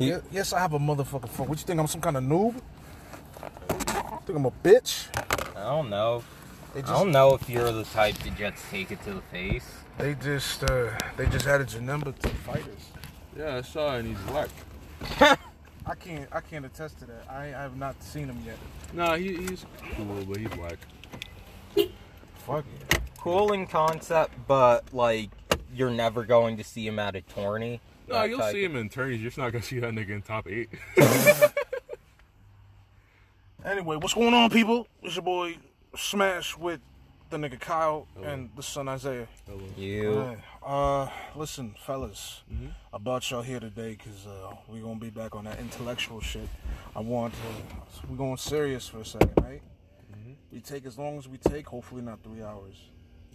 Ye- Yes, I have a motherfucking phone. What you think? I'm some kind of noob? Think I'm a bitch? I don't know. They I don't know if you're the type to just take it to the face. they just, uh, they just added your number to fighters. Yeah, I saw it and he's black. I can't, I can't attest to that. I, I have not seen him yet. Nah, he, he's cool, but he's black. Fuck it. Cool in concept, but like you're never going to see him at a tourney. No, That you'll type see him in tourneys. You're just not gonna see that nigga in top eight. Anyway, what's going on, people? It's your boy Smash with the nigga Kyle and the son Isaiah. You. Alright, Uh, listen, fellas, Mm-hmm. I brought y'all here today because uh, we're gonna be back on that intellectual shit. I want to. We're going serious for a second, right? Mm-hmm. We take as long as we take. Hopefully, not three hours.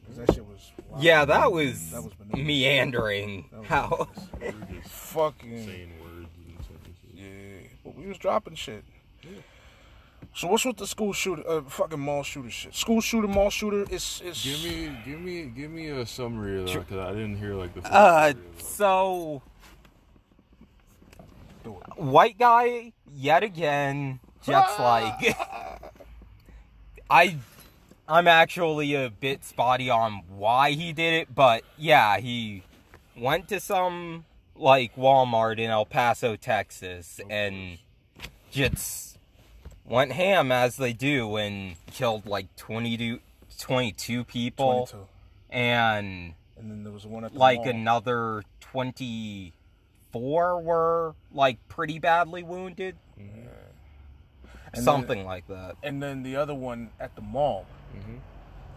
Cause that shit was. wild. Yeah, that was, That was bananas. meandering. That was How? We're just fucking. saying words and sentences. Yeah, but we was dropping shit. Yeah. So what's with the school shooter, uh, fucking mall shooter shit? School shooter, mall shooter. It's it's. Give me, give me, give me a summary of that because I didn't hear like the. full Uh, story so white guy yet again just like I I'm actually a bit spotty on why he did it, but yeah, he went to some like Walmart in El Paso, Texas and just went ham as they do and killed like 22 22 people 22. and And then there was one like mall. another 24 were like pretty badly wounded mm-hmm. uh, And something like that and then the other one at the mall.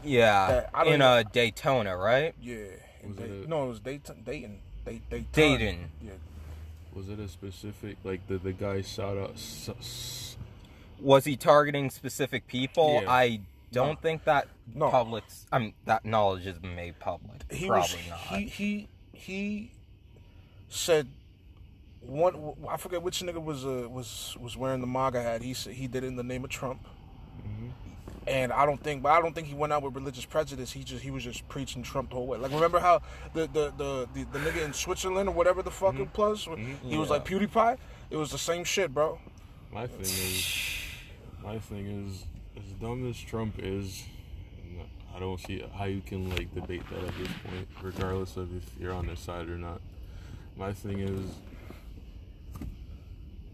Yeah That- I don't in even- uh, daytona right Yeah. in Was Day- it a- no, it was Dayton. Dayton. Day, Dayton. Dayton. Yeah. Was it a specific like the the guy shout out? s- s- was he targeting specific people Yeah. i don't No. think that No. public's i mean that knowledge has been made public He probably was. not He he he said. One, I forget which nigga was uh, was was wearing the MAGA hat. He said he did it in the name of Trump, and I don't think, but I don't think he went out with religious prejudice. He just he was just preaching Trump the whole way. Like remember how the the the the, the nigga in Switzerland or whatever the fuck it mm-hmm. was, he was Yeah. like mm-hmm. PewDiePie. It was the same shit, bro. My thing is, my thing is, as dumb as Trump is, I don't see how you can like debate that at this point, regardless of if you're on his side or not. My thing is,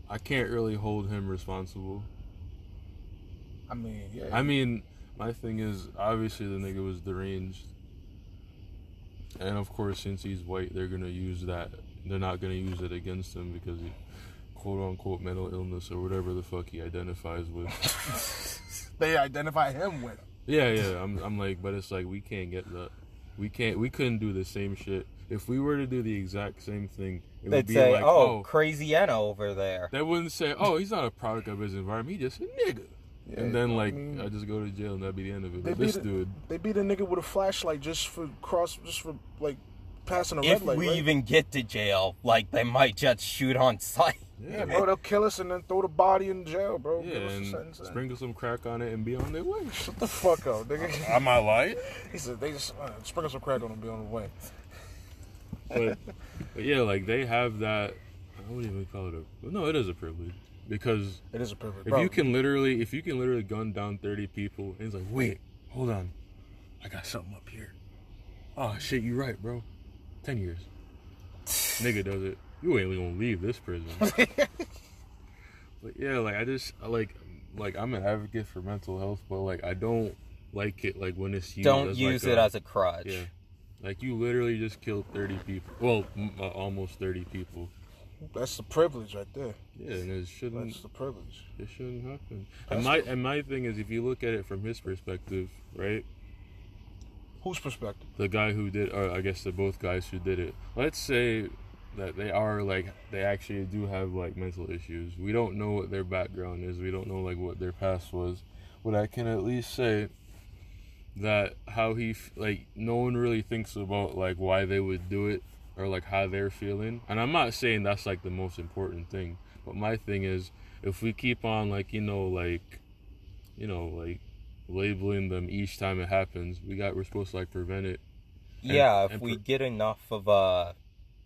I can't really hold him responsible. I mean, yeah. I mean, my thing is, obviously the nigga was deranged, and of course, since he's white, they're gonna use that. They're not gonna use it against him because he, quote unquote, mental illness or whatever the fuck he identifies with. they identify him with. Yeah, yeah. I'm, I'm like, but it's like we can't get that. We can't. We couldn't do the same shit. If we were to do the exact same thing, it would they'd be say like, oh, oh, crazy Enna over there they wouldn't say, oh, he's not a product of his environment. He just a nigga. Yeah, and then I like, mean- I just go to jail and that'd be the end of it. But this a, dude, they beat a nigga with a flashlight just for cross, just for like passing a red light. if we right? even get to jail like they might just shoot on sight yeah, bro, they'll kill us and then throw the body in jail, bro. Yeah, Give us a and sprinkle some crack on it and be on their way. Shut the fuck up, nigga. Am I lying? he said they just uh, sprinkle some crack on and be on the way. But, but yeah, like they have that. I wouldn't even call it a. No, it is a privilege because It is a privilege. if bro. you can literally, if you can literally gun down thirty people, and it's like, wait, hold on, I got something up here. Oh shit, you right, bro. Ten years. Nigga does it. You ain't gonna leave this prison. but yeah, like I just I like like I'm an advocate for mental health, but like I don't like it like when it's used don't as use like it a- as a crutch yeah. Like you literally just killed 30 people. Well, m- uh, almost 30 people. That's the privilege right there. Yeah, and it shouldn't That's the privilege. it shouldn't happen. And my and my thing is if you look at it from his perspective, right? Whose perspective? The guy who did or I guess the both guys who did it. Let's say that they are like they actually do have like mental issues. We don't know what their background is. We don't know like what their past was. But I can at least say that how he like no one really thinks about like why they would do it or like how they're feeling. And I'm not saying that's like the most important thing, but my thing is if we keep on like you know like you know like labeling them each time it happens, we got we're supposed to like prevent it. Yeah, if and we get enough of a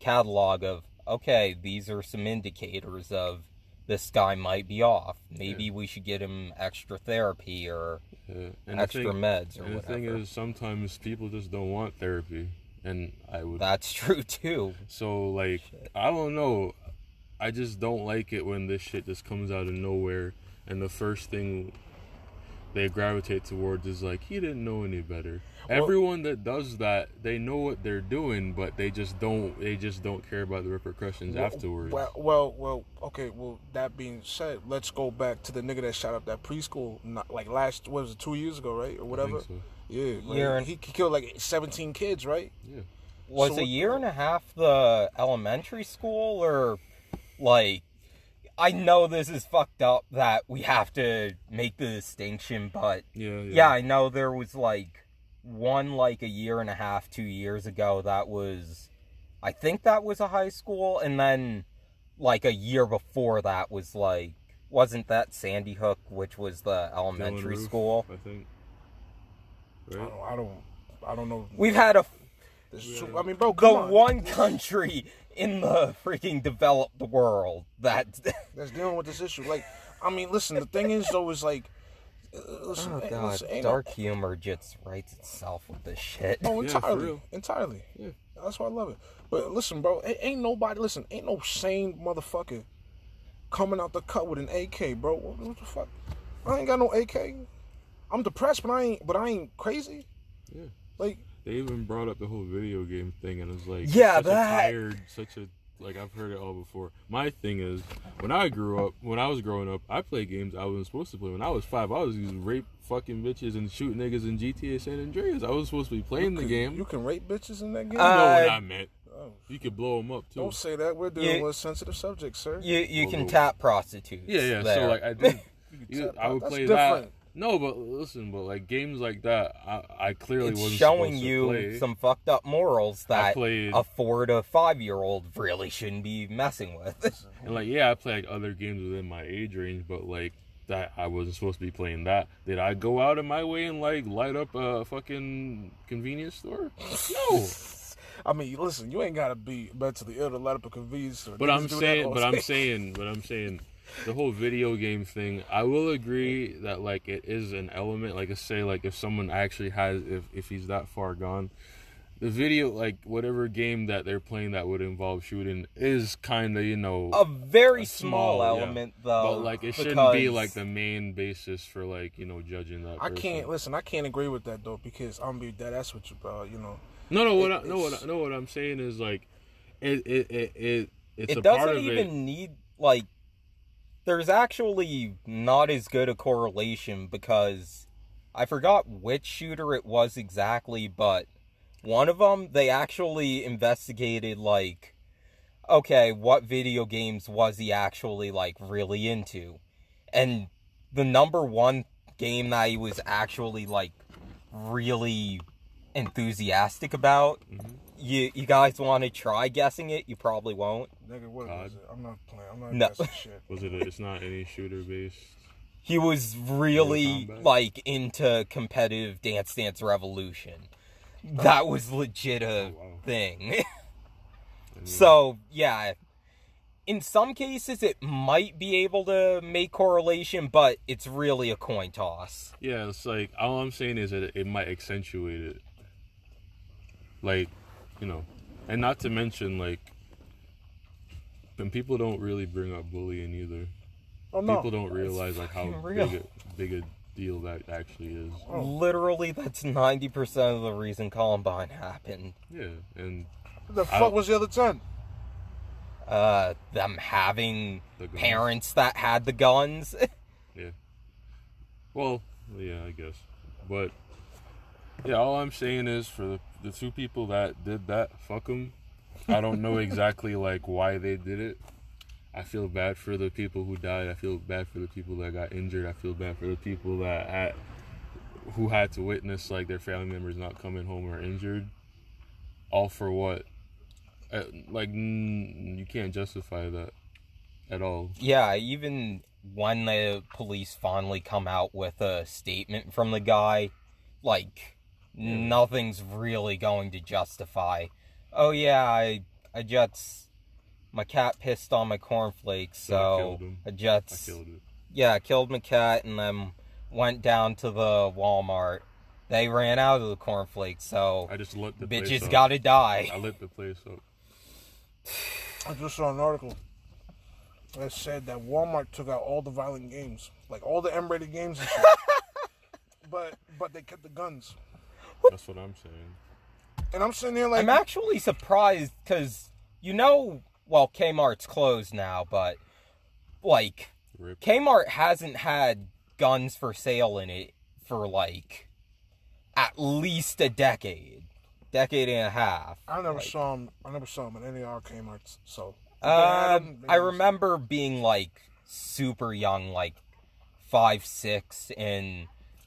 catalog of okay, these are some indicators of this guy might be off. Maybe we should get him extra therapy or Yeah. And extra thing- meds or And the thing is, sometimes people just don't want therapy, and I would. That's true too. So like, I don't know. I just don't like it when this shit just comes out of nowhere, and the first thing they gravitate towards is like, he didn't know any better. Well- Everyone that does that, they know what they're doing, but they just don't. They just don't care about the repercussions afterwards. Well, well, well, okay. Well, that being said, let's go back to the nigga that shot up that preschool, not, like last, what was it, two years ago, right, or whatever. so. Yeah, like, Year and- he, he killed like seventeen kids, right? Yeah. Was So a year and a half the elementary school or like I know this is fucked up that we have to make the distinction, but Yeah. yeah, I know there was like one like a year and a half, two years ago that was I think that was a high school and then like a year before that was like wasn't that Sandy Hook, which was the Dylan elementary Roof, school? I think. I don't, I don't, I don't know. We've had a This two- I mean, bro, come the on. one country in the freaking developed world that that's dealing with this issue. Like, I mean, listen. The thing is, though, is like, uh, listen, oh god listen, ain't no- dark humor just writes itself with this shit Oh, Yeah, entirely, real. entirely. Yeah. That's why I love it. But listen, bro, ain't, ain't nobody. Listen, ain't no sane motherfucker coming out the cut with an AK, bro. What, what the fuck? I ain't got no AK. I'm depressed, but I ain't. But I ain't crazy. Yeah. Like, They even brought up the whole video game thing, and it's like, Yeah, such that- a tired, such a like I've heard it all before. My thing is, when I grew up, when I was growing up, I played games I wasn't supposed to play. When I was five, I was using rape fucking bitches and shoot niggas in GTA San Andreas. I was supposed to be playing the game. You can rape bitches in that game. Uh, you know what I meant. Oh, You could blow them up too. don't say that. We're dealing You- with sensitive subjects, sir. you you can Well, tap prostitutes Yeah, yeah. there. So like I did, you- I would. That's play different. that. No, but listen, but like games like that, I, I clearly it's wasn't showing to you play. some fucked up morals that played, a four to five year old really shouldn't be messing with and like yeah, I play like other games within my age range, but like that I wasn't supposed to be playing that. Did I go out of my way and like light up a fucking convenience store? No. I mean, listen, you ain't gotta be mentally ill to light up a convenience store. But Niggas I'm saying, but. I'm saying, but I'm saying, the whole video game thing. I will agree that like it is an element. Like I say, like if someone actually has, if if he's that far gone, the video, like whatever game that they're playing that would involve shooting, is kind of you know. a very A small, small, yeah. element though but like it shouldn't be like the main basis for like you know judging that. I person. can't listen. I can't agree with that though because I'm gonna be dead ass with you, bro. You know, No, no. What It- I, no, what I, no. What I'm saying is like, it it it, it it's it a doesn't of even it. need like there's actually not as good a correlation because I forgot which shooter it was exactly, but one of them they actually investigated like okay, what video games was he actually like really into? And the number one game that he was actually like really enthusiastic about. Mhm. You you guys want to try guessing it? You probably won't. nigga, what God. is uh, it? I'm not playing. I'm not No. guessing shit. Was it? A, it's not any shooter based. He was really like into competitive Dance Dance Revolution. Oh. That was legit a Oh, wow. thing. So yeah, in some cases it might be able to make correlation, but it's really a coin toss. Yeah, it's like all I'm saying is that it might accentuate it. Like, you know, and not to mention like, and people don't really bring up bullying either. Oh no. people don't realize like how real. big a, big a deal that actually is. Oh. Literally, that's ninety percent of the reason Columbine happened. Yeah, and the fuck was the other ten? Uh, them having the parents that had the guns. Yeah. Well, yeah, I guess, but yeah, all I'm saying is for the the two people that did that, fuck them. I don't know exactly like why they did it. I feel bad for the people who died. I feel bad for the people that got injured. I feel bad for the people that had who had to witness like their family members not coming home or injured. All for what? Uh, like you can't justify that at all. Yeah, even when the police finally come out with a statement from the guy, like nothing's really going to justify. Oh yeah, I I just my cat pissed on my cornflakes, So I so killed. I I just killed it. yeah, I killed my cat and then went down to the Walmart. They ran out of the cornflakes, so I just lit the place bitches gotta die. I lit the place up. I just saw an article that said that Walmart took out all the violent games, like all the M-rated games, and shit. but but they kept the guns. That's what I'm saying. And I'm sitting there like, I'm actually surprised because you know, well, Kmart's closed now, but like Rip. Kmart hasn't had guns for sale in it for like at least a decade, decade and a half. I never Like, saw him. I never saw him in any of our Kmart's. So Um, I Maybe- remember being like super young, like five, six, and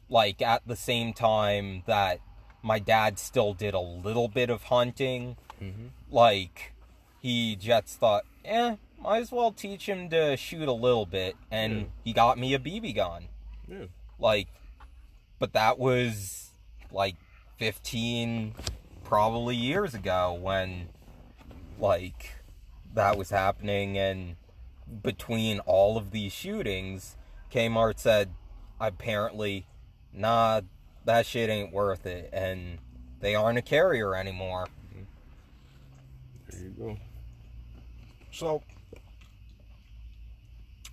like at the same time that my dad still did a little bit of hunting. Mhm. Like he just thought, eh, might as well teach him to shoot a little bit, and Yeah. he got me a BB gun. Yeah. Like, but that was like 15 probably years ago when like that was happening and between all of these shootings Kmart said apparently nah that shit ain't worth it and they aren't a carrier anymore There you go. So,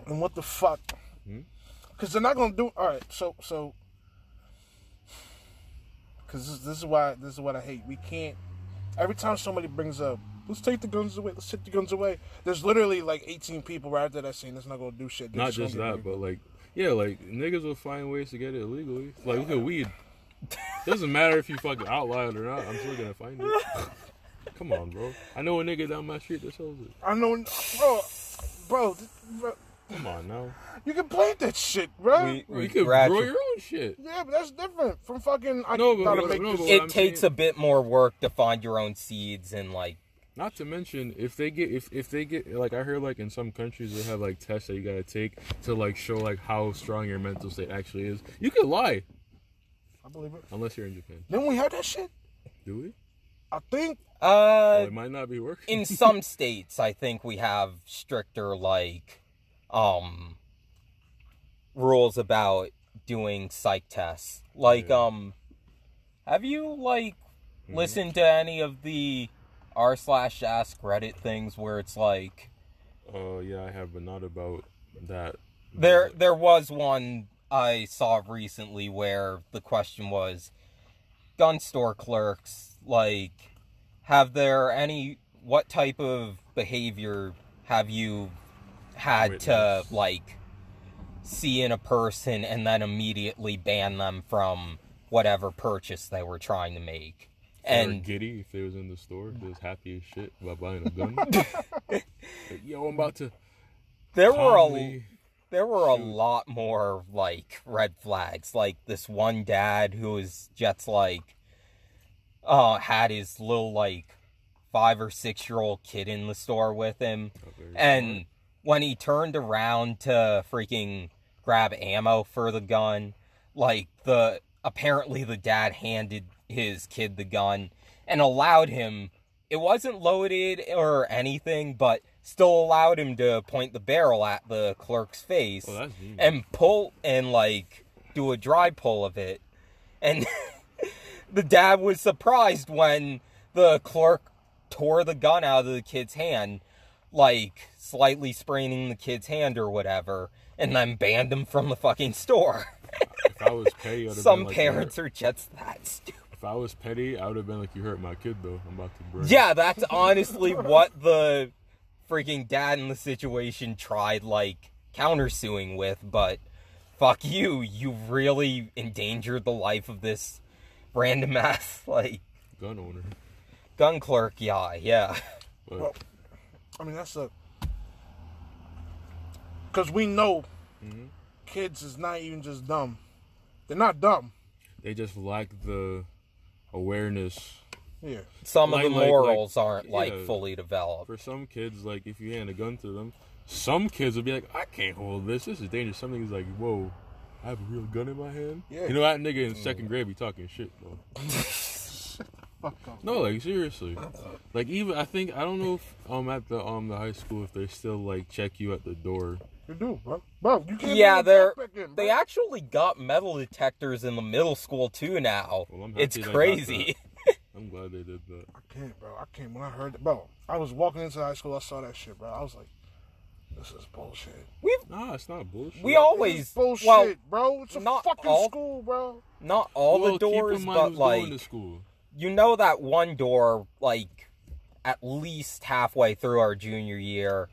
and what the fuck? Hmm? Because they're not gonna do. All right, so so. Because this, this is why this is what I hate. We can't. Every time somebody brings up, let's take the guns away. Let's take the guns away. There's literally like 18 people right after that saying that's not gonna do shit. They're Not just gonna that, but like, yeah, like niggas will find ways to get it illegally. Like look at weed. Doesn't matter if you fucking outlaw it or not. I'm still gonna find it. Come on, bro. I know a nigga down my street that sells it. I know, bro, bro, bro, Come on now. you can plant that shit, bro. we, we you could gradu- grow your own shit. yeah, but that's different from fucking. I No, no, but- gotta but- make no, but it I'm takes saying- a bit more work to find your own seeds and like Not to mention if they get if if they get like I heard like in some countries they have like tests that you gotta take to like show like how strong your mental state actually is. You could lie I believe it. unless you're in Japan. Then we heard that shit. Do we? I think Well, uh it might not be working. in some states i think we have stricter like um rules about doing psych tests like Yeah. um have you like listened to any of the r slash ask reddit things where it's like Oh yeah, I have, but not about that. there there was one i saw recently where the question was gun store clerks like have there any what type of behavior have you had to like see in a person and then immediately ban them from whatever purchase they were trying to make and and giddy if they was in the store, they was happy as shit about buying a gun. Like, Yo, I'm about to there were a there were a lot more like red flags. Like this one dad who was just like uh had his little like five or six year old kid in the store with him. Oh, and when he turned around to freaking grab ammo for the gun like the apparently the dad handed his kid the gun and allowed him it wasn't loaded or anything but still allowed him to point the barrel at the clerk's face Oh, and pull and like do a dry pull of it. And the dad was surprised when the clerk tore the gun out of the kid's hand like slightly spraining the kid's hand or whatever and then banned him from the fucking store. If I was petty, I'd have some been like, parents are just that stupid If I was petty, I would have been like, "You hurt my kid, though. I'm about to burn." yeah that's honestly what the freaking dad in the situation tried like countersuing with but fuck you you really endangered the life of this random ass like gun owner. gun clerk yeah yeah But Well, I mean, that's a. Because we know Mhm. kids is not even just dumb. They're not dumb. they just lack the awareness. Yeah. some Like- of the like- like- morals aren't like yeah. fully developed For some kids, like if you hand a gun to them, some kids would be like, "I can't hold this. This is dangerous." Some niggas like, "Whoa, I have a real gun in my hand." Yeah. You know that nigga in second grade be talking shit, bro. fuck off. No, like seriously. Like even I think I don't know if um at the um the high school if they still like check you at the door. You do, bro. Bro, you can't. Yeah, bring they're the in, they actually got metal detectors in the middle school too now. Well, I'm happy it's crazy. I'm glad they did that. I can't, bro. I can't. When I heard that, bro, I was walking into high school. I saw that shit, bro. I was like, this is bullshit. We Nah, it's not bullshit. We always This bullshit, well, bro. It's a not fucking all- school, bro. not all well, the doors, keep in mind but who's like going to school. you know that one door like at least halfway through our junior year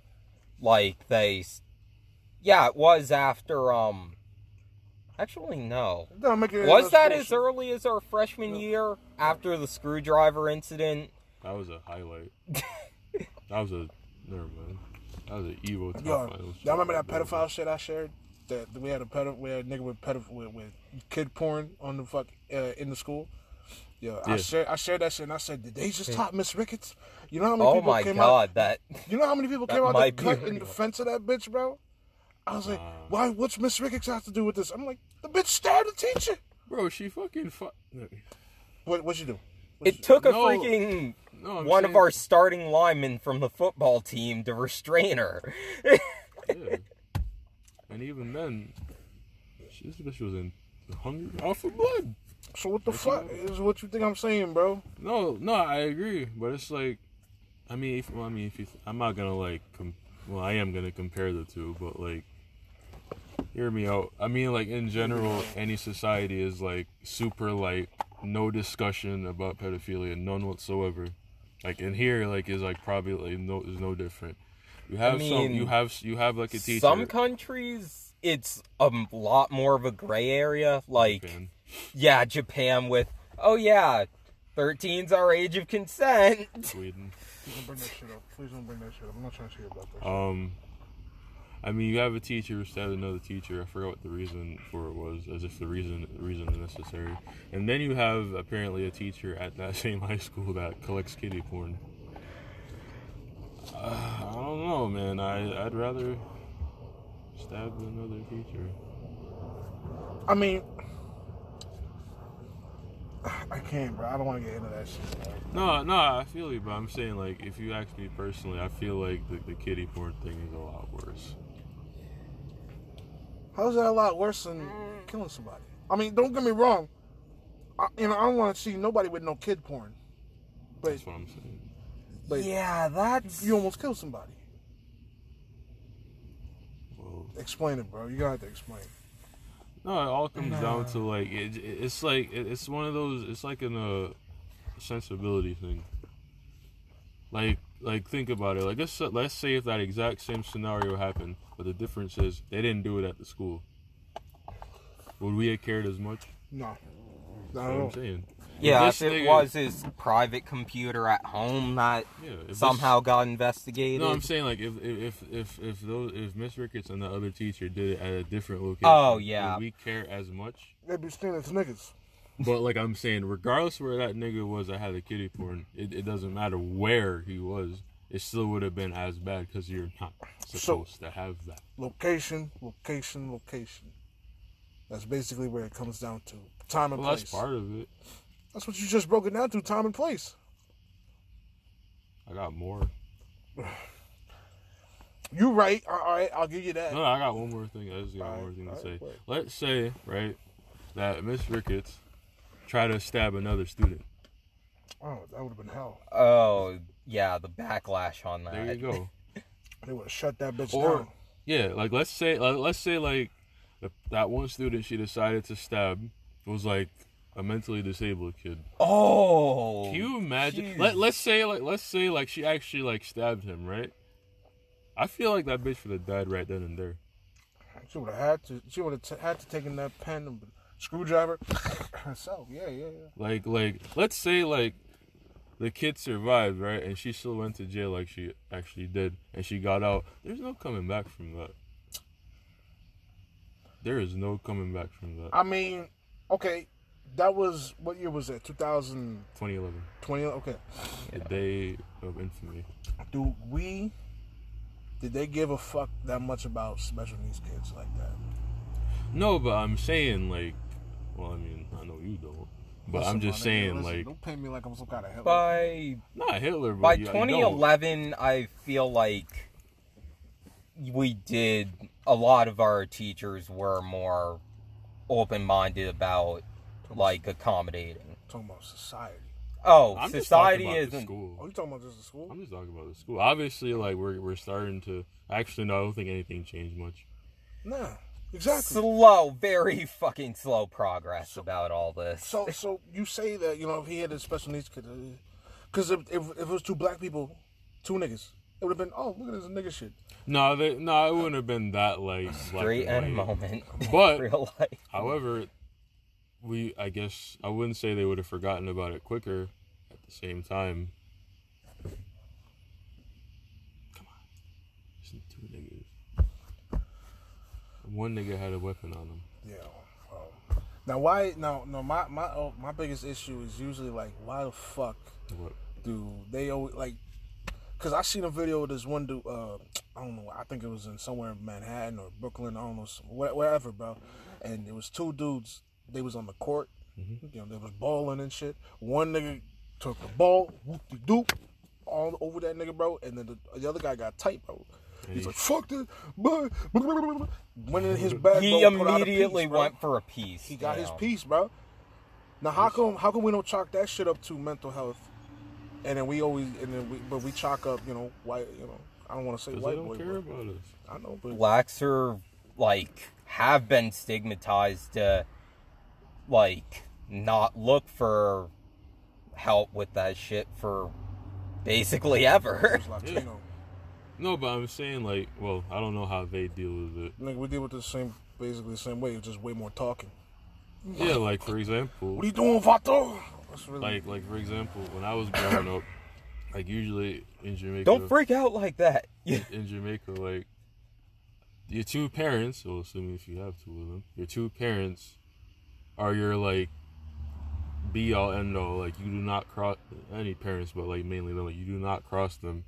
like they s- yeah it was after um actually no It don't make it was that as early as our freshman year after the screwdriver incident That was a highlight. that was a never mind. That was an evil top Yo, finals. y'all remember that pedophile shit I shared? That we had a pedo, we had a nigga with pedo with, with kid porn on the fuck uh, in the school. Yo, I Yeah. shared I shared that shit and I said, did they just top Miss Ricketts? You know how many oh people my came god out? that You know how many people came out to cut in defense of that bitch, bro? I was like, Wow. why? What's Miss Ricketts have to do with this? I'm like, the bitch stabbed the teacher. Bro, she fucking fu- What? What you do? What it you- took a No. freaking No, I'm one of our starting linemen from the football team to restrain her Yeah. And even then, she, this bitch was in hungry off for blood. So what the fuck is what you think I'm saying, bro? No, no, I agree, but it's like, I mean, if, well, I mean, if you, I'm not gonna like, com- well, I am gonna compare the two, but like, hear me out. I mean, like in general, any society is like super like no discussion about pedophilia, none whatsoever. Like in here, like is like probably like no is no different. You have some, mean, you have you have like a teacher. some countries it's a lot more of a gray area like Japan. yeah japan with oh yeah 13's our age of consent Sweden. Please don't bring that shit up. Please don't bring that shit up. I'm not trying to hear about that. shit. Um, I mean, you have a teacher who stabbed another teacher. I forgot what the reason for it was, as if the reason reason is necessary. And then you have apparently a teacher at that same high school that collects kiddie porn. Uh, I don't know, man. I I'd rather stab another teacher. I mean, I can't, bro. I don't want to get into that shit. Bro. No, no, I feel you, but I'm saying like if you ask me personally, I feel like the, the kiddie porn thing is a lot worse. How's that a lot worse than killing somebody? I mean, don't get me wrong. I, you know, I don't want to see nobody with no kid porn, but That's what I'm saying. but yeah that's you almost killed somebody. Well, Explain it, bro. You gotta have to explain. No, it all comes down to like it, it- It's like it's one of those. It's like an uh, sensibility thing. Like like think about it. Like let's let's say if that exact same scenario happened, but the difference is they didn't do it at the school. Would we have cared as much? No, not what at I'm saying. yeah this if it nigga- was his private computer at home that Yeah. if this- somehow got investigated No, I'm saying like if if if if those if Miss Ricketts and the other teacher did it at a different location. Oh, yeah. Would we care as much? They'd be stealing to niggas. But like I'm saying, regardless where that nigga was I had the kiddie porn, it, it doesn't matter where he was. It still would have been as bad because you're not supposed to have that. Location, location, location. That's basically where it comes down to. Time and Well, place. that's part of it. That's what you just broke it down to. Time and place. I got more. You right. All right, I'll give you that. No, I got one more thing. I just got one more Alright, thing to say. what? Let's say right that Miss Ricketts tried to stab another student. Oh, that would have been hell. oh yeah the backlash on that There you go. They would have shut that bitch Or- down. Yeah, like let's say let's say like that one student she decided to stab was like a mentally disabled kid. oh Can you imagine? Let Let's say like let's say like she actually like stabbed him, right? I feel like that bitch would have died right then and there. She would have had to. She would have t- had to take in that pen and screwdriver herself. Yeah, yeah, yeah. Like like let's say like the kid survived, right? And she still went to jail like she actually did, and she got out. There's no coming back from that. There is no coming back from that. I mean, okay, that was what year was it? 2020. 2011, Okay, the day of infamy. do we? Did they give a fuck that much about special needs kids like that? No, but I'm saying like, well, I mean, I know you don't, But Listen, I'm just nigga, saying, listen, like, don't paint me like I'm some kind of Hitler. By not Hitler, but by you- you don't. 2011, I feel like we did a lot of our teachers were more open-minded about like accommodating. talking about society. Oh, I'm society talking the isn't. school. Are you talking about just the school? I'm just talking about the school. Obviously, like we're we're starting to. Actually, no, I don't think anything changed much. Nah, exactly. Slow, very fucking slow progress about all this. So, so you say that you know if he had a special needs kid, uh, because if, if if it was two black people, two niggas, it would have been oh look at this nigga shit. No, they, no, it wouldn't have been that like black Great and end white. moment. in But- real life. However, we I guess I wouldn't say they would have forgotten about it quicker. At the same time, come on, There's two niggas. One nigga had a weapon on him. Yeah. Um, now why? Now, no. My my oh, my biggest issue is usually like why the fuck What? do they always like? Cause I seen a video of this one dude. Uh, I don't know. I think it was in somewhere in Manhattan or Brooklyn. I don't know, wherever, bro. And it was two dudes. They was on the court. You know, they was balling and shit. One nigga took the ball, whoop de doop, all over that nigga, bro. And then the, the other guy got tight, bro. He's like, "Fuck this," but went in his bag. He bro, pulled out a immediately piece, bro. went for a piece. He got you his piece, bro. Now how come how come we don't chalk that shit up to mental health, and then we always and then we but we chalk up you know white you know I don't want to say white boy, care but about us. I know, but blacks are like have been stigmatized to like not look for help with that shit for basically ever. Latino. No, but I'm saying like, well, I don't know how they deal with it. Like we deal with the same basically the same way, it's just way more talking. Yeah, like for example, What are you doing, Vato? That's really like like for example, when I was growing up, like usually in Jamaica, Don't freak out like that. in Jamaica, like your two parents, well, assuming if you have two of them, your two parents are your like be all end all. Like you do not cross any parents, but like mainly them. Like you do not cross them.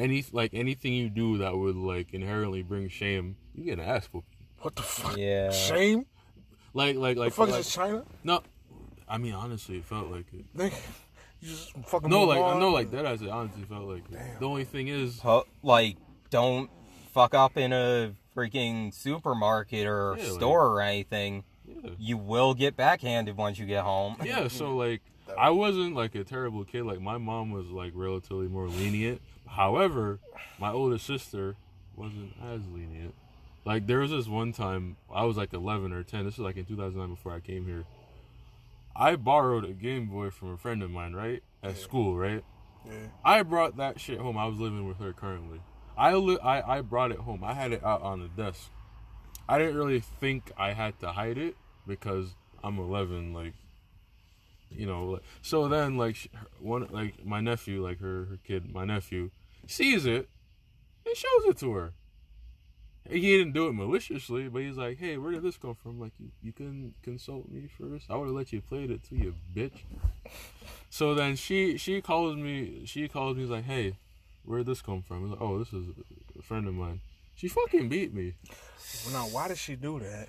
Any like anything you do that would like inherently bring shame, you get an ass whooping. what the fuck? Yeah. Shame? Like like like. The fuck like is China? no. I mean, honestly, it felt like it. Nigga, you just fucking No, like on. no, like that. I said honestly felt like it. Damn. The only thing is, like don't fuck up in a freaking supermarket or Yeah, like- store or anything. yeah. You will get backhanded once you get home. yeah so like i wasn't like a terrible kid like my mom was like relatively more lenient however my older sister wasn't as lenient like there was this one time i was like 11 or 10 this was like in 2009 before i came here i borrowed a game boy from a friend of mine right at school right Yeah. I brought that shit home. I was living with her currently. I, li- I I brought it home. I had it out on the desk. I didn't really think I had to hide it because I'm 11. Like, you know. like- So then, like one, like my nephew, like her her kid, my nephew, sees it and shows it to her. He didn't do it maliciously, but he's like, "Hey, where did this come from? Like, you, you couldn't consult me first. I would have let you play it to you bitch." So then she she calls me. She calls me. Like, "Hey, where did this come from?" I'm like, "Oh, this is a friend of mine." She fucking beat me. Well, now, why did she do that?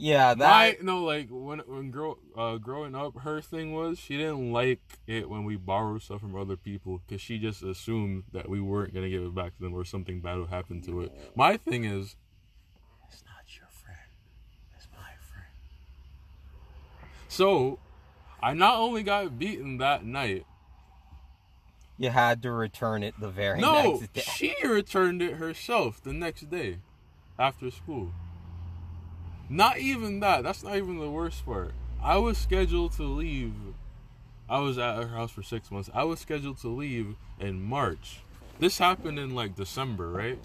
Yeah, that Why? No, like when when grow uh, growing up, her thing was she didn't like it when we borrowed stuff from other people because she just assumed that we weren't gonna give it back to them or something bad would happen to it. My thing is, it's not your friend, it's my friend. So, I not only got beaten that night. you had to return it the very No, next day. she returned it herself the next day after school. Not even that. That's not even the worst part. I was scheduled to leave. I was at her house for six months. I was scheduled to leave in March. This happened in like December, right?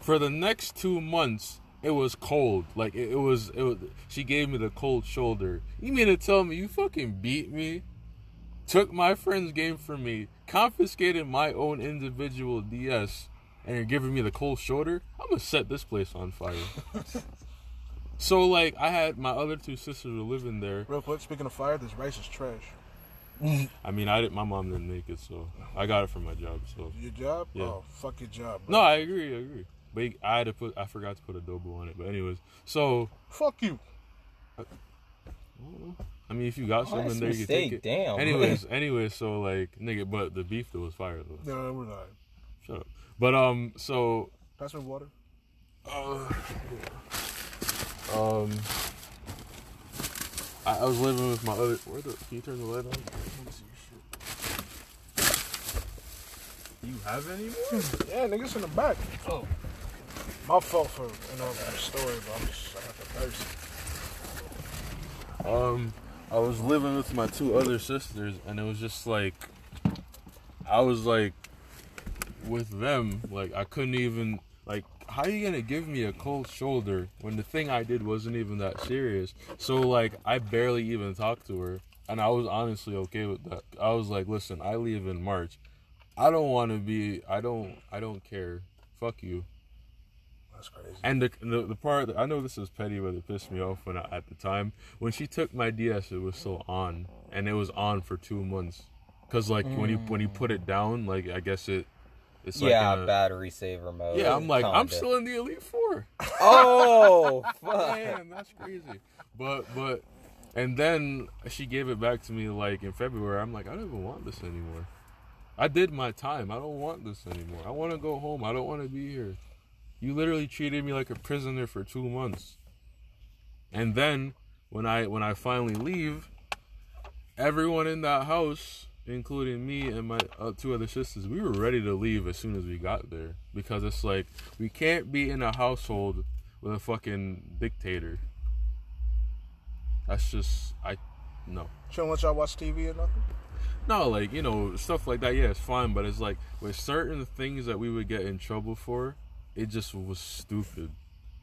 For the next two months, it was cold. Like it, it was. It was. She gave me the cold shoulder. You mean to tell me you fucking beat me? took my friend's game from me, confiscated my own individual DS, and you're giving me the cold shoulder, I'm gonna set this place on fire. so like I had my other two sisters were living there. Real quick, speaking of fire, this rice is trash. I mean I didn't my mom didn't make it, so I got it from my job. So Your job? Yeah. Oh, fuck your job. no, I agree, I agree. But I had to put I forgot to put adobo on it. But anyways, so Fuck you. I mean, if you got some Honest in there, you can take it. damn. Anyways, anyways, so like, nigga, but the beef though was fire though. No, we're not. Shut up. But um, so Pass me water. uh, um, I, I was living with my other. Where the? Can you turn the light on? Let me see your shit. Do you have any more? Yeah, niggas in the back. Oh. My fault for you know the story, but I'm just I got the thirst. Um, I was living with my two other sisters, and it was just like, I was like, with them, like I couldn't even like. How are you gonna give me a cold shoulder when the thing I did wasn't even that serious? So like, I barely even talked to her, and I was honestly okay with that. I was like, listen, I leave in March. I don't want to be. I don't. I don't care. Fuck you. That's crazy. And the, the the part that, I know this is petty, but it pissed me off when I, at the time when she took my DS, it was still on, and it was on for two months. Cause like when you when you mm. put it down, like I guess it, it's like yeah, a- battery saver mode. yeah. I'm like I'm still in the Elite Four. Oh, fuck. Man, that's crazy. But but, and then she gave it back to me like in February. I'm like I don't even want this anymore. I did my time. I don't want this anymore. I want to go home. I don't want to be here. You literally treated me like a prisoner for two months. And then when I when I finally leave, everyone in that house, including me and my uh, two other sisters, we were ready to leave as soon as we got there because it's like we can't be in a household with a fucking dictator. That's just I no. She don't let y'all watch TV or nothing. No, like, you know, stuff like that, yeah, it's fine, but it's like with certain things that we would get in trouble for, it just was stupid.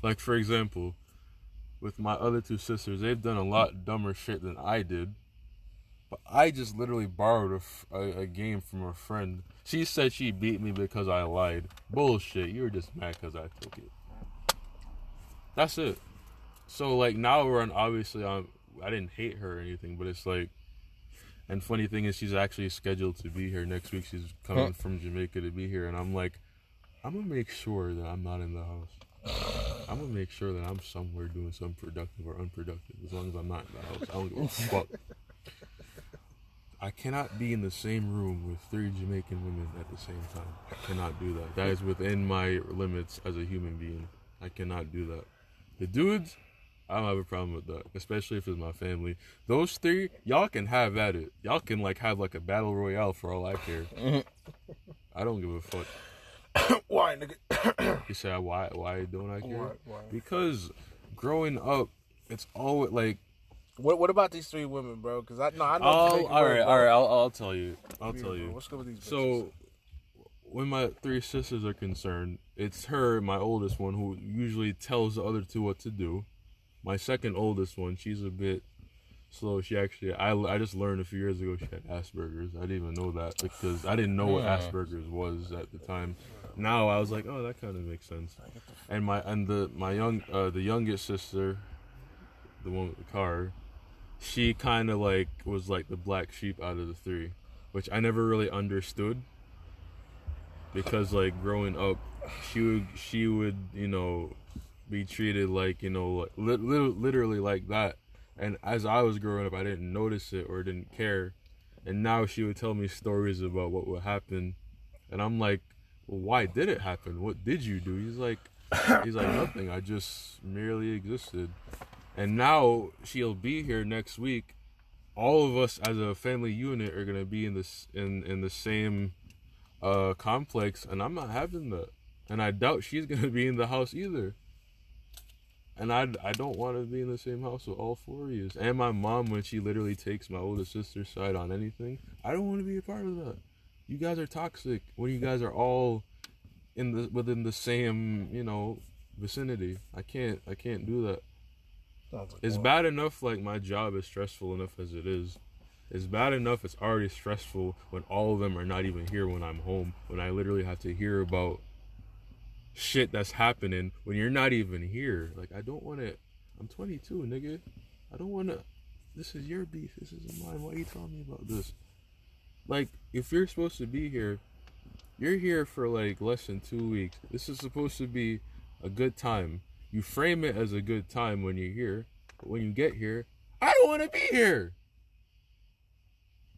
Like, for example, with my other two sisters, they've done a lot dumber shit than I did. But I just literally borrowed a game from a friend. She said she beat me because I lied. Bullshit. You were just mad because I took it. That's it. So, like, now we're on, obviously, on, I didn't hate her or anything, but it's like, and funny thing is, she's actually scheduled to be here next week. She's coming from Jamaica to be here, and I'm like, I'm gonna make sure that I'm not in the house. I'm gonna make sure that I'm somewhere doing something productive or unproductive. As long as I'm not in the house, I don't give a fuck. I cannot be in the same room with three Jamaican women at the same time. I cannot do that. That is within my limits as a human being. I cannot do that. The dudes, I don't have a problem with that, especially if it's my family. Those three, y'all can have at it. Y'all can like have like a battle royale for all I care. I don't give a fuck. Why, nigga? You say why? Why don't I care? Why- why? Because growing up, it's always like what What about these three women, bro? Because I no, I know. Oh, Jamaican all word, right, bro. all right. I'll, I'll tell you. I'll Be tell real, you. What's good with these? bitches? So, when my three sisters are concerned, it's her, my oldest one, who usually tells the other two what to do. My second oldest one, she's a bit slow. She actually, I, I just learned a few years ago she had Asperger's. I didn't even know that because I didn't know what Asperger's was at the time. Now I was like, oh, that kind of makes sense. And my and the my young uh, the youngest sister, the one with the car, she kind of like was like the black sheep out of the three, which I never really understood. Because like growing up, she would she would you know be treated like you know like, lit, lit, literally like that, and as I was growing up, I didn't notice it or didn't care, and now she would tell me stories about what would happen, and I'm like, well, why did it happen? What did you do? He's like, he's like nothing. I just merely existed, and now she'll be here next week. All of us as a family unit are gonna be in this in in the same uh complex, and I'm not having that, and I doubt she's gonna be in the house either. And I, I don't want to be in the same house with all four of you. And my mom, when she literally takes my older sister's side on anything, I don't want to be a part of that. You guys are toxic when you guys are all in the within the same you know vicinity. I can't I can't do that. It's bad enough like my job is stressful enough as it is. It's bad enough it's already stressful when all of them are not even here when I'm home. When I literally have to hear about shit that's happening when you're not even here. Like I don't want to. I'm 22, nigga. I don't want to. This is your beef. This isn't mine. Why are you telling me about this? Like if you're supposed to be here, you're here for like less than two weeks. This is supposed to be a good time. You frame it as a good time when you're here, but when you get here, I don't want to be here.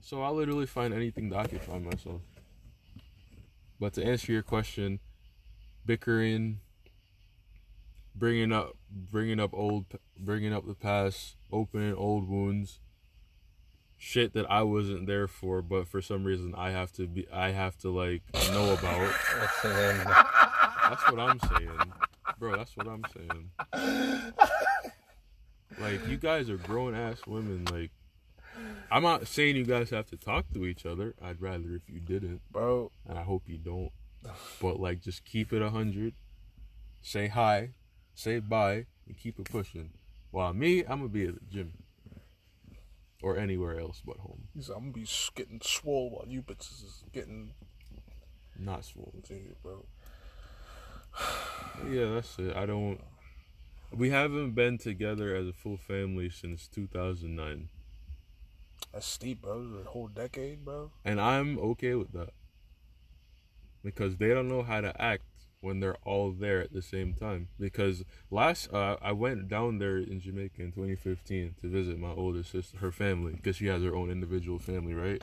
So I literally find anything to occupy myself. But to answer your question, bickering, bringing up, bringing up old, bringing up the past, opening old wounds, shit that I wasn't there for, but for some reason I have to be, I have to like know about. That's what I'm saying, bro. That's what I'm saying. Like you guys are grown ass women. Like I'm not saying you guys have to talk to each other. I'd rather if you didn't, bro. and I hope you don't. But like, just keep it a hundred. Say hi, say bye, and keep it pushing. While me, I'm gonna be at the gym or anywhere else but home. He's, I'm gonna be getting swole while you bitches is getting Not to you, bro. Yeah, that's it. I don't. We haven't been together as a full family since 2009. That's steep, bro. A whole decade, bro. And I'm okay with that. Because they don't know how to act when they're all there at the same time. Because last, uh, I went down there in Jamaica in 2015 to visit my older sister, her family, because she has her own individual family, right?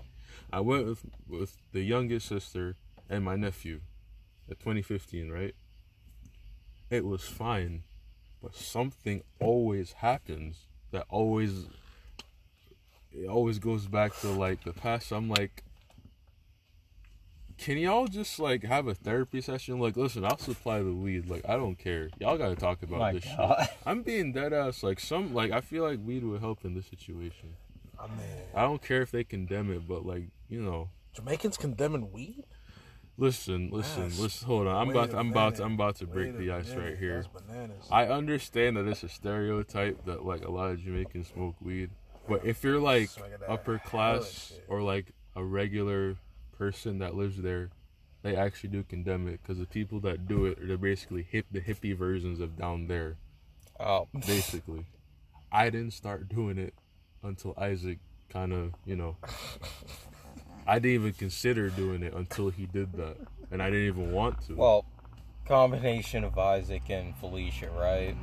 I went with, with the youngest sister and my nephew at 2015, right? It was fine. But something always happens that always it always goes back to like the past. I'm like, can y'all just like have a therapy session? Like, listen, I'll supply the weed. Like, I don't care. Y'all gotta talk about my this God. shit. I'm being dead ass. Like, some like I feel like weed would help in this situation. I mean, I don't care if they condemn it, but like you know, Jamaicans condemning weed. Listen, listen, Yes. listen. Hold on, I'm Wait about, to, I'm about, to. I'm about to break Wait the ice minute, right here. I understand that it's a stereotype that like a lot of Jamaicans smoke weed, but if you're like upper class or like a regular person that lives there, they actually do condemn it because the people that do it are basically hip the hippie versions of down there. oh, Basically, I didn't start doing it until Isaac kind of you know. I didn't even consider doing it until he did that, and I didn't even want to. well, combination of Isaac and Felicia, right?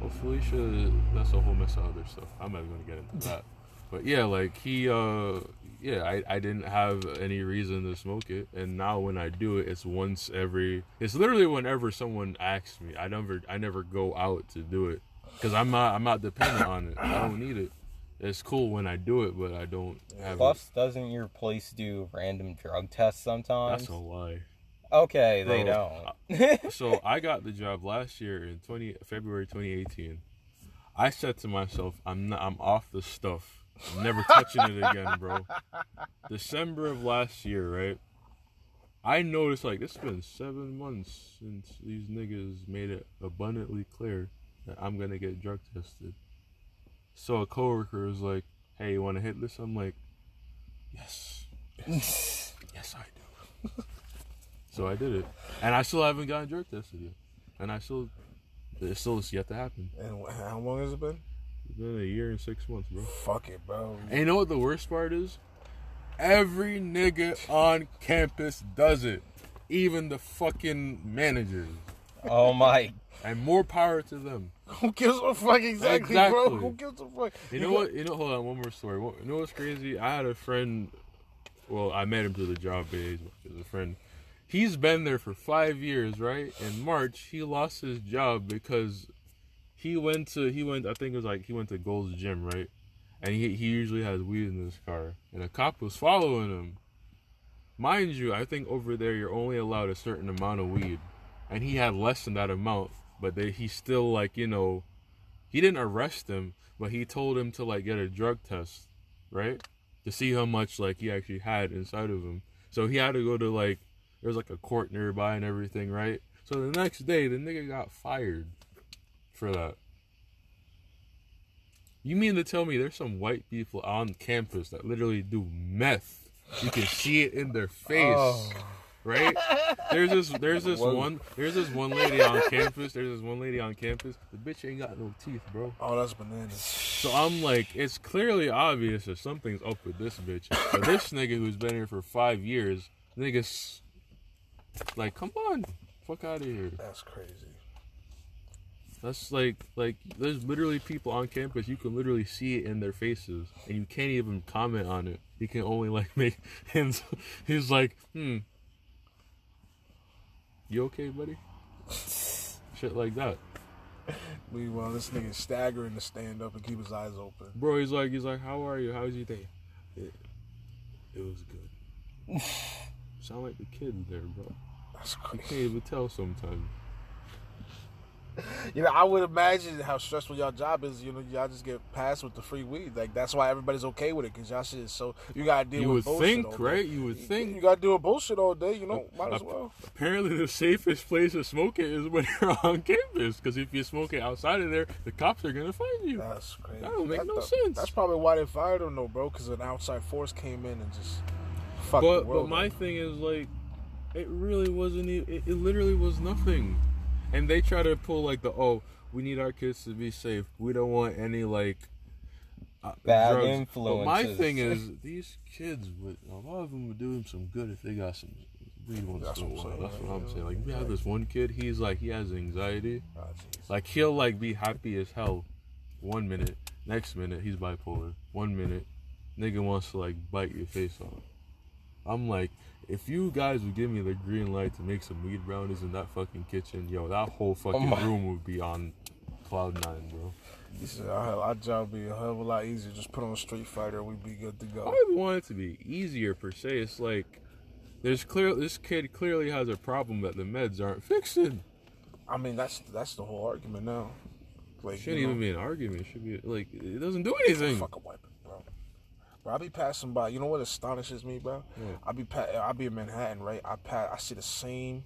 Well, Felicia, that's a whole mess of other stuff. I'm not going to get into that. But yeah, like he, uh, yeah, I, I didn't have any reason to smoke it, and now when I do it, it's once every. It's literally whenever someone asks me. I never, I never go out to do it because I'm not, I'm not dependent on it. I don't need it. It's cool when I do it, but I don't have Plus, doesn't your place do random drug tests sometimes? That's a lie. okay, they Bro, don't. so I got the job last year in 20 February 2018. I said to myself, I'm not, I'm off the stuff. I'm never touching it again, bro. December of last year, right? I noticed like it's been seven months since these niggas made it abundantly clear that I'm gonna get drug tested. So a coworker was like, "Hey, you want to hit this?" I'm like, "Yes, yes, yes, I do." so I did it, and I still haven't gotten drug tested yet, and I still, it still is yet to happen. and how long has it been? It's been a year and six months, bro. Fuck it, bro. And you know what the worst part is? Every nigga on campus does it. Even the fucking managers. oh my. And more power to them. Who gives a fuck exactly, bro? Who gives a fuck? You know what? You know, hold on, one more story. What- You know what's crazy? I had a friend. Well, I met him through the job, but he's he's a friend. He's been there for five years, right? In March, he lost his job because he went to he went. I think it was like he went to Gold's Gym, right? And he he usually has weed in his car, and a cop was following him. Mind you, I think over there you're only allowed a certain amount of weed, and he had less than that amount, but they, he still like you know he didn't arrest him, but he told him to like get a drug test, right? To see how much like he actually had inside of him. So he had to go to like there was like a court nearby and everything, right? So the next day the nigga got fired for that. You mean to tell me there's some white people on campus that literally do meth? You can see it in their face Oh. Right? There's this there's this Whoa. one there's this one lady on campus. There's this one lady on campus. The bitch ain't got no teeth, bro. Oh, that's bananas. So I'm like, it's clearly obvious that something's up with this bitch. But this nigga who's been here for five years, niggas like, come on, fuck out of here. That's crazy. That's like like there's literally people on campus you can literally see it in their faces and you can't even comment on it. You can only like make hands. He's like, hmm. You okay, buddy? Shit like that, Meanwhile, this nigga staggering to stand up and keep his eyes open. bro. He's like, he's like, how are you? How's your day? It, it was good. Sound like the kids there, bro. That's You crazy. can't even tell sometimes. You know, I would imagine how stressful y'all job is. You know, y'all just get passed with the free weed. Like that's why everybody's okay with it because y'all shit is so you gotta deal You with would bullshit think, all day. right? You would You think. You gotta deal with bullshit all day. You know, might as well. Apparently, the safest place to smoke it is when you're on campus. Because if you smoke it outside of there, the cops are gonna find you. That's crazy. That don't make That- no that- sense. That's probably why they fired him, though, bro. Because an outside force came in and just fucked the But world. but my up. thing is like, it really wasn't. It, it literally was nothing. And they try to pull like the oh, we need our kids to be safe. We don't want any like uh, Bad drugs. But my thing is these kids would a lot of them would do them some good if they got some. weed once That's in a what I'm while. saying, That's what I'm saying. Like we have this one kid. He's like he has anxiety. Jeez. Like he'll like be happy as hell one minute, next minute he's bipolar. One minute, nigga wants to like bite your face off. I'm like, if you guys would give me the green light to make some weed brownies in that fucking kitchen, yo, that whole oh fucking my- room would be on cloud nine, bro. He said, our, our job would be a hell of a lot easier. Just put on a Street Fighter, we'd be good to go. don't want it to be easier per se. It's like there's clear this kid clearly has a problem that the meds aren't fixing. I mean, that's that's the whole argument now. Like, Shouldn't you know, even be an argument. It should be like it doesn't do anything. Fuck a weapon, bro. I be passing by. You know what astonishes me, bro? What? I be pa- I be in Manhattan, right? I pass. I see the same.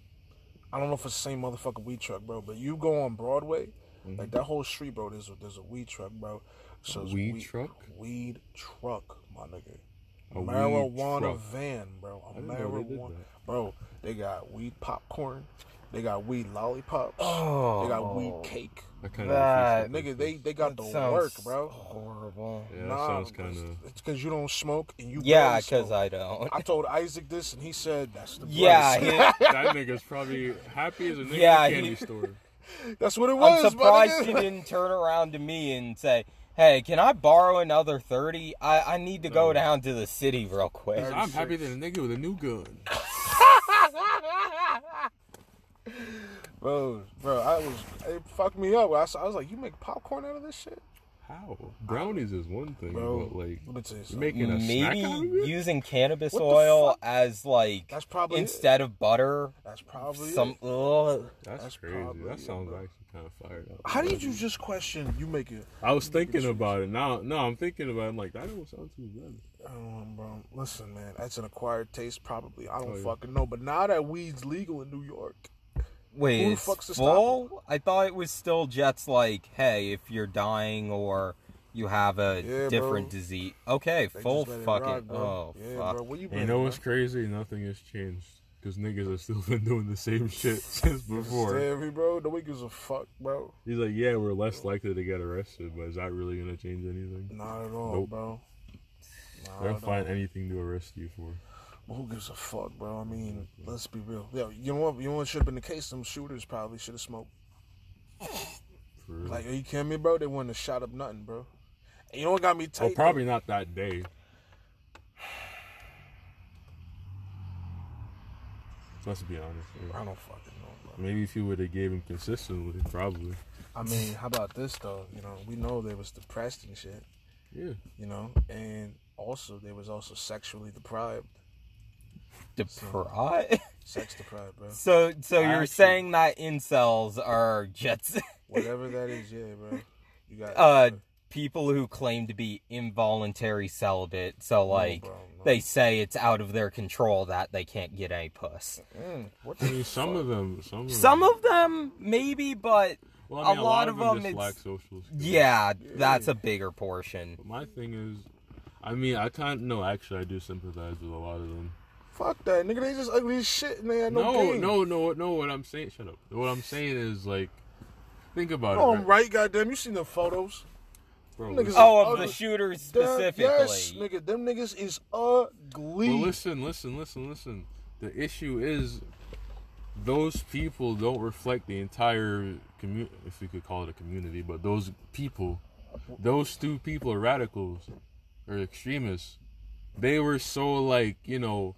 I don't know if it's the same motherfucking weed truck, bro. But you go on Broadway, mm-hmm. like that whole street, bro. There's a there's a weed truck, bro. So it's weed truck? Weed truck, my nigga. A marijuana van, bro. A marijuana, bro. They got weed popcorn. They got weed lollipops. Oh. they got weed oh. cake. I kind That- of Nigga, they they got That the work, bro. Horrible. Yeah, that Nah, sounds kind of. It's because you don't smoke and you. Yeah, because. I don't. I told Isaac this, and he said that's the. Yeah, he- that nigga's probably happy as a nigga Yeah, in a candy he- store. that's what it was. I'm surprised he didn't turn around to me and say, "Hey, can I borrow another 30? I, I need to go down to the city real quick." I'm happy that a nigga with a new gun. bro, bro, I was it fucked me up. I, was- I was like, you make popcorn out of this shit, How? Brownies is one thing, bro. but like let me you you're making a snack Maybe out of it? using cannabis What the oil fuck? as like That's probably it. instead of butter. That's probably Some it. ugh. That's, That's crazy. probably That it, sounds bro. actually kind of fired up. How did you just question you make it? I was thinking about it. Now, no, I'm thinking about it. I'm like, that don't sound too bad. I bro. Listen, man, that's an acquired taste, probably. I don't Oh, yeah. fucking know. But now that weed's legal in New York, Wait, Who fuck's to full? I thought it was still Jets. like, hey, if you're dying or you have a Yeah, different bro. disease. Okay, they full just it fucking. rock, oh, yeah, fuck. bro. Where you been? you know bro? what's crazy? Nothing has changed because niggas have still been doing the same shit since before. Scary, bro. Nobody gives a fuck, bro. He's like, yeah, we're less likely to get arrested, but is that really gonna change anything? Not at all, Nope. bro. Not They'll at find all. anything to arrest you for. Who gives a fuck, bro? I mean, let's be real. Yeah, you know what? You know what should have been the case? Some shooters probably should have smoked. Like, are you kidding me, bro? They wouldn't have shot up nothing, bro. And you know what got me tight? well, probably not that day. Let's be honest. yeah. I don't fucking know, bro. Maybe if you would have gave him consistently, probably. I mean, how about this though? You know, we know they was depressed and shit. Yeah. You know, and also they was also sexually deprived, Deprived. sex deprived, bro. so, so you're Actually- saying that incels are jets? Whatever that is, yeah, bro. You got uh people who claim to be involuntary celibate. So, like, bro, no. they say it's out of their control that they can't get any puss. Mm, what I mean, some fuck? of them, some of Some them, of them, maybe, but well, I mean, a a, lot of of them, them, just it's- lack social skills. yeah, that's a bigger portion. But my thing is, I mean, I can't. No, actually, I do sympathize with a lot of them. Fuck that, nigga. They just ugly as shit and they had no, No, game. no, no, no. What I'm saying, shut up. What I'm saying is like, think about No, it, I'm right, goddamn. You seen the photos? bro. Niggas- Oh, of ugly. the shooters Damn, specifically. Yes, nigga. Them niggas is ugly. Well, listen, listen, listen, listen. The issue is those people don't reflect the entire community, if we could call it a community, but those people, those two people are radicals or extremists. They were so like, you know,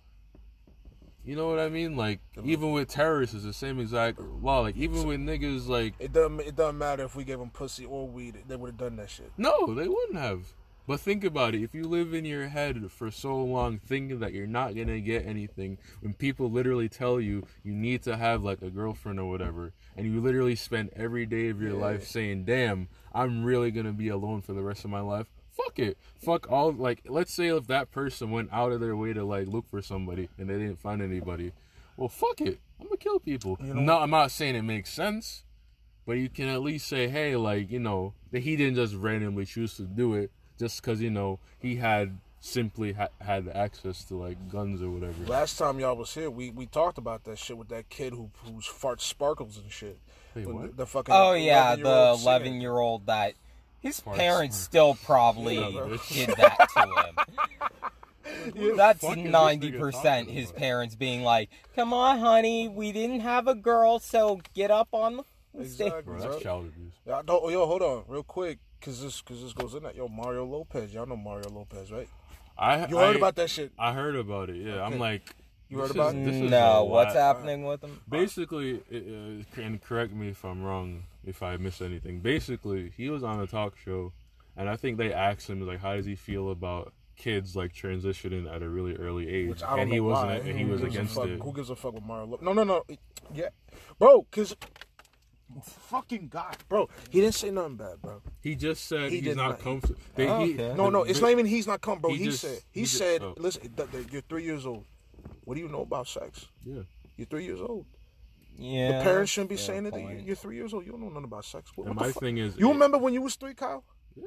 you know what I mean? Like uh-huh. even with terrorists, it's the same exact law. Like even with niggas, like It doesn't. It doesn't matter if we gave them pussy or weed. They would have done that shit. no, they wouldn't have. But think about it. If you live in your head for so long thinking that you're not gonna get anything, when people literally tell you you need to have like a girlfriend or whatever, and you literally spend every day of your life saying, "Damn, I'm really gonna be alone for the rest of my life." Fuck it. Fuck all. Like, let's say if that person went out of their way to like look for somebody and they didn't find anybody, well, fuck it. I'm gonna kill people. You know- no, I'm not saying it makes sense. But you can at least say, hey, like, you know, that he didn't just randomly choose to do it just because, you know, he had simply ha- had access to, like, guns or whatever. Last time y'all was here, we, we talked about that shit with that kid who whose fart sparkles and shit. Wait, The- what? The, fucking Oh yeah, the eleven year old that his Farts. parents still probably Yeah, bro. did that to him. That's fuck is this ninety nigga percent talking his about? parents being like, "Come on, honey, we didn't have a girl, so get up on the Exactly, Bro, bro. that's child abuse. Y'all don't, yo, hold on, real quick, cause this, cause this goes in that. Yo, Mario Lopez, y'all know Mario Lopez, right? I, You heard I- about that shit? I heard about it, yeah. Okay. I'm like, You this heard is- about it? this is No, what's whack- happening with him? Basically, uh, and correct me if I'm wrong, if I miss anything. Basically, he was on a talk show, and I think they asked him like, how does he feel about kids like transitioning at a really early age? Which I don't and he know wasn't. why. And he Who was against it. Who gives a fuck with Mario Lopez? No, no, no. Yeah, bro, cause fucking God, bro, he didn't say nothing bad, bro. He just said He he's not not. comfortable. Oh, okay. No, no, it's the- not even he's not come, bro. he He, just- said, he he, just- said, oh. listen, th- th- you're three years old. What do you know about sex? Yeah. You're three years old. Yeah, the parents shouldn't be fair saying it. that point. You're three years old. You don't know nothing about sex. What, what my fuck? thing is, You it- remember when you was three, Kyle? Yeah.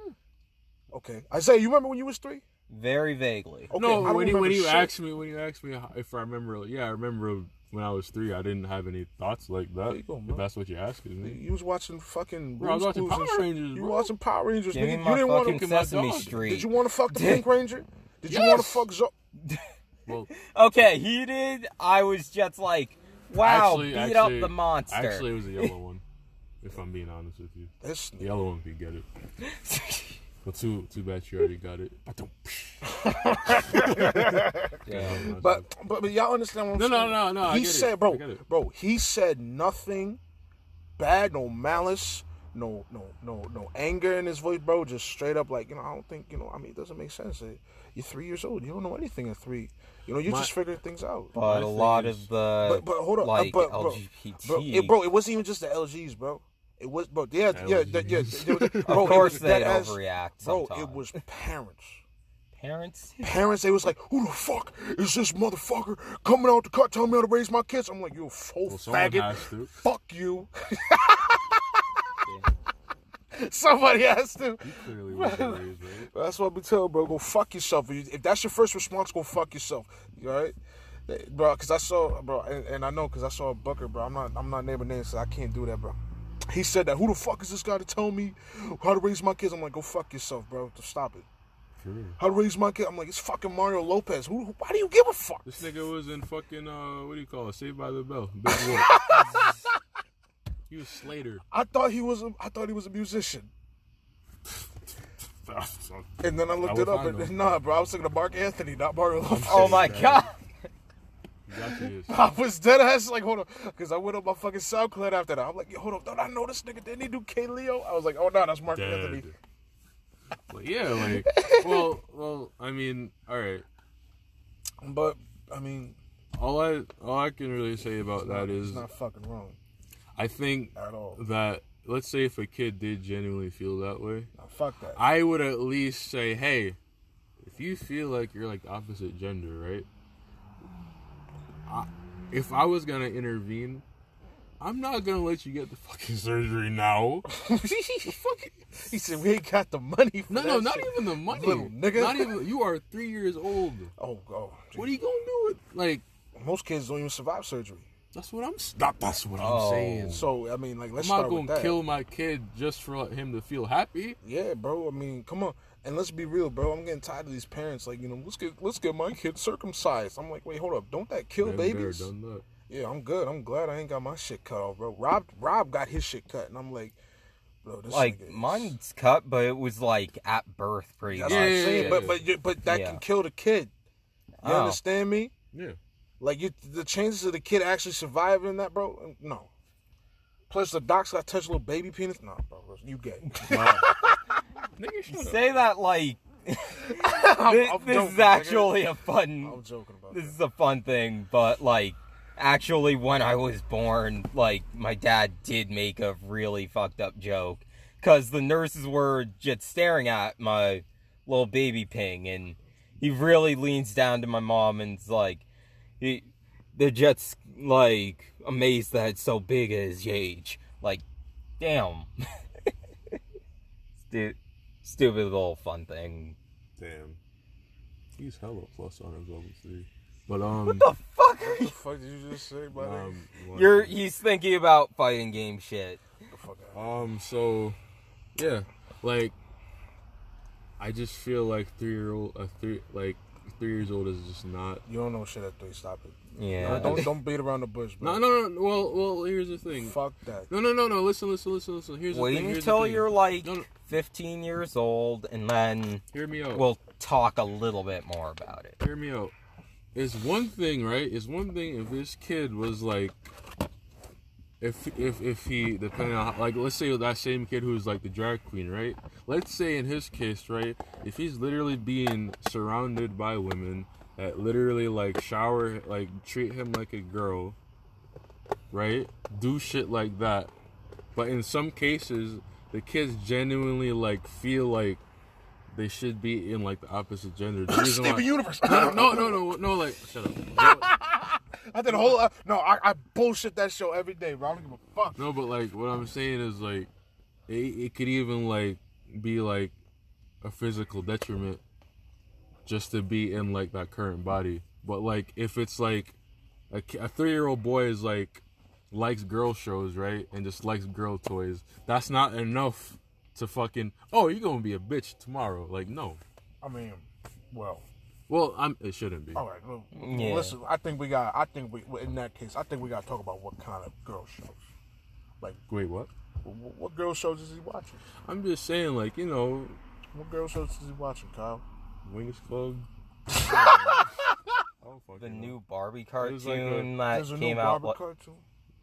Okay, Isaiah, you remember when you was three? very vaguely. Okay, no, when you when you asked me when you asked me if I remember, yeah, I remember when I was three. I didn't have any thoughts like that. Go, if that's what you're asking me. You was watching fucking. Bro, I was watching Power shit. Rangers, You bro. were watching Power Rangers, Give nigga. You didn't want fucking look at my Sesame. Street. Did you want to fuck the Pink Ranger? Did you want to fuck Zo? Well, Okay, he did. I was just like, wow, actually, beat actually, up the monster. Actually, it was a yellow one. If I'm being honest with you, This the yellow one could get it. But too too bad you already got it. Yeah. But, but but y'all understand what I'm No, no, saying? no, no, I He get it. said, I bro, get it. bro. He said nothing bad, no malice, no no no no anger in his voice, bro. Just straight up, like you know, I don't think you know. I mean, it doesn't make sense. You're three years old. You don't know anything at three. You know, you're My- just figuring things out. but a lot is- of the But but hold on, uh, like but, bro, LGBT. bro, it, bro, it wasn't even just the LGs, bro. It was, bro. Yeah, yeah, yeah, yeah. Yeah, of bro, it course was they overreact. Bro, Sometimes. it was parents. parents. Parents, they was like, "Who the fuck is this motherfucker coming out the cut telling me how to raise my kids?" I'm like, "You whole Well, someone faggot, fuck you." Somebody has to. He clearly wasn't raised right. That's what we tell, bro. Go fuck yourself. If that's your first response, go fuck yourself. You all right, bro? Because I saw, bro, and, and I know because I saw a Booker, bro. I'm not, I'm not naming names, so I can't do that, bro. He said that. Who the fuck is this guy to tell me how to raise my kids? I'm like, go fuck yourself, bro. Just stop it. For. How to raise my kid? I'm like, it's fucking Mario Lopez. Who? who- Why do you give a fuck? This nigga was in fucking uh, what do you call it? Saved by the Bell. Big Wolf. He was Slater. I thought he was. A, I thought he was a musician. And then I looked How it up, and know? nah, bro, I was thinking of Marc Anthony, not Mario Lopez. Oh my Right. god. Exactly. I was dead ass like, hold on, because I went on my fucking SoundCloud after that. I'm like, yo, hold up, don't I know this nigga? Didn't he do K Leo? I was like, oh no, that's Marc Anthony. Dead. But yeah, like, well, well, I mean, all right. But I mean, All I all I can really say about that is it's not fucking wrong I think at all. that let's say if a kid did genuinely feel that way, Nah, fuck that. I would at least say, hey, if you feel like you're like the opposite gender, right? I, if I was gonna intervene, I'm not gonna let you get the fucking surgery now. he said we ain't got the money. For No, that no, not shit. even the money. Little nigga. Not even. You are three years old. Oh, oh. What are you gonna do with like? Most kids don't even survive surgery. That's what I'm. s- That, that's what I'm Oh. saying. So I mean, like, let's I'm not start with gonna that. kill my kid just for him to feel happy. Yeah, bro. I mean, come on. And let's be real, bro. I'm getting tired of these parents. Like, you know, let's get let's get my kid circumcised. I'm like, wait, hold up. Don't that kill Been there, babies? done that. Yeah, I'm good. I'm glad I ain't got my shit cut off, bro. Rob Rob got his shit cut, and I'm like, bro, this Like is- mine's cut, but it was like at birth, pretty That's much. what I'm Yeah, saying. yeah, but but but that Yeah. can kill the kid. You Oh. understand me? Yeah. Like you, the chances of the kid actually surviving that, bro. No. Plus the docs got touch little baby penis. No, bro, you gay. Wow. Nigga, shut up. Say that like I'm- this, I'm this joking, is nigga. actually a fun. I'm joking about This that. is a fun thing, but like, actually, when I was born, like my dad did make a really fucked up joke because the nurses were just staring at my little baby ping, and he really leans down to my mom and's like, he, they're like amazed that it's so big at his age. Like, damn. Stu- stupid little fun thing. Damn. He's hella plus on his level three. But um, What the fuck are What the you? fuck did you just say, buddy? um, You're he's thinking about fighting game shit. Get the fuck out. Um, so, yeah, like, I just feel like three year old, a three, like, three years old is just not. You don't know shit at three. Stop it. Yeah. don't don't beat around the bush, bro. No, no, no. Well, well, here's the thing. Fuck that. No, no, no, no. Listen, listen, listen, listen. Here's the Wait thing. here's until you're like No, no. 15 years old, and then Hear me out. we'll talk a little bit more about it. hear me out. It's one thing, right? It's one thing if this kid was like, if if if he depending on like let's say that same kid who's like the drag queen, right? Let's say in his case, right? If he's literally being surrounded by women that literally like shower, like treat him like a girl, right? Do shit like that, but in some cases, the kids genuinely like feel like they should be in like the opposite gender. The reason why- Universe. no, no, no, no, no, like shut up. I did a whole. Uh, no, I, I bullshit that show every day, bro. I don't give a fuck. No, but like what I'm saying is like it, it could even like be like a physical detriment just to be in like that current body. But like if it's like a, a three year old boy is like likes girl shows, right, and just likes girl toys, that's not enough to fucking oh you're gonna be a bitch tomorrow. Like no. I mean, well, Well, I'm. It shouldn't be. all right. Well, Yeah. Listen, I think we got. I think we in that case, I think we got to talk about what kind of girl shows. Like, wait, what? What, what girl shows is he watching? I'm just saying, like you know, What girl shows is he watching, Kyle? Winx Club. Oh, fuck The you. new Barbie was like a- cartoon that came out, like- cartoon.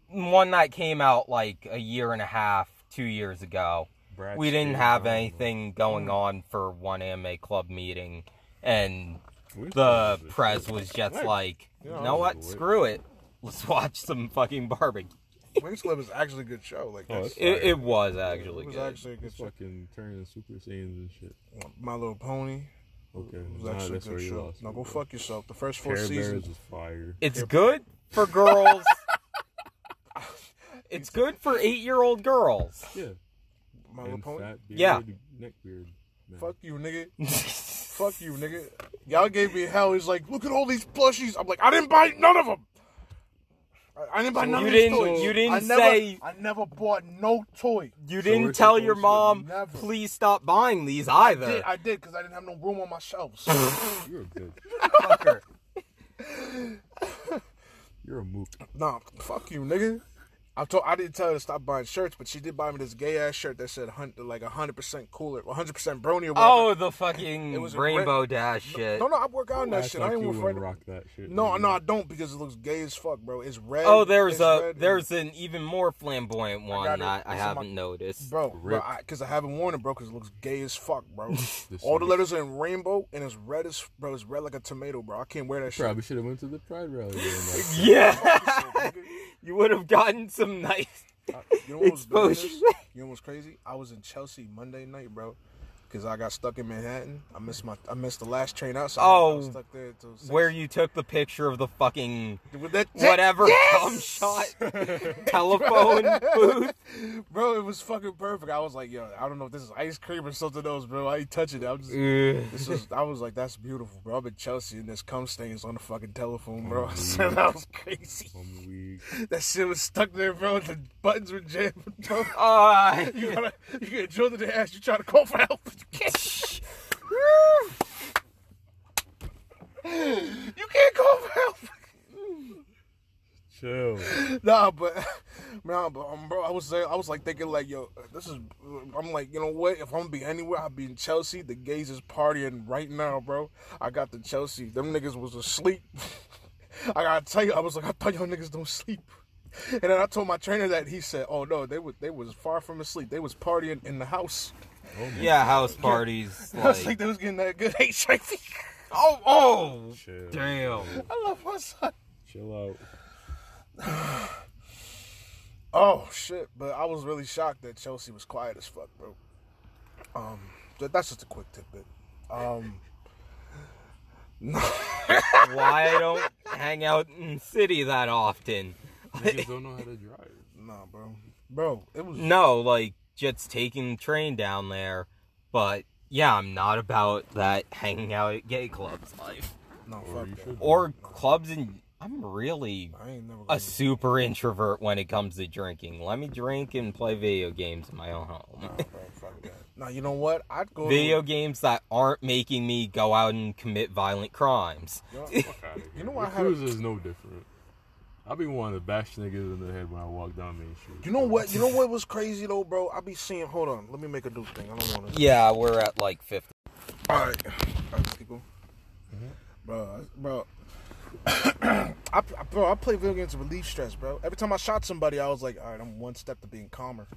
one that came out like a year and a half, two years ago. Brad we didn't Pitt, have I don't know. anything going mm. on for one anime club meeting, and the Club press was just like, you know what? Screw it. Let's watch some fucking Barbie. Winx Club is actually a good show. Like Oh, that's, it's It, it was actually it was good. actually a good It's show. fucking turning Super Saiyans and shit. My Little Pony Okay, was nah, actually a that's where good you show. lost. Now me, go bro. fuck yourself. The first four Care seasons. Bears is fire. It's good for girls. it's good for eight-year-old girls. Yeah. My Little And Pony. fat beard, Yeah. neck beard. man. Fuck you, nigga. Fuck you, nigga. Y'all gave me hell. He's like, look at all these plushies. I'm like, I didn't buy none of them. I, I didn't buy So none you of these didn't- toys. you didn't I never, say- I never bought no toy. You didn't we're tell your mom, never- please stop buying these either. I either. did, I did, because I didn't have no room on my shelves. You're a bitch. Fucker. You're a mook. nah, fuck you, nigga. I told I didn't tell her to stop buying shirts, but she did buy me this gay ass shirt that said hun- like hundred percent cooler, hundred percent brony or whatever. Oh, the fucking It was a rainbow dash shit. no, no, I work out oh, on that Act shit. like I ain't you afraid. wouldn't of- rock that shit. No, no, I don't because it looks gay as fuck, bro. It's red. Oh, there's a red, there's an even more flamboyant one got it. that I It's in my- haven't noticed. Bro, bro, because I, haven't worn it, bro, because it looks gay as fuck, bro. All the letters are in rainbow, and it's red as, bro, it's red like a tomato, bro. I can't wear that shit. Probably should have went to the Pride rally. Yeah, you would have gotten some nice uh, You know what was doing exposure. You know what's crazy? I was in Chelsea Monday night, bro, because I got stuck in Manhattan. I missed my, I missed the last train out. So I Oh, was stuck there till six. Where you took the picture of the fucking that whatever Yes! cum shot telephone booth. bro? It was fucking perfect. I was like, yo, I don't know if this is ice cream or something else, bro. I ain't touching it. I'm just. This was, I was like, that's beautiful, bro. I'm in Chelsea and there's cum stains on the fucking telephone, bro. I said that was crazy. That shit was stuck there, bro. The buttons were jammed, bro. Uh, You gotta, you get drilled in the ass. You try to call for help, you can't. call for help. Chill. nah, but nah, but um, bro, I was I was like thinking, like, yo, this is. I'm like, you know what? If I'm gonna be anywhere, I'll be in Chelsea. The gays is partying right now, bro. I got the Chelsea. Them niggas was asleep. I gotta tell you, I was like, I thought y'all niggas don't sleep. And then I told my trainer that he said, "Oh no, they was they was far from asleep. They was partying in the house. Yeah, house parties. I was like Like, they was getting that good HIV. oh, oh, Chill. damn. I love my son. Chill out. Oh shit! But I was really shocked that Chelsea was quiet as fuck, bro. Um, that- that's just a quick tidbit. Um, Why I don't hang out in city that often? Niggas don't know how to drive. nah, bro, bro, it was No, like just taking the train down there. But yeah, I'm not about that hanging out at gay clubs life no Or fuck you that. or clubs. And I'm really I ain't never. a Gonna, super introvert when it comes to drinking. Let me drink and play video games in my own home. nah, bro, fuck that. Nah, you know what? I'd go. video games that aren't making me go out and commit violent crimes. You know, Fuck outta. You know what I had a- Cruiser is no different. I'll be wanting to bash niggas in the head when I walk down Main Street. you know what? You know what was crazy though, bro? I be seeing. Hold on, let me make a new thing. I don't want to. Yeah, we're at like 50. All right, all right, people. Mm-hmm. Bro, bro. I, I- bro, I play video games to relieve stress, bro. Every time I shot somebody, I was like, all right, I'm one step to being calmer.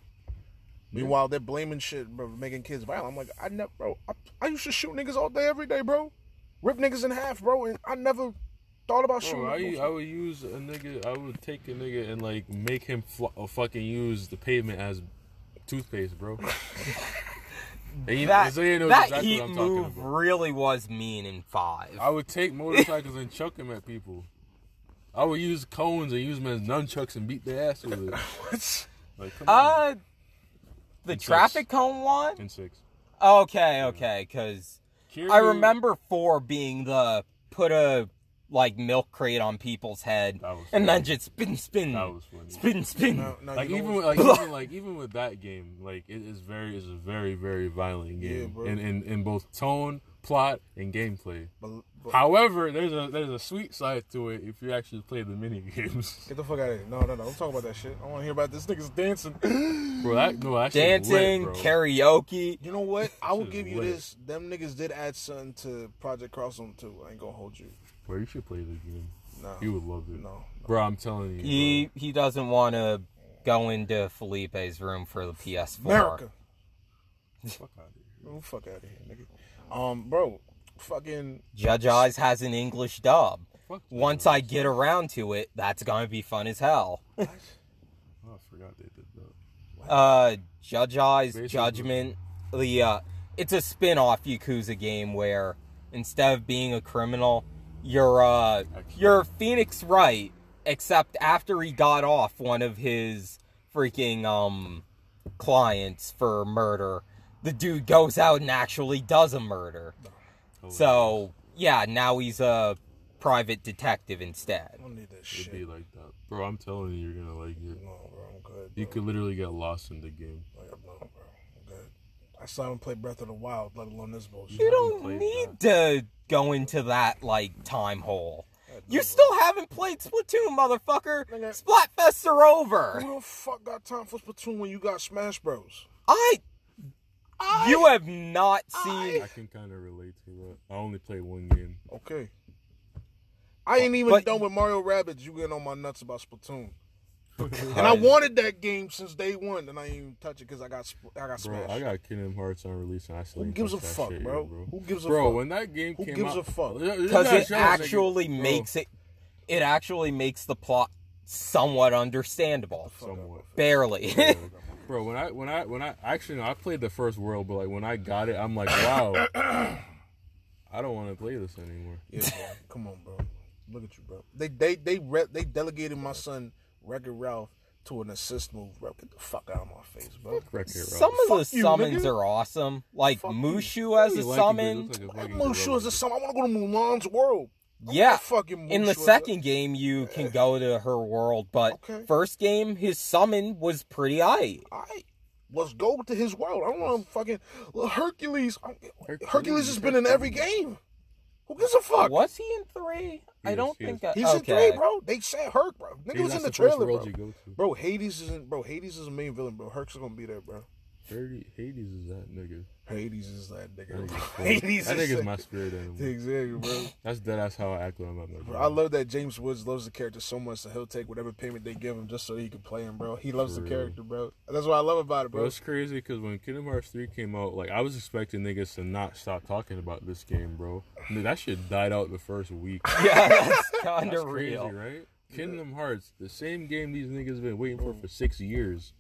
Meanwhile, they're blaming shit, bro, making kids violent. I'm like, I never, bro. I, I used to shoot niggas all day, every day, bro. Rip niggas in half, bro, and I never thought about shooting. Bro, I. I would use a nigga. I would take a nigga and like make him fl- uh, fucking use the pavement as toothpaste, bro. And you- That, so you know that exactly heat what I'm talking move really was mean in 5. I would take motorcycles and chuck them at people. I would use cones and use them as nunchucks and beat their ass with it. What? Like, come on. Uh, the six. traffic cone one? In six. Okay, okay, because I remember 4 being the put a like milk crate on people's head That and then just spin, spin, That was funny. spin, spin. No, no, like even with, like even like even with that game, like it is very is a very very violent game bro. in, in in both tone, plot, and gameplay. But, but- However, there's a there's a sweet side to it if you actually play the mini games. get the fuck out of here. No, no, no. Don't talk about that shit. I want to hear about this niggas dancing. bro, that no, that shit's Dancing, lit, bro. karaoke. You know what? I will Shit give you lit. this. Them niggas did add something to Project Crossroom too. I ain't gonna hold you. Bro, you should play the game. No. You would love it. No. Bro, I'm telling you. He he doesn't want to go into Felipe's room for the PS4. America. bro. Fuck out of here. Oh, fuck out of here, nigga. Um, bro, fucking. Judge Eyes has an English dub. Once I get around to it, that's gonna be fun as hell. Oh, I forgot they did that. Uh, Judge Eyes Basically- Judgment, the uh, it's a spin-off Yakuza game where instead of being a criminal, you're uh, Excellent. you're Phoenix Wright, except after he got off one of his freaking um clients for murder, the dude goes out and actually does a murder. So yeah, now he's a private detective instead. I don't need that It'd shit. be like that. Bro, I'm telling you, you're gonna like it. No, bro, I'm good. You could literally get lost in the game. Like, no, bro, I'm good. I saw him play Breath of the Wild, let alone this bullshit. You don't played need to go into that like time hole. You still haven't played Splatoon, motherfucker. Nigga. Splatfests are over. Who the fuck got time for Splatoon when you got Smash Bros? I. You have not seen. I can kind of relate to that. I only played one game. Okay. I ain't even But- done with Mario Rabbids. You getting on my nuts about Splatoon. And I wanted that game since day one, and I ain't even touch it because I got sp- I got Bro. I got Kingdom Hearts on release and I still Who ain't gives a touched that fuck, shit bro? yet, bro? Who gives a bro, fuck? Bro, when that game Who came gives out, a fuck? Because it actually makes it. It actually makes the plot somewhat understandable. somewhat. Barely. Bro, when I when I when I actually no, I played the first world, but like when I got it, I'm like, wow, I don't want to play this anymore. Yeah, bro. Come on, bro. Look at you, bro. They they they re- they delegated my son Wreck-It Ralph to an assist move, bro. Get the fuck out of my face, bro. Wreck-It Some of the Fuck you, summons nigga. are awesome. Like Fuck. Mushu as a like it, but it summon. looks like a Mushu as a summon. I want to go to Mulan's world. I want Yeah. that fucking In the Mushu as a- second game, you can go to her world, but Okay. first game, his summon was pretty high. Alright. Let's go to his world. I don't want to fucking Hercules. Hercules Hercules has been in every game. Who Who gives a fuck? Was he in three? I is, don't he think. is. I, He's okay. in three, bro. They said Herc, bro. Nigga See, was in the first trailer, world bro. you go to. Bro, Hades is in, bro. Hades is a main villain, bro. Herc's gonna be there, bro. Hades Hades is that nigga. Hades is that nigga. Hades that is nigga's my spirit animal. Exactly, bro. That's dead. That's how I act when I'm at my Bro. I love that James Woods loves the character so much that he'll take whatever payment they give him just so he can play him, bro. He loves For the real. character, bro. That's what I love about it, Bro, bro. it's crazy because when Kingdom Hearts 3 came out, like, I was expecting niggas to not stop talking about this game, bro. Mean, that shit died out the first week. Yeah, that's kind of crazy, real. right? Kingdom Hearts, the same game these niggas been waiting for for six years.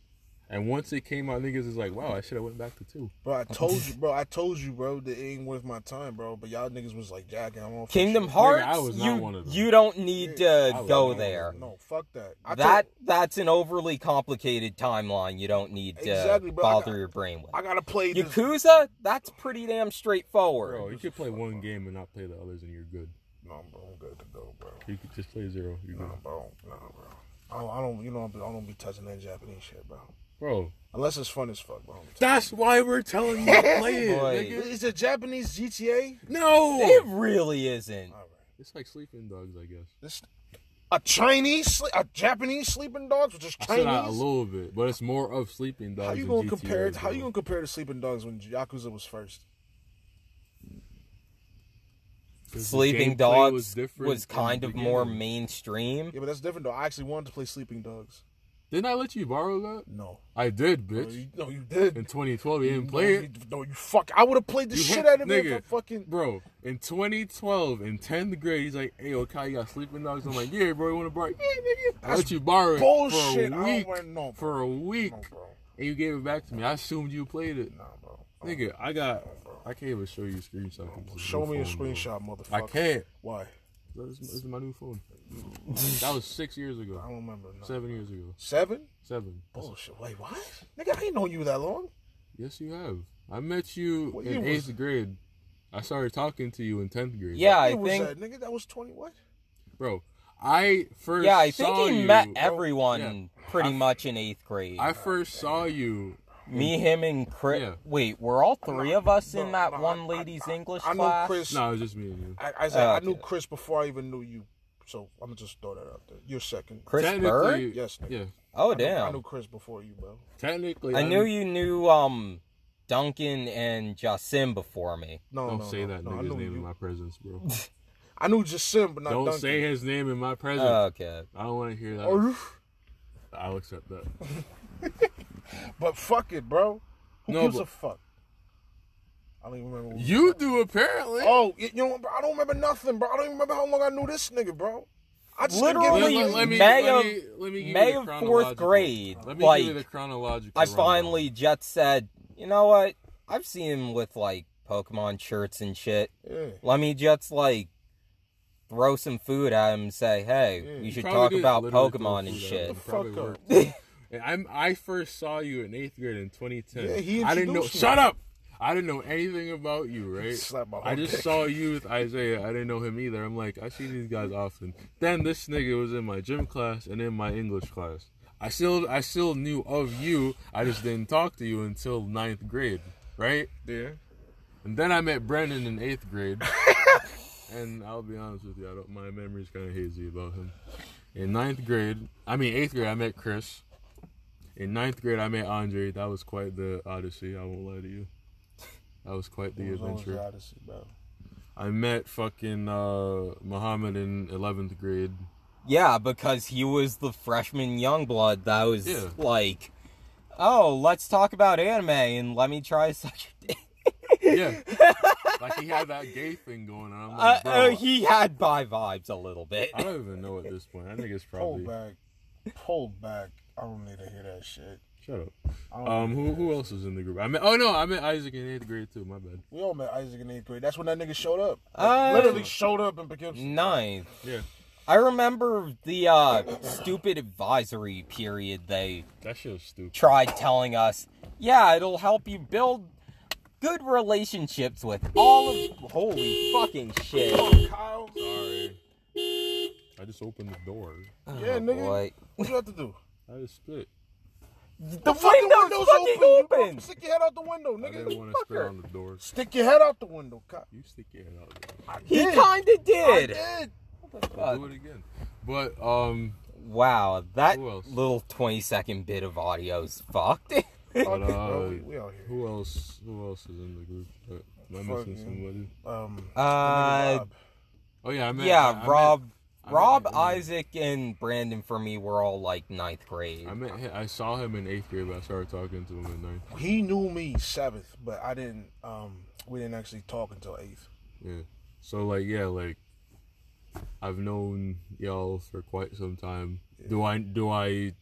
And once it came out, niggas is like, wow, I should have went back to two. Bro, I told you, bro. I told you, bro, that it ain't worth my time, bro. But y'all niggas was like jacking. I'm on Kingdom shit. Hearts, I was not you one of them. you don't need Yeah, to was go not there. No, fuck that. I That told- that's an overly complicated timeline. You don't need to Exactly, bro. I bother got- your brain with. I gotta play this. Yakuza, that's pretty damn straightforward. Bro, you could play one game and not play the others, and you're good. No, bro, I'm good to go, bro. You could just play zero. You're No, good. bro, no, bro. I don't, I don't, you know, I don't be touching that Japanese shit, bro. Bro, Unless it's fun as fuck, bro. that's why we're telling you to play it, Boy. nigga. Is it Japanese GTA? No! It really isn't. All right. It's like sleeping dogs, I guess. This a Chinese, sle- a Japanese sleeping dogs, which is I said that a Chinese. little bit, but it's more of sleeping dogs. How you than gonna compare? GTA, How you bro. gonna compare to sleeping dogs when Yakuza was first? 'Cause the Sleeping gameplay Dogs was, was, different in the kind of more beginning. mainstream. Yeah, but that's different though. I actually wanted to play Sleeping Dogs. Didn't I let you borrow that? No, I did, no, bitch. you, no, you did. In 2012, you didn't No, play you- it, No, you fuck. I would have played the shit hit- out of it nigga. if I fucking. bro. In 2012, in 10th grade, he's like, "Hey, okay, you got sleeping dogs." I'm like, "Yeah, bro, you want to borrow?" it?" Yeah, nigga. I let you borrow it bullshit. for I a don't week. know, bro. For a week, No, and you gave it back to me. I assumed you played it, Nah, bro. nigga. I got. I can't even show you a screenshot. Show me a phone, bro. screenshot, motherfucker. I can't. Why? This this is my new phone. that was six years ago. I don't remember. No. Seven years ago. Seven? Seven. Bullshit. Wait, what? Nigga, I ain't known you that long. Yes, you have. I met you What in year was eighth grade. I started talking to you in tenth grade. Yeah, I was think. that nigga that was twenty. What? bro. I first. Yeah, I think he you, met bro. everyone Yeah. pretty I- much in eighth grade. I first saw you. Me, him, and Chris. Yeah. Wait, were all three of us in that no, one I- lady's I- English I knew class? Chris. No, it was just me and you. I, I, said, I knew Okay. Chris before I even knew you. So I'm gonna just throw that out there. You're second. Chris technically, Bird? Yes, nigga. yeah. Oh I knew, I knew Chris before you, bro. Technically, I knew you knew um Duncan and Jasim before me. No, Don't no, say no, that no, nigga's knew name in my presence, bro. I knew Jasim, but not Don't Duncan. say his name in my presence. Okay. I don't want to hear that. Oh, I'll accept that. but fuck it, bro. Who No, gives but- a fuck? I don't even remember. what You do apparently. Oh, you know, bro, I don't remember nothing, bro. I don't even remember how long I knew this nigga, bro. I just been Literally, Let, you- let me, May let of- me, let me give you May of fourth grade, Let me like, give you the chronological. I rundown. finally just said, you know what? I've seen him with like Pokemon shirts and shit. Yeah. Let me just like throw some food at him and say, hey, Yeah, we you should talk about Pokemon and food at shit. him. Shut the Probably fuck worked. up. And I'm I first saw you in eighth grade in 2010. Yeah, he I didn't know. me. Shut up. I didn't know anything about you, right? Slap my I just dick. saw you with Isaiah. I didn't know him either. I'm like, I see these guys often. Then this nigga was in my gym class and in my English class. I still I still knew of you. I just didn't talk to you until ninth grade, right? Yeah. And then I met Brendan in eighth grade. and I'll be honest with you, I don't, my memory's kind of hazy about him. In ninth grade, I mean eighth grade, I met Chris. In ninth grade, I met Andre. That was quite the odyssey. I won't lie to you. That was quite the was adventure. the Odyssey, bro. I met fucking uh, Muhammad in eleventh grade. Yeah, because he was the freshman young blood that was Yeah. like, oh, let's talk about anime and let me try such a dick. Yeah, like he had that gay thing going on. I'm Uh, like, bro, uh, he had bi vibes a little bit. I don't even know at this point. I think it's Pull probably. back. Pull back. I don't need to hear that shit. Shut up. Um, who who else was in the group? I met. Oh no, I met Isaac in eighth grade too. My bad. We all met Isaac in eighth grade. That's when that nigga showed up. Uh, Literally showed up and became. Ninth. Yeah, I remember the uh, stupid advisory period they that shit was stupid. tried telling us, yeah, it'll help you build good relationships with all of. Holy fucking shit. Kyle. Sorry. I just opened the door. Yeah, Oh, nigga. boy. What you have to do? I just spit. The, fucking window's window's fucking open. open. You Stick your head out the window, I nigga. didn't want to spit on the door. Stick your head out the window, cop. You stick your head out there. I He kinda I did. did. I'll do it again. But um, Wow, that little 20 second bit of audio is fucked. but uh, we, we out here. who else? Who else is in the group? Am I missing somebody? Um, Uh, Rob. Oh yeah, I meant. yeah, I, I Rob, Meant, I Rob, I meant- Isaac, and Brandon for me were all like ninth grade. I meant. I saw him in eighth grade, but I started talking to him in ninth. he knew me seventh, but I didn't. Um, we didn't actually talk until eighth. Yeah. So like, yeah, like I've known y'all for quite some time. Do I do I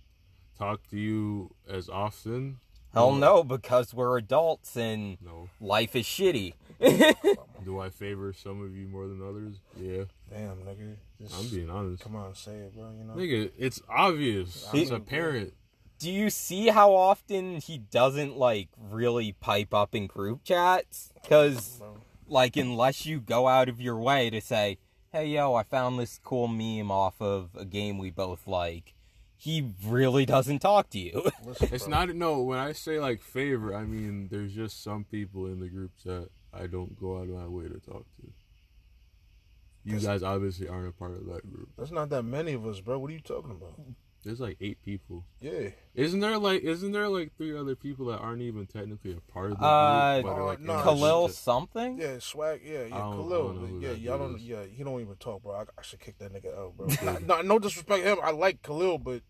talk to you as often? Hell mm. no, because we're adults and No. life is shitty. Do I favor some of you more than others? Yeah. Damn, nigga. Just, I'm being honest. Come on, say it, bro. You know. Nigga, it's obvious. He- It's apparent. Do you see how often he doesn't like really pipe up in group chats? Because like unless you go out of your way to say, "Hey yo, I found this cool meme off of a game we both like." He really doesn't talk to you. It's not no. When I say like favor, I mean there's just some people in the group that I don't go out of my way to talk to. You guys obviously aren't a part of that group. There's not that many of us, bro. What are you talking about? There's like eight people. Yeah. Isn't there like isn't there like three other people that aren't even technically a part of the Uh, group? but are, like, Uh, no, Khalil group? something? Yeah, swag. Yeah, yeah, I don't- I Khalil. don't know who yeah, y'all dude don't. is. Yeah, he don't even talk, bro. I, I should kick that nigga out, bro. not, not, no disrespect to him. I like Khalil, but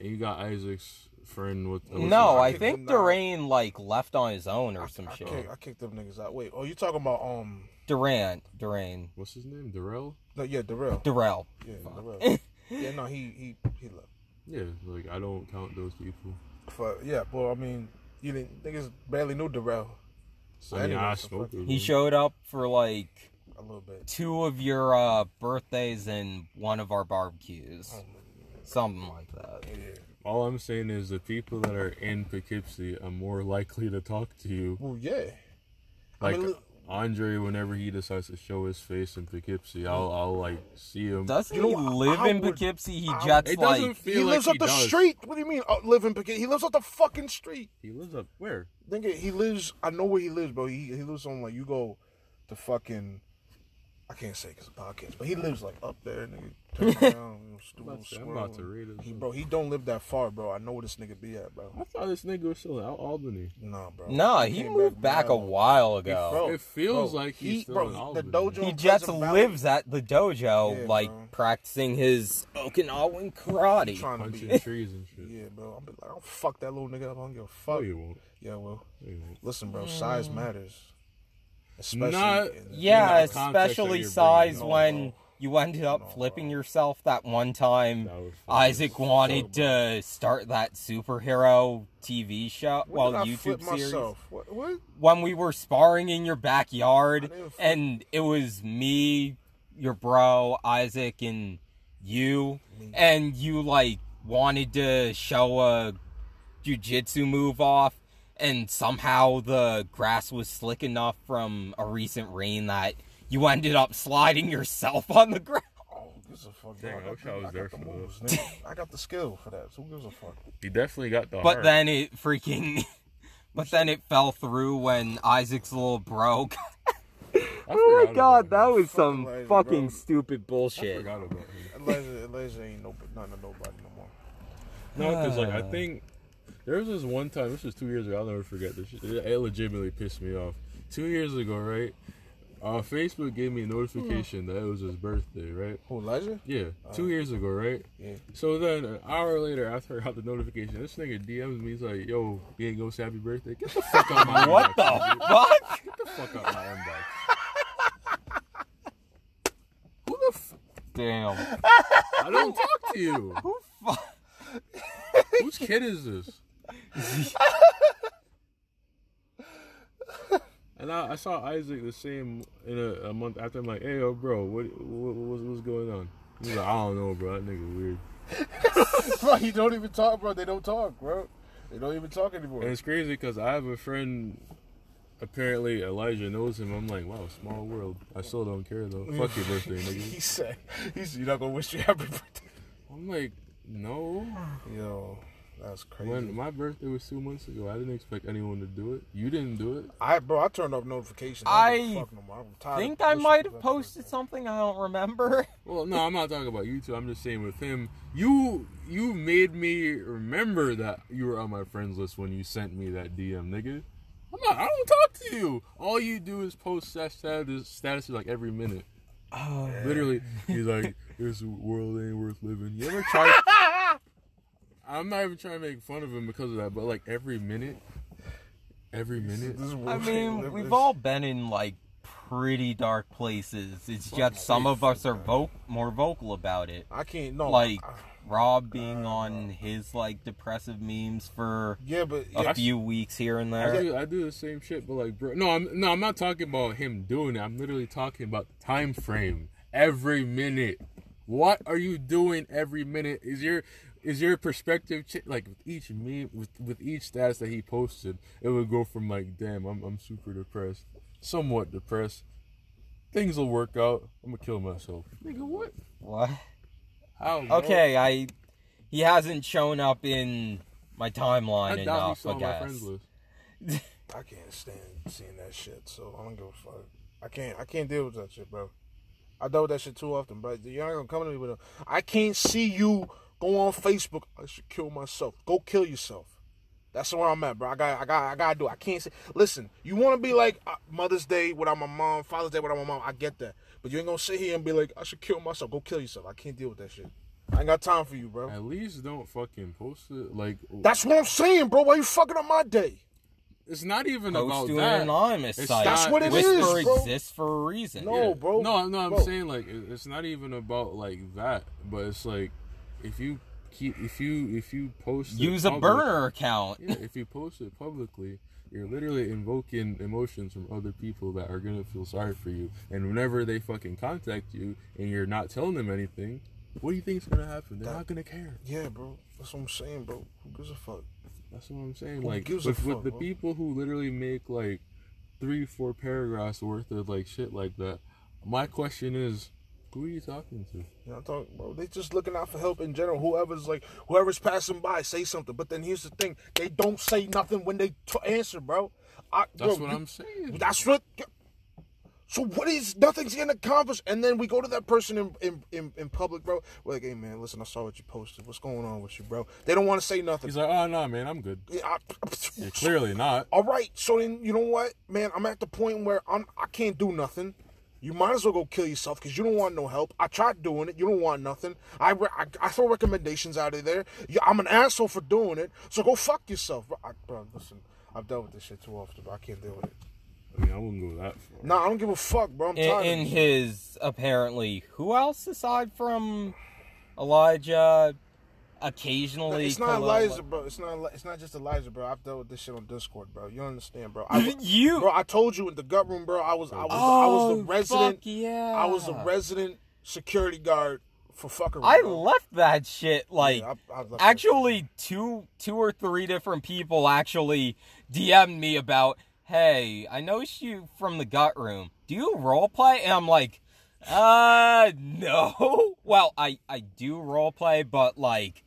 And you got Isaac's friend with. what's No, his- I think him down. Durant like left on his own or some I, shit. kick, I kicked them niggas out. Wait, oh, you talking about um? Durant, Durant, What's his name? Darrell. No, yeah, Darrell. Durrell. Yeah, Darrell. yeah, no, he he he left. Yeah, like I don't count those people. For, yeah, well, I mean, you didn't niggas barely knew Darrell I mean, Anyway, I so smoked fuck- with He showed up for like a little bit. two of your uh, birthdays and one of our barbecues, something like that. Yeah. All I'm saying is the people that are in Poughkeepsie are more likely to talk to you. Well, yeah. I Like mean, look- Andre, whenever he decides to show his face in Poughkeepsie, I'll I'll like see him. Doesn't You know he live I in would- Poughkeepsie? He I- jets It doesn't like feel he like lives he up the does. street. What do you mean? Uh, live in Poughkeepsie? He lives up the fucking street. He lives up where? Think it, he lives. I know where he lives, bro. He he lives on like you go to fucking. I can't say because of podcast, but he lives like up there, nigga. Turn around, you oh, I'm about to- I'm squirrel. about to read it. Bro, he don't live that far, bro. I know where this nigga be at, bro. I thought this nigga was still out Albany. Nah, bro. Nah, he came moved back a while ago. Bro, It feels bro, like he's he, still bro, in the dojo. He just Pleasant Valley, lives at the dojo, Yeah, like bro. practicing his Okinawan karate. Trying to Punching be. trees and shit. Yeah, bro. I'm be like, I don't fuck that little nigga up. I don't give a No, fuck. you won't. Yeah, well, No, listen, bro. Size mm. matters. Especially. Not- in- Yeah, In the especially size when no. You ended up flipping yourself that one time. That. Isaac wanted to start that superhero TV show, When well, YouTube series. myself? What? what? When we were sparring in your backyard, and it was me, your bro, Isaac, and you, and you like wanted to show a jujitsu move off, and somehow the grass was slick enough from a recent rain that you ended up sliding yourself on the ground. Oh, gives a fuck. Dang, bro. I wish got I the- was there for the those. moves, nigga. I got the skill for that. So who gives a fuck? He definitely got the But heart. then it freaking. But then it fell through when Isaac's little bro. Oh my god, that him. was some Fucking fucking bro. stupid I bullshit. forgot about him. Elijah, Elijah ain't no, nothing to nobody no more. No, because like I think there was this one time. This was two years ago. I'll never forget this. It, it legitimately pissed me off. Two years ago, right? Uh, Facebook gave me a notification that it was his birthday, right? Who, Elijah? Yeah, two years ago, right? Yeah. So then an hour later, after I got the notification, this nigga DMs me. He's like, "Yo, you ain't gonna say happy birthday? Get the fuck out my What the inbox, dude. fuck? Get the fuck out my inbox." Who the? F- Damn. I don't talk to you. Who fu- Whose kid is this? And I, I saw Isaac the same in a, a month after. I'm like, hey, yo, bro, what, what what's, what's going on? He's like, I don't know, bro. That nigga weird. bro, you don't even talk, bro. They don't talk, bro. They don't even talk anymore. And it's crazy because I have a friend. Apparently, Elijah knows him. I'm like, wow, small world. I still don't care though. Fuck your birthday, he nigga. said, he said, you're not gonna wish you happy birthday. I'm like, no. Yo, That's crazy. When my birthday was two months ago, I didn't expect anyone to do it. You didn't do it. I bro, I turned off notifications. I don't give a fuck no more. I'm tired think I might have posted shit. something. I don't remember. Well, no, I'm not talking about you two. I'm just saying with him, you you made me remember that you were on my friends list when you sent me that DM, nigga. I'm not. I don't talk to you. All you do is post stat- status statuses like every minute. Oh, Literally, he's like, "This world ain't worth living." You ever try? I'm not even trying to make fun of him because of that, but like every minute, every minute. This is I mean, we've all been in like pretty dark places. It's just some of us are vo- more vocal about it. I can't no Like I- Rob being on his like depressive memes for yeah, but a yeah, few weeks here and I there. do, I do the same shit, but like, bro, no, I'm no, I'm not talking about him doing it. I'm literally talking about the time frame. Every minute, what are you doing every minute? Is your is your perspective ch- like with each meme with with each status that he posted? It would go from like, damn, I'm I'm super depressed, somewhat depressed. Things will work out. I'm gonna kill myself. Nigga, what? What? How? bro? Okay, I he hasn't shown up in my I timeline doubt he enough. saw I my guess. friends list. I can't stand seeing that shit. So I don't give a fuck. I can't. I can't deal with that shit, bro. I dealt with that shit too often, bro. You're not gonna come to me with a. I can't see you go on Facebook. I should kill myself. Go kill yourself. That's where I'm at, bro. I got, I got, I gotta do. It. I can't say. Listen, you want to be like uh, Mother's Day without my mom, Father's Day without my mom. I get that, but you ain't gonna sit here and be like, I should kill myself. Go kill yourself. I can't deal with that shit. I ain't got time for you, bro. At least don't fucking post it. Like That's what I'm saying, bro. Why you fucking up my day? it's not even Post about to that. an anonymous It's site. That's what it Whisper is, bro. exists for a reason. No, Yeah. bro. No, no, I'm Bro. saying like it's not even about like that, but it's like if you keep if you if you post it Use a burner account. Yeah, if you post it publicly, you're literally invoking emotions from other people that are gonna feel sorry for you. And whenever they fucking contact you and you're not telling them anything, what do you think is gonna happen? They're That- not gonna care. Yeah, bro. That's what I'm saying, bro. Who gives a fuck? That's what I'm saying. Who like gives a with, with the bro? people who literally make like three, four paragraphs worth of like shit like that. My question is, who are you talking to? You know, I'm talking, bro. They just looking out for help in general. Whoever's like, whoever's passing by, say something. But then here's the thing: they don't say nothing when they t- answer, bro. I, That's bro, what you- I'm saying. That's what. So what is nothing's getting accomplished, and then we go to that person in in, in, in public, bro. We're like, hey man, listen, I saw what you posted. What's going on with you, bro? They don't want to say nothing. He's like, oh no, man, I'm good. Yeah, I- You're clearly not. All right, so then you know what, man? I'm at the point where I'm I can't do nothing. You might as well go kill yourself because you don't want no help. I tried doing it. You don't want nothing. I, re- I, I throw recommendations out of there. You, I'm an asshole for doing it. So go fuck yourself, bro. I, bro listen, I've dealt with this shit too often, but I can't deal with it. I mean, I wouldn't go that far. Nah, I don't give a fuck, bro. I'm in, tired. in of his apparently who else aside from Elijah occasionally It's not Elijah, bro. It's not. It's not just Elijah, bro. I've dealt with this shit on Discord, bro. You understand, bro. I, you bro. I told you in the gut room, bro. I was. I was. I was Oh, the resident. fuck yeah. I was the resident security guard for fucking. I left that shit like Yeah, I- I actually two two or three different people actually DM'd me about, hey, I noticed you from the gut room. Do you role play? And I'm like, uh no. Well, I I do role play, but like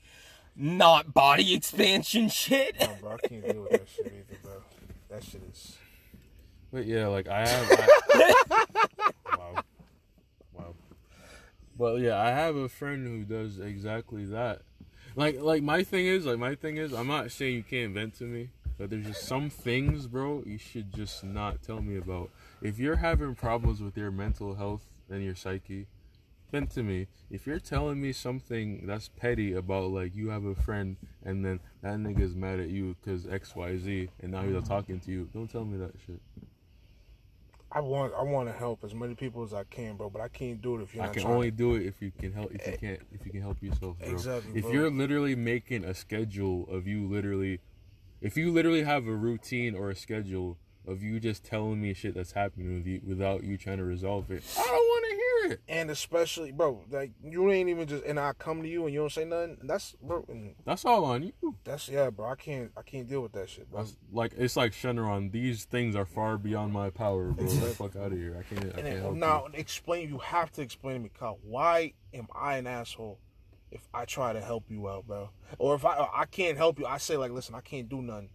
not body expansion shit. No, bro, I can't deal with that shit either, bro. That shit is. But yeah, like I have. I, wow, wow. But yeah, I have a friend who does exactly that. Like, like my thing is, like my thing is, I'm not saying you can't vent to me, but there's just some things, bro, you should just not tell me about. If you're having problems with your mental health and your psyche, vent to me. If you're telling me something that's petty about like you have a friend and then that nigga's mad at you because X Y Z and now he's not talking to you, don't tell me that shit. I want. I want to help as many people as I can, bro. But I can't do it if you're I not can trying. only do it if you can help. If you can't, if you can help yourself, bro. Exactly, If bro. you're literally making a schedule of you literally, if you literally have a routine or a schedule of you just telling me shit that's happening with you without you trying to resolve it, I don't want to hear it. and especially, bro, like you ain't even just. And I come to you and you don't say nothing. That's bro. And That's all on you. that's yeah, bro. I can't. I can't deal with that shit, bro. That's like it's like Shenron. These things are far beyond my power, bro. Get the fuck out of here. I can't. I And can't help now explain. You have to explain to me, Kyle. Why am I an asshole if I try to help you out, bro. Or if I I can't help you, I say like, listen, I can't do nothing.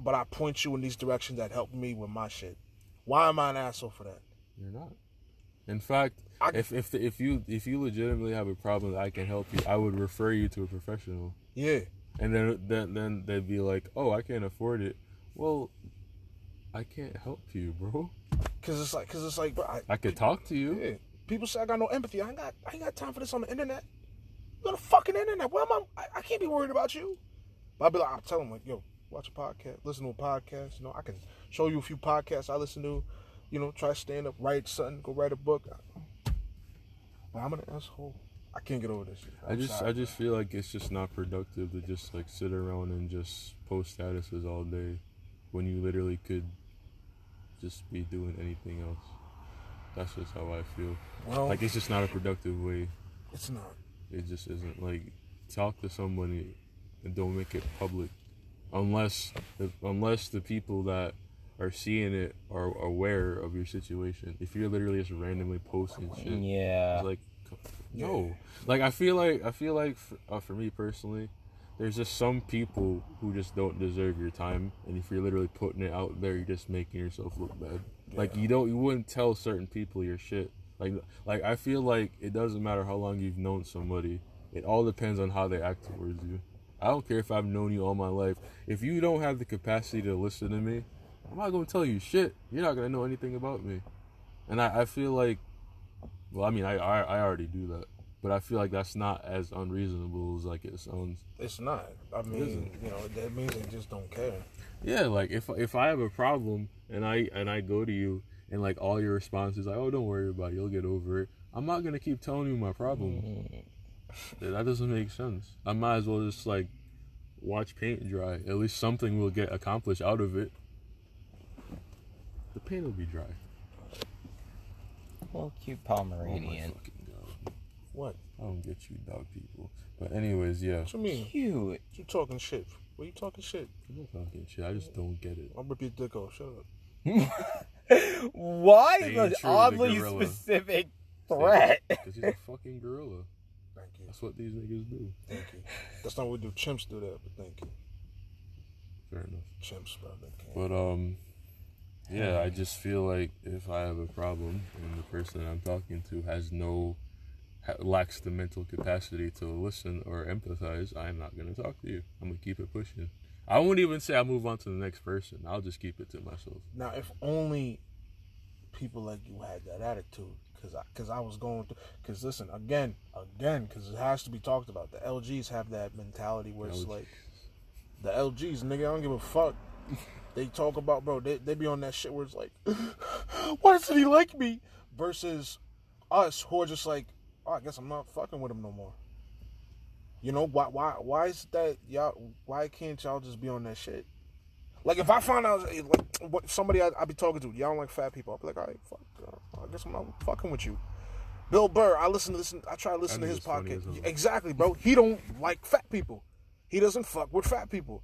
But I point you in these directions that help me with my shit. Why am I an asshole for that? You're not. In fact, I- if if the, if you if you legitimately have a problem that I can help you, I would refer you to a professional. Yeah. And then then then they'd be like, "Oh, I can't afford it." Well, I can't help you, bro. Cause it's like, cause it's like, bro, I, I could talk to you. yeah. People say I got no empathy. I ain't got, I ain't got time for this on the internet. You on the fucking internet. Where am I? I, I can't be worried about you. But I'll be like, I'll tell them like, yo, watch a podcast, listen to a podcast. You know, I can show you a few podcasts I listen to. You know, try stand up, write something, go write a book. But I'm an asshole. I can't get over this shit. I just sorry, I just feel like it's just not productive to just like sit around and just post statuses all day when you literally could just be doing anything else. That's just how I feel. Well, Like it's just not a productive way. it's not. It just isn't like talk to somebody and don't make it public unless the, unless the people that are seeing it are aware of your situation. If you're literally just randomly posting shit, Yeah. like no. Like I feel like I feel like for, uh, for me personally, there's just some people who just don't deserve your time, and if you're literally putting it out there, you're just making yourself look bad. Like you don't, you wouldn't tell certain people your shit. Like like I feel like it doesn't matter how long you've known somebody. It all depends on how they act towards you. I don't care if I've known you all my life. If you don't have the capacity to listen to me, I'm not gonna tell you shit. You're not gonna know anything about me. And I, I feel like well, I mean, I, I I already do that, but I feel like that's not as unreasonable as like it sounds. It's not. I mean, you know, that means they just don't care. Yeah, like if if I have a problem and I and I go to you and like all your response is like, oh, don't worry about it, you'll get over it. I'm not gonna keep telling you my problem. Mm-hmm. That doesn't make sense. I might as well just like watch paint dry. At least something will get accomplished out of it. The paint will be dry. Well, cute Oh my Pomeranian. fucking god! What? I don't get you, dog people. But anyways, yeah. What you mean? Cute. You talking shit? What are you talking shit? I'm not talking shit. I just don't get it. I'll rip your dick off. Shut up. Why Staying the true to the oddly specific threat? Because he's a fucking gorilla. That's what these niggas do. Thank you. That's not what we do. Chimps do that, but thank you. Fair enough. Chimps, bro. They. But um, yeah, I just feel like if I have a problem and the person I'm talking to has no ha- lacks the mental capacity to listen or empathize, I'm not gonna talk to you. I'm gonna keep it pushing. I won't even say I move on to the next person. I'll just keep it to myself. Now, if only people like you had that attitude, because I, cause I was going through. Because listen, again, again, because it has to be talked about. The LGs have that mentality where it's like, the LGs, nigga, I don't give a fuck. They talk about, bro, they, they be on that shit where it's like, why doesn't he like me? Versus us who are just like, oh, I guess I'm not fucking with him no more. You know why? Why? Why is that y'all? Why can't y'all just be on that shit? Like if I find out eh, like what somebody I, I be talking to, y'all don't like fat people. I'll be like, all right, fuck. uh, I guess I'm not fucking with you. Bill Burr, I listen to listen. I try to listen to his nigga's funny as podcast. Exactly, bro. He don't like fat people. He doesn't fuck with fat people.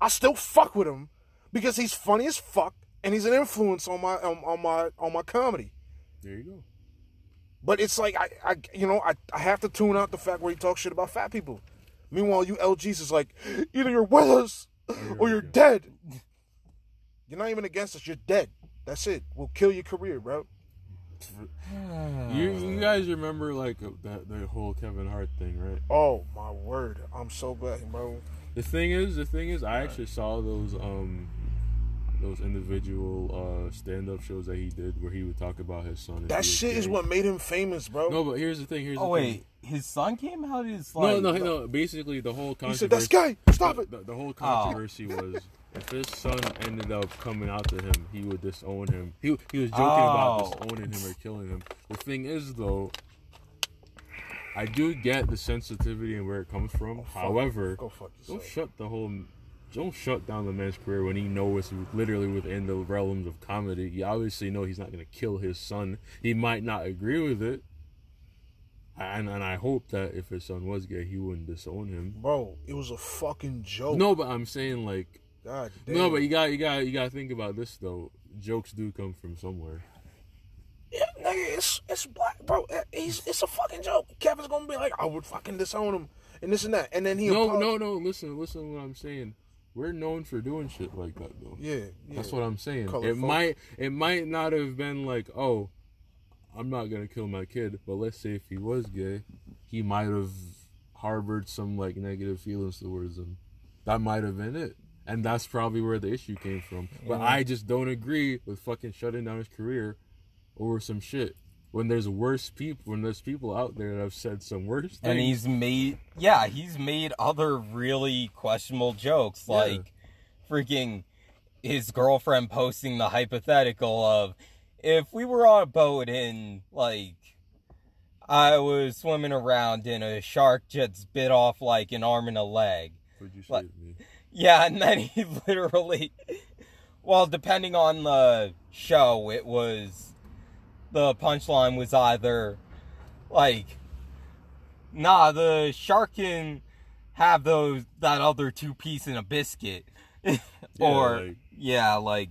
I still fuck with him because he's funny as fuck and he's an influence on my on, on my on my comedy. There you go. But it's like I, I you know, I, I have to tune out the fact where he talks shit about fat people. Meanwhile, you LGs is like, either you're with us or you're dead. You're not even against us, you're dead. That's it. We'll kill your career, bro. You you guys remember like uh, that the whole Kevin Hart thing, right? Oh my word. I'm so glad, bro. The thing is, the thing is, I actually saw those um those individual uh stand up shows that he did where he would talk about his son. That he was shit is what made him famous, bro. No, but here's the thing. Here's Oh the wait, his son came out as like No, no, no. Basically, the whole he controversy. said, That's gay. Stop it. The, the whole controversy was if his son ended up coming out to him, he would disown him. He he was joking about Oh. disowning him or killing him. The thing is, though, I do get the sensitivity and where it comes from. However, Go fuck don't shut the whole. Don't shut down the man's career when he knows it's literally within the realms of comedy. You obviously know he's not going to kill his son. He might not agree with it, and and I hope that if his son was gay, he wouldn't disown him. Bro, it was a fucking joke. No, but I'm saying like God damn. no, but you got you got you got to think about this though. Jokes do come from somewhere. Yeah, nigga, it's, it's black, bro. He's it's a fucking joke. Kevin's gonna be like, I would fucking disown him and this and that, and then he No, apolog- no, no. Listen, listen to what I'm saying. We're known for doing shit like that, though. yeah, yeah. That's what I'm saying. Color it might, it might not have been like, oh, I'm not gonna kill my kid, but let's say if he was gay, he might have harbored some like negative feelings towards him. That might have been it, and that's probably where the issue came from. But I just don't agree with fucking shutting down his career over some shit. When there's worse people, when there's people out there that have said some worse things, and he's made yeah he's made other really questionable jokes Yeah. like freaking his girlfriend posting the hypothetical of if we were on a boat and like i was swimming around and a shark just bit off like an arm and a leg What'd you say What? me? yeah and then he literally well depending on the show it was the punchline was either like nah the shark can have those that other two piece in a biscuit or like- yeah like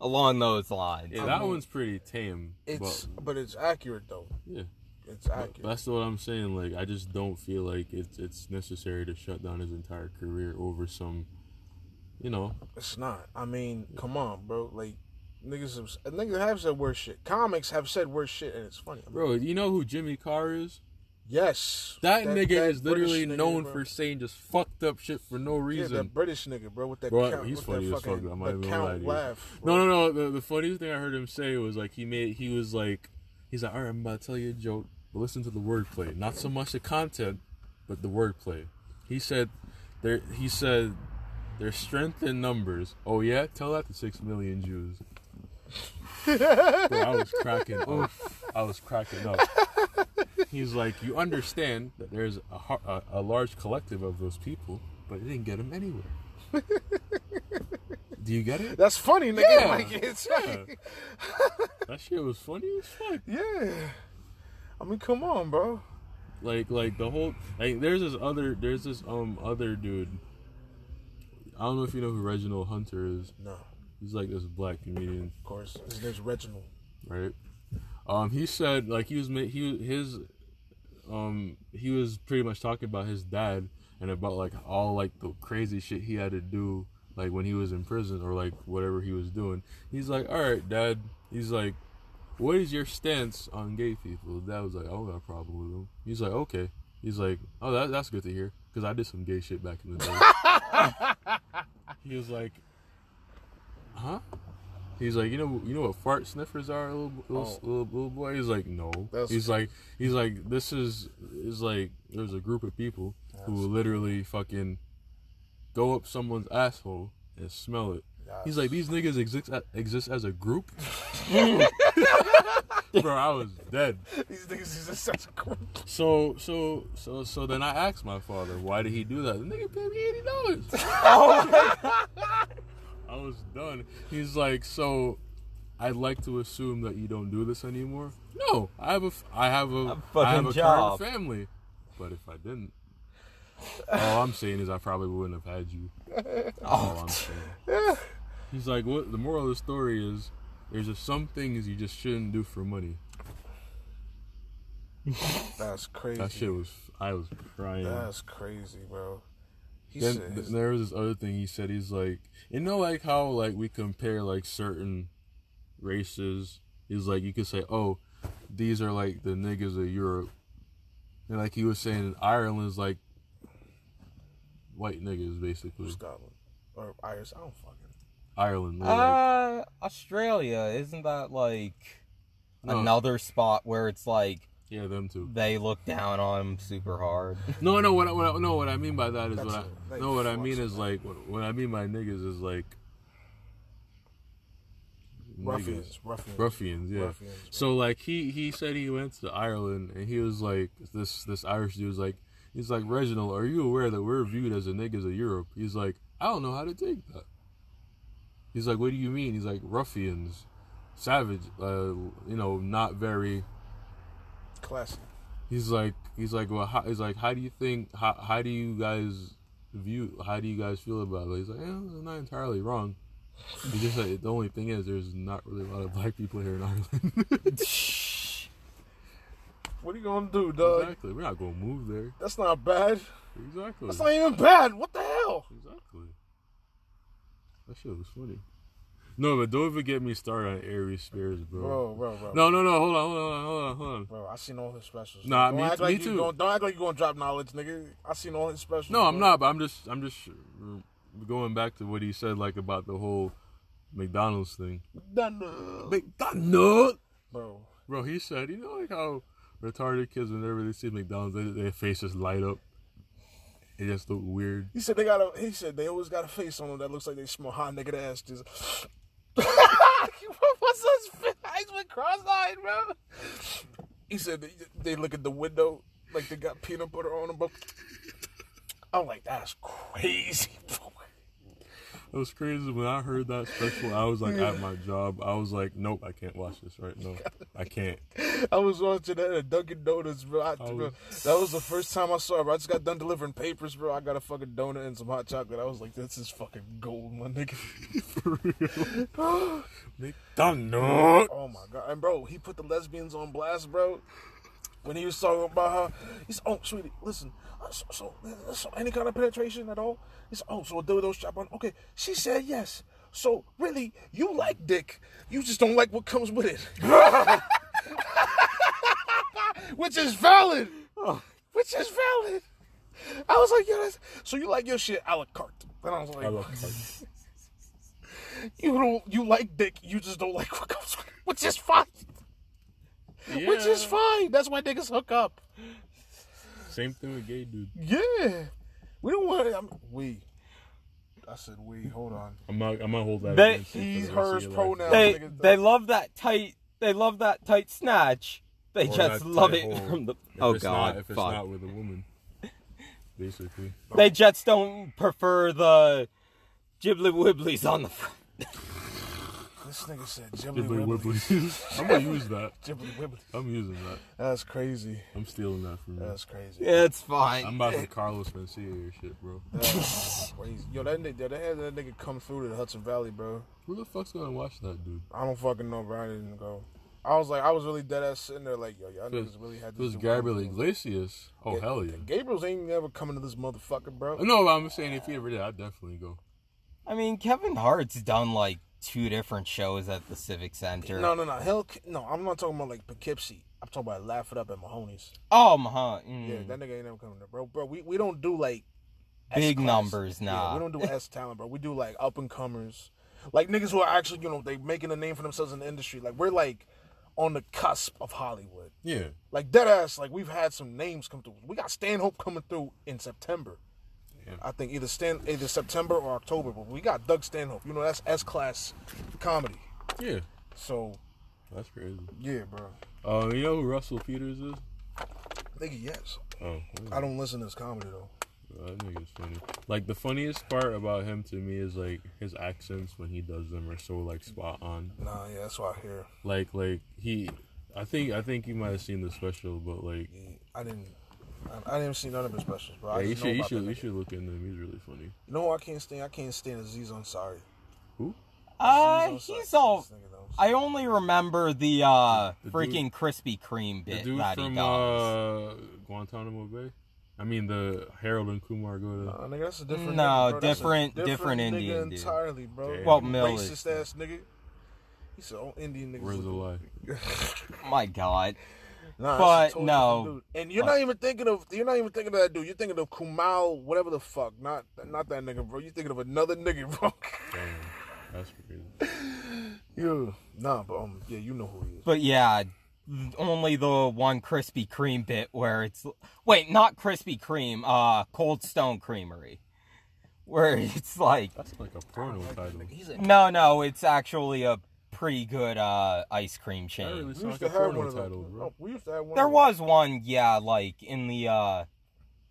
along those lines Yeah, I that mean, one's pretty tame. It's but, but it's accurate though. yeah. It's accurate. That's what I'm saying. Like, I just don't feel like it's it's necessary to shut down his entire career over some, you know. It's not. I mean, come on, bro. Like niggas have niggas have said worse shit. Comics have said worse shit, and it's funny. Bro, you know who Jimmy Carr is? Yes, That, nigga that is literally nigga, known bro. for saying just fucked up shit for no yeah, reason. that British nigga, bro, with that Bro, count, he's funny that as fuck, I'm not even gonna lie to count laugh. no, no, no. The, the funniest thing I heard him say was like he made he was like he's like, all right, I'm about to tell you a joke, but listen to the wordplay, not so much the content, but the wordplay. He said there. He said there's strength in numbers. Oh yeah, tell that to six million Jews. Bro, I was cracking up. I was cracking up. He's like, you understand that there's a, a, a large collective of those people, but it didn't get them anywhere. Do you get it? That's funny, nigga. Yeah. Like it's Yeah. That shit was funny as fuck. yeah. I mean, come on, bro. Like, like the whole like, there's this other, there's this um other dude. I don't know if you know who Reginald Hunter is. No, He's like this black comedian, of course. His name's Reginald. right? Um, he said like he was he his um he was pretty much talking about his dad and about like all like the crazy shit he had to do like when he was in prison or like whatever he was doing. He's like, all right, dad. He's like, what is your stance on gay people? Dad was like, I don't got a problem with them. He's like, okay. He's like, oh, that, that's good to hear because I did some gay shit back in the day. he was like, huh? He's like, you know, you know what fart sniffers are, little little, Oh. little, little boy. He's like, no. That's- he's like, he's like, this is is like, there's a group of people who will literally fucking go up someone's asshole and smell it. He's like, these niggas exist exist as a group. Bro, I was dead. These niggas is just such a group. So, so, so, so then I asked my father, why did he do that? The nigga paid me eighty dollars. Oh I was done. He's like, so, I'd like to assume that you don't do this anymore. No, I have a, f- I have a, A I have fucking a job. current family. But if I didn't, all I'm saying is I probably wouldn't have had you. All I'm saying. He's like, what? The moral of the story is, there's just some things you just shouldn't do for money. That's crazy. That shit was, I was crying. That's crazy, bro. He then said, th- there was this other thing he said. He's like, you know, like how like we compare like certain races. He's like, you could say, oh, these are like the niggas of Europe, and like he was saying, Ireland's like white niggas basically. Scotland or Irish. I don't fucking. Ireland, they're like, uh australia isn't that like No. another spot where it's like yeah, them too. they look down on him super hard No, no, what I, what I, no, what I mean by that is That's what I, a- no, what I mean is something. like what, what I mean by niggas is like Ruffians, ruffians, ruffians, yeah. Ruffians. So like he he said he went to Ireland and he was like this this Irish dude was like he's like Reginald, are you aware that we're viewed as the niggas of Europe? He's like I don't know how to take that. He's like, what do you mean? He's like ruffians, savage, uh, you know, not very. Classic. He's like he's like well how, he's like how do you think how how do you guys view how do you guys feel about it? He's like yeah, it's not entirely wrong. He just like the only thing is there's not really a lot of black people here in Ireland. What are you gonna do, dog? Exactly. We're not gonna move there. That's not bad. Exactly. That's not even bad. What the hell? Exactly. That shit was funny. No, but don't even get me started on Aries Spears, bro. Bro, bro, bro. No, no, no. Hold on, hold on, hold on, hold on. Bro, I seen all his specials. Nah, don't me- act me like too. You going, don't act like you're gonna drop knowledge, nigga. I seen all his specials. No, I'm not. But I'm just, I'm just going back to what he said, like about the whole McDonald's thing. Done. McDonald's, Bro, bro. He said, you know, like how retarded kids whenever they see McDonald's, they, their faces light up. It just look weird. he said they got a. He said they always got a face on them that looks like they smell hot nigga ass. Just. What's his eyes went cross-eyed, bro? He said they, they look at the window like they got peanut butter on them, But I'm like, that's crazy. It was crazy when I heard that special. I was like at my job. I was like, nope, I can't watch this right now. I can't. I was watching that at Dunkin' Donuts, bro. I, I bro. was- That was the first time I saw it, bro. I just got done delivering papers, bro. I got a fucking donut and some hot chocolate. I was like, this is fucking gold, my nigga. For real. McDonald's. Oh my god. And bro, he put the lesbians on blast, bro. When he was talking about her, he said, "Oh, sweetie, listen. uh, So, so, uh, so any kind of penetration at all?" He said, "Oh, so a dildo strap on." Okay, she said yes. So really, you like dick? You just don't like what comes with it, which is valid. Which is valid. I was like, "Yeah." That's... So you like your shit a la carte? And I was like, I "You don't. You like dick. You just don't like what comes with it, which is fine." Which is fine. That's why niggas hook up. Same thing with gay dude. Yeah. We don't want I'm, we. I said we. Hold on. I'm not. I'm not hold that. They- against you for He's, the rest hers, your life. pronouns. They they love that tight. They love that tight snatch. They Or just love it hole. from the. If Oh it's god, Not, if it's fuck. not with a woman, basically. They just don't prefer the Ghibli wibblies on the front. This nigga said Ghibli Ghibli Wibbly. Wibblies. I'm gonna use that. Ghibli Wibbly. I'm using that. That's crazy. I'm stealing that from you. That's crazy. Yeah, it's fine. I'm about to Carlos Mencia your shit, bro. That's crazy. Yo, that nigga, yo, they had that nigga come through to the Hudson Valley, bro. Who the fuck's gonna watch that dude? I don't fucking know, bro. I didn't go. I was like, I was really dead ass sitting there, like, yo, y'all If niggas really had this. it was Gabriel. Iglesias, oh Yeah, hell yeah. Gabriel's ain't never coming to this motherfucker, bro. No, I'm saying if he ever did, I'd definitely go. I mean, Kevin Hart's done like two different shows at the Civic Center. No, no, no. Hell, no. I'm not talking about like Poughkeepsie. I'm talking about Laugh It Up at Mahoney's. Oh, my. Mm. Yeah, that nigga ain't never coming there, bro. Bro, we, we don't do like Big S-class. numbers, Yeah, nah. we don't do S talent, bro. We do like up and comers, like niggas who are actually, you know, they making a name for themselves in the industry. Like we're like on the cusp of Hollywood. Yeah. Like dead ass. Like we've had some names come through. We got Stanhope coming through in September. Yeah. I think either Stan, either September or October. But we got Doug Stanhope. You know, that's S class comedy. Yeah. So That's crazy. yeah, bro. Uh, you know who Russell Peters is? I Nigga, yes. Oh, I don't listen to his comedy though. that nigga's funny. Like the funniest part about him to me is like his accents when he does them are so like spot on. Nah, yeah, that's what I hear. Like like he, I think I think you might have seen the special, but like I didn't. I, I didn't even see none of his specials, bro. I you just should you should you should look into him. He's really funny. You know who I can't stand? I can't stand Aziz Ansari. Who? Uh, Aziz Ansari. he's all. This nigga knows. I only remember the uh The dude- freaking Krispy Kreme The bit dude that he from does. uh, Guantanamo Bay. I mean the Harold and Kumar go to. Nah, nigga, that's a different. No, nigga, bro. That's a different- different nigga Indian dude. entirely, bro. Damn. Well, You Miller. Racist ass nigga. He said, "Oh, Indian niggas." Where's the lie? My God. Nah, But totally no. And you're not even thinking of you're not even thinking of that dude. You're thinking of Kumal, whatever the fuck. Not not that nigga, bro. You're thinking of another nigga, bro. Damn, that's crazy. yeah, nah, but um, yeah, you know who he is. But yeah, only the one Krispy Kreme bit where it's wait, not Krispy Kreme, uh, Cold Stone Creamery, where it's like That's like a porno title. No, no, it's actually a pretty good uh ice cream chain. really we used like to have one title, those. bro. Oh, we used to have one. There was one, yeah, like in the uh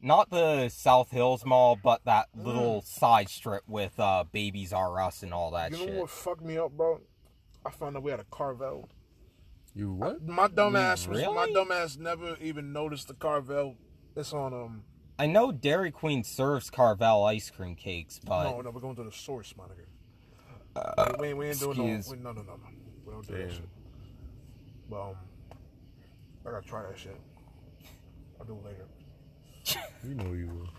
not the South Hills Mall, but that little side strip with uh Babies R Us and all that You know what fucked me up, bro? I found out we had a Carvel. You what? My dumb ass, was, my Really? dumb ass never even noticed the Carvel. It's on um. I know Dairy Queen serves Carvel ice cream cakes, but no, no, we're going to the source, my nigga. we, ain't- we ain't doing no, we, no, no, no, no. We don't do that shit. But um, I gotta try that shit. I'll do it later. You know you will.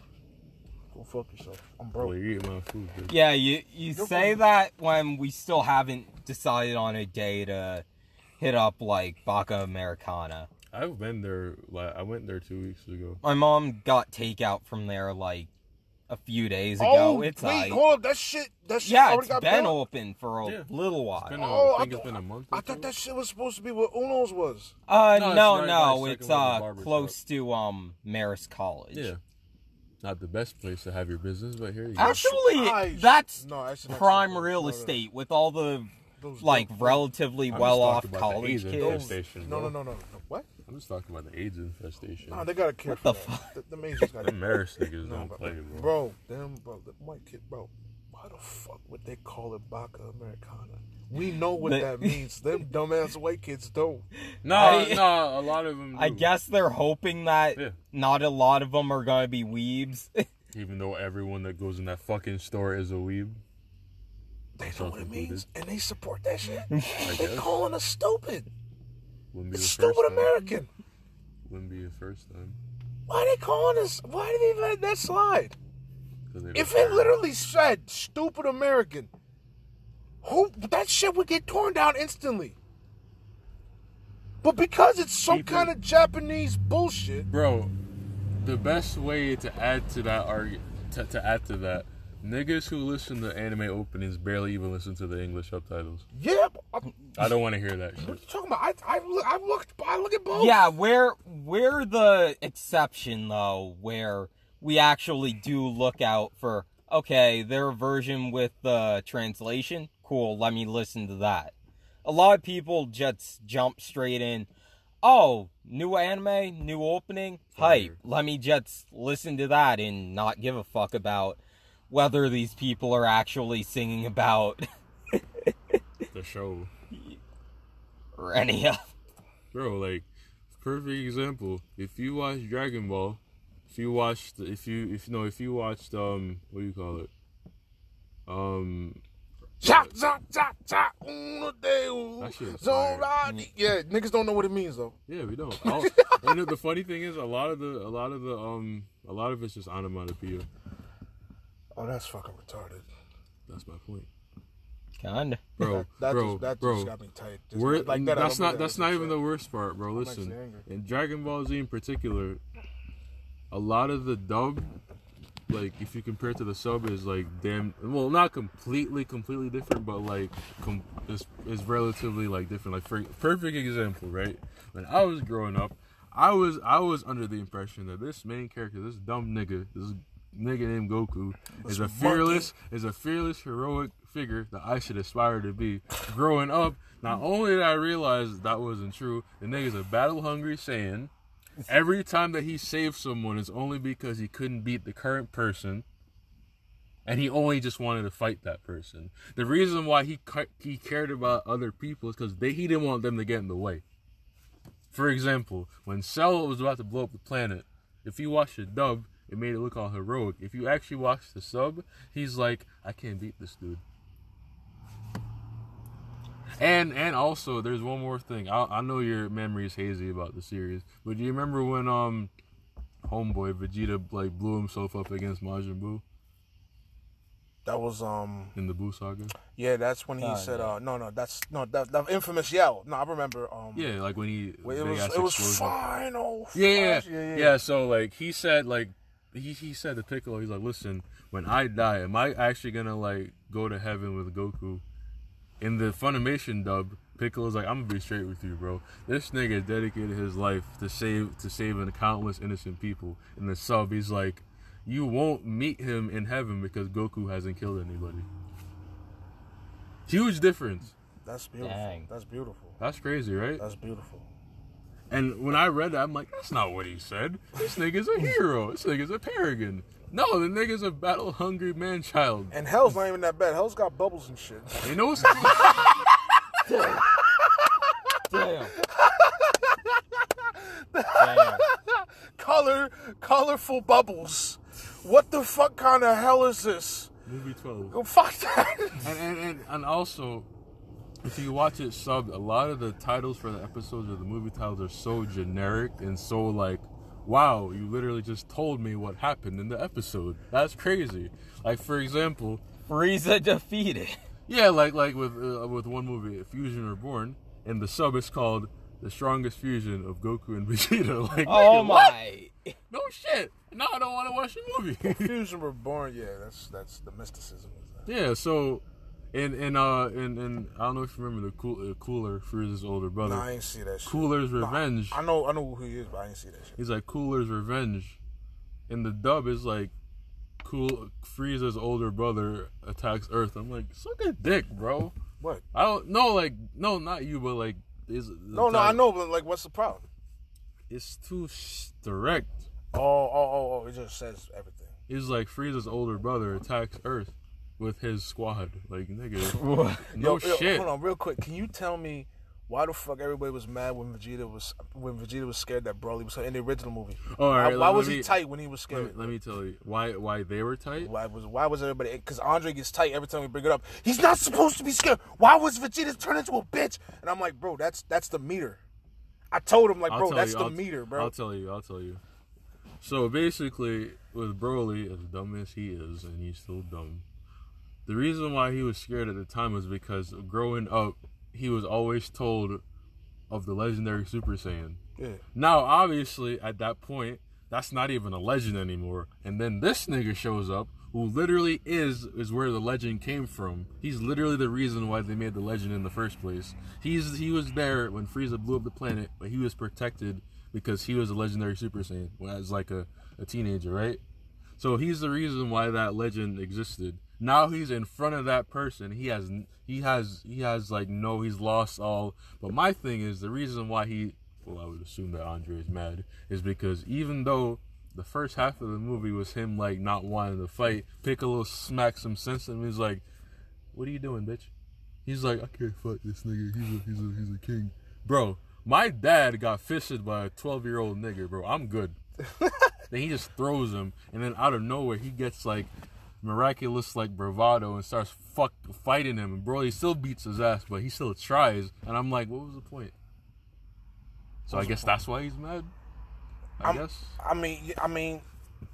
Go fuck yourself. I'm Bro, broke. you eat my food, bitch. Yeah, you you You're say fine. that when we still haven't decided on a day to hit up like Baca Americana. I've been there. Like I went there two weeks ago. My mom got takeout from there like a few days ago. Oh, it's wait, like, hold up. That shit. That shit yeah, already it's got been built? open for a Yeah. little while. It's been a, Oh, I think I it's thought- been a month. I or thought two. that shit was supposed to be what Uno's was. Uh, No, no, it's no, it's uh Barber close to um Marist College. Yeah. Not the best place to have your business, but here you go. Actually, Nice. that's No, actually, that's prime not- real no, no, estate with all the those- like those- relatively well off talking about the college kids. infestation, No, no, no, no, no. What? I'm just talking about the AIDS infestation. Nah, they gotta care What for the that. fuck? The, the Matrix got Them Maris niggas No, don't play, bro. Bro, them, bro, the white kid, bro. Why the fuck would they call it Baca Americana? We know what They- that means. Them dumbass white kids don't. No, I- no, a lot of them. I do. guess they're hoping that Yeah. not a lot of them are gonna be weebs. Even though everyone that goes in that fucking store is a weeb. They know what it means, and they support that shit. I they guess. calling us stupid. Wouldn't be It's the stupid time. American. Wouldn't be the first time. Why they calling us? Why did they let that slide? If it literally said "stupid American," who that shit would get torn down instantly. But because it's some kind of Japanese bullshit, Bro, the best way to add to that argu- to, to add to that, niggas who listen to anime openings barely even listen to the English subtitles. yeah. I'm- I don't want to hear that What are you talking about? I I look I looked I look at both. yeah, we're we're the exception though, where we actually do look out for okay, their version with the translation. Cool, let me listen to that. A lot of people just jump straight in. Oh, new anime, new opening, hype. Let me just listen to that and not give a fuck about whether these people are actually singing about The show. or any of. Bro, like perfect example. If you watch Dragon Ball, if you watched if you if you know if you watched um what do you call it? Um Cha cha cha cha. uno, deux, That shit is so Yeah, niggas don't know what it means though. Yeah, we don't. I'll- and the funny thing is, a lot of the, a lot of the, um, a lot of it's just onomatopoeia. Oh, that's fucking retarded. That's my point, Kinda. bro. that that bro, just, that bro. just got me tight. Just We're, like that, that's don't not that's not even shit. the worst part, bro. Listen, actually in Dragon Ball Z in particular, a lot of the dub, like if you compare it to the sub, is like damn. Well, not completely, completely different, but like com- is is relatively like different. Like for perfect example, right? When I was growing up, I was I was under the impression that this main character, this dumb nigga, this nigga named Goku, is a fearless, is a fearless heroic figure that I should aspire to be. Growing up, not only did I realize that wasn't true, the nigga's a battle hungry Saiyan. Every time that he saves someone is only because he couldn't beat the current person. And he only just wanted to fight that person. The reason why he he cared about other people is because they he didn't want them to get in the way. For example, when Cell was about to blow up the planet, if you watch the dub, it made it look all heroic. If you actually watch the sub, he's like, I can't beat this dude. And and also, there's one more thing. I, I know your memory is hazy about the series, but do you remember when um, homeboy Vegeta like blew himself up against Majin Buu That was um in the Buu saga? yeah. That's when he Oh, said yeah. uh no no that's no that, that infamous yell. No, I remember um Yeah, like when he Well, it was ass it was final. Yeah, yeah, flash. yeah, yeah. So like he said, like he he said to Piccolo, he's like, listen, when I die, am I actually gonna like go to heaven with Goku? In the Funimation dub, Piccolo's like, I'm gonna be straight with you, bro. This nigga dedicated his life to save to saving countless innocent people. In the sub, he's like, you won't meet him in heaven because Goku hasn't killed anybody. Huge difference. That's beautiful. Dang. That's beautiful. That's crazy, right? That's beautiful. And when I read that, I'm like, that's not what he said. This nigga's a hero. This nigga's a paragon. No, the nigga's a battle hungry man child. And hell's not even that bad. Hell's got bubbles and shit. You know what's Damn. Damn. Color, colorful bubbles. What the fuck kind of hell is this? movie 12? Go fuck that. And, and, and, and also, if you watch it subbed, a lot of the titles for the episodes or the movie titles are so generic and so like wow, you literally just told me what happened in the episode. That's crazy. Like for example, Frieza defeated. yeah, like like with uh, with one movie, Fusion Reborn, and the sub is called the strongest fusion of Goku and Vegeta. Like, Oh nigga, what? my. No shit. Now I don't want to watch the movie. Fusion Reborn, yeah, that's that's the mysticism. yeah. So, and and uh and and I don't know if you remember the cool uh, Cooler Frieza's older brother. Nah, I ain't see that shit. Cooler's Nah, Revenge. I know, I know who he is, but I ain't see that shit. He's like Cooler's Revenge. And the dub is like Cool Frieza's older brother attacks Earth. I'm like, suck a dick, bro. What? I don't know, like no, not you, but like is No, no, I know, but like, what's the problem? It's too direct. Oh, oh, oh, oh! It just says everything. He's like Frieza's older brother attacks Earth with his squad. Like nigga, no Yo, yo, shit. hold on, real quick. Can you tell me why the fuck everybody was mad when Vegeta was when Vegeta was scared that Broly was in the original movie? Oh, all right, why why was me- he tight when he was scared? let me tell you why why they were tight. Why was why was everybody? Because Andre gets tight every time we bring it up. He's not supposed to be scared. Why was Vegeta turned into a bitch? And I'm like, bro, that's that's the meter. I told him like, bro, that's you, the I'll- meter, bro. I'll tell you. I'll tell you. So basically, with Broly, as dumb as he is, and he's still dumb, the reason why he was scared at the time was because growing up, he was always told of the legendary Super Saiyan. yeah. Now, obviously, at that point, that's not even a legend anymore. And then this nigga shows up, who literally is is where the legend came from. He's literally the reason why they made the legend in the first place. He's he was there when Frieza blew up the planet, but he was protected because he was a legendary Super Saiyan as like a, a teenager, right? So he's the reason why that legend existed. Now he's in front of that person. He has he has he has like no, he's lost all. But my thing is the reason why he well, I would assume that Andre is mad is because even though the first half of the movie was him like not wanting to fight, Piccolo smacked some sense in him. He's like, "What are you doing, bitch?" He's like, "I can't fight this nigga. He's a he's a he's a king, bro." My dad got fisted by a twelve year old nigga, bro. I'm good. then he just throws him, and then out of nowhere he gets like miraculous like bravado and starts fuck fighting him, and Broly still beats his ass, but he still tries. And I'm like, what was the point? So I guess that's why he's mad. I I'm- guess. I mean, I mean,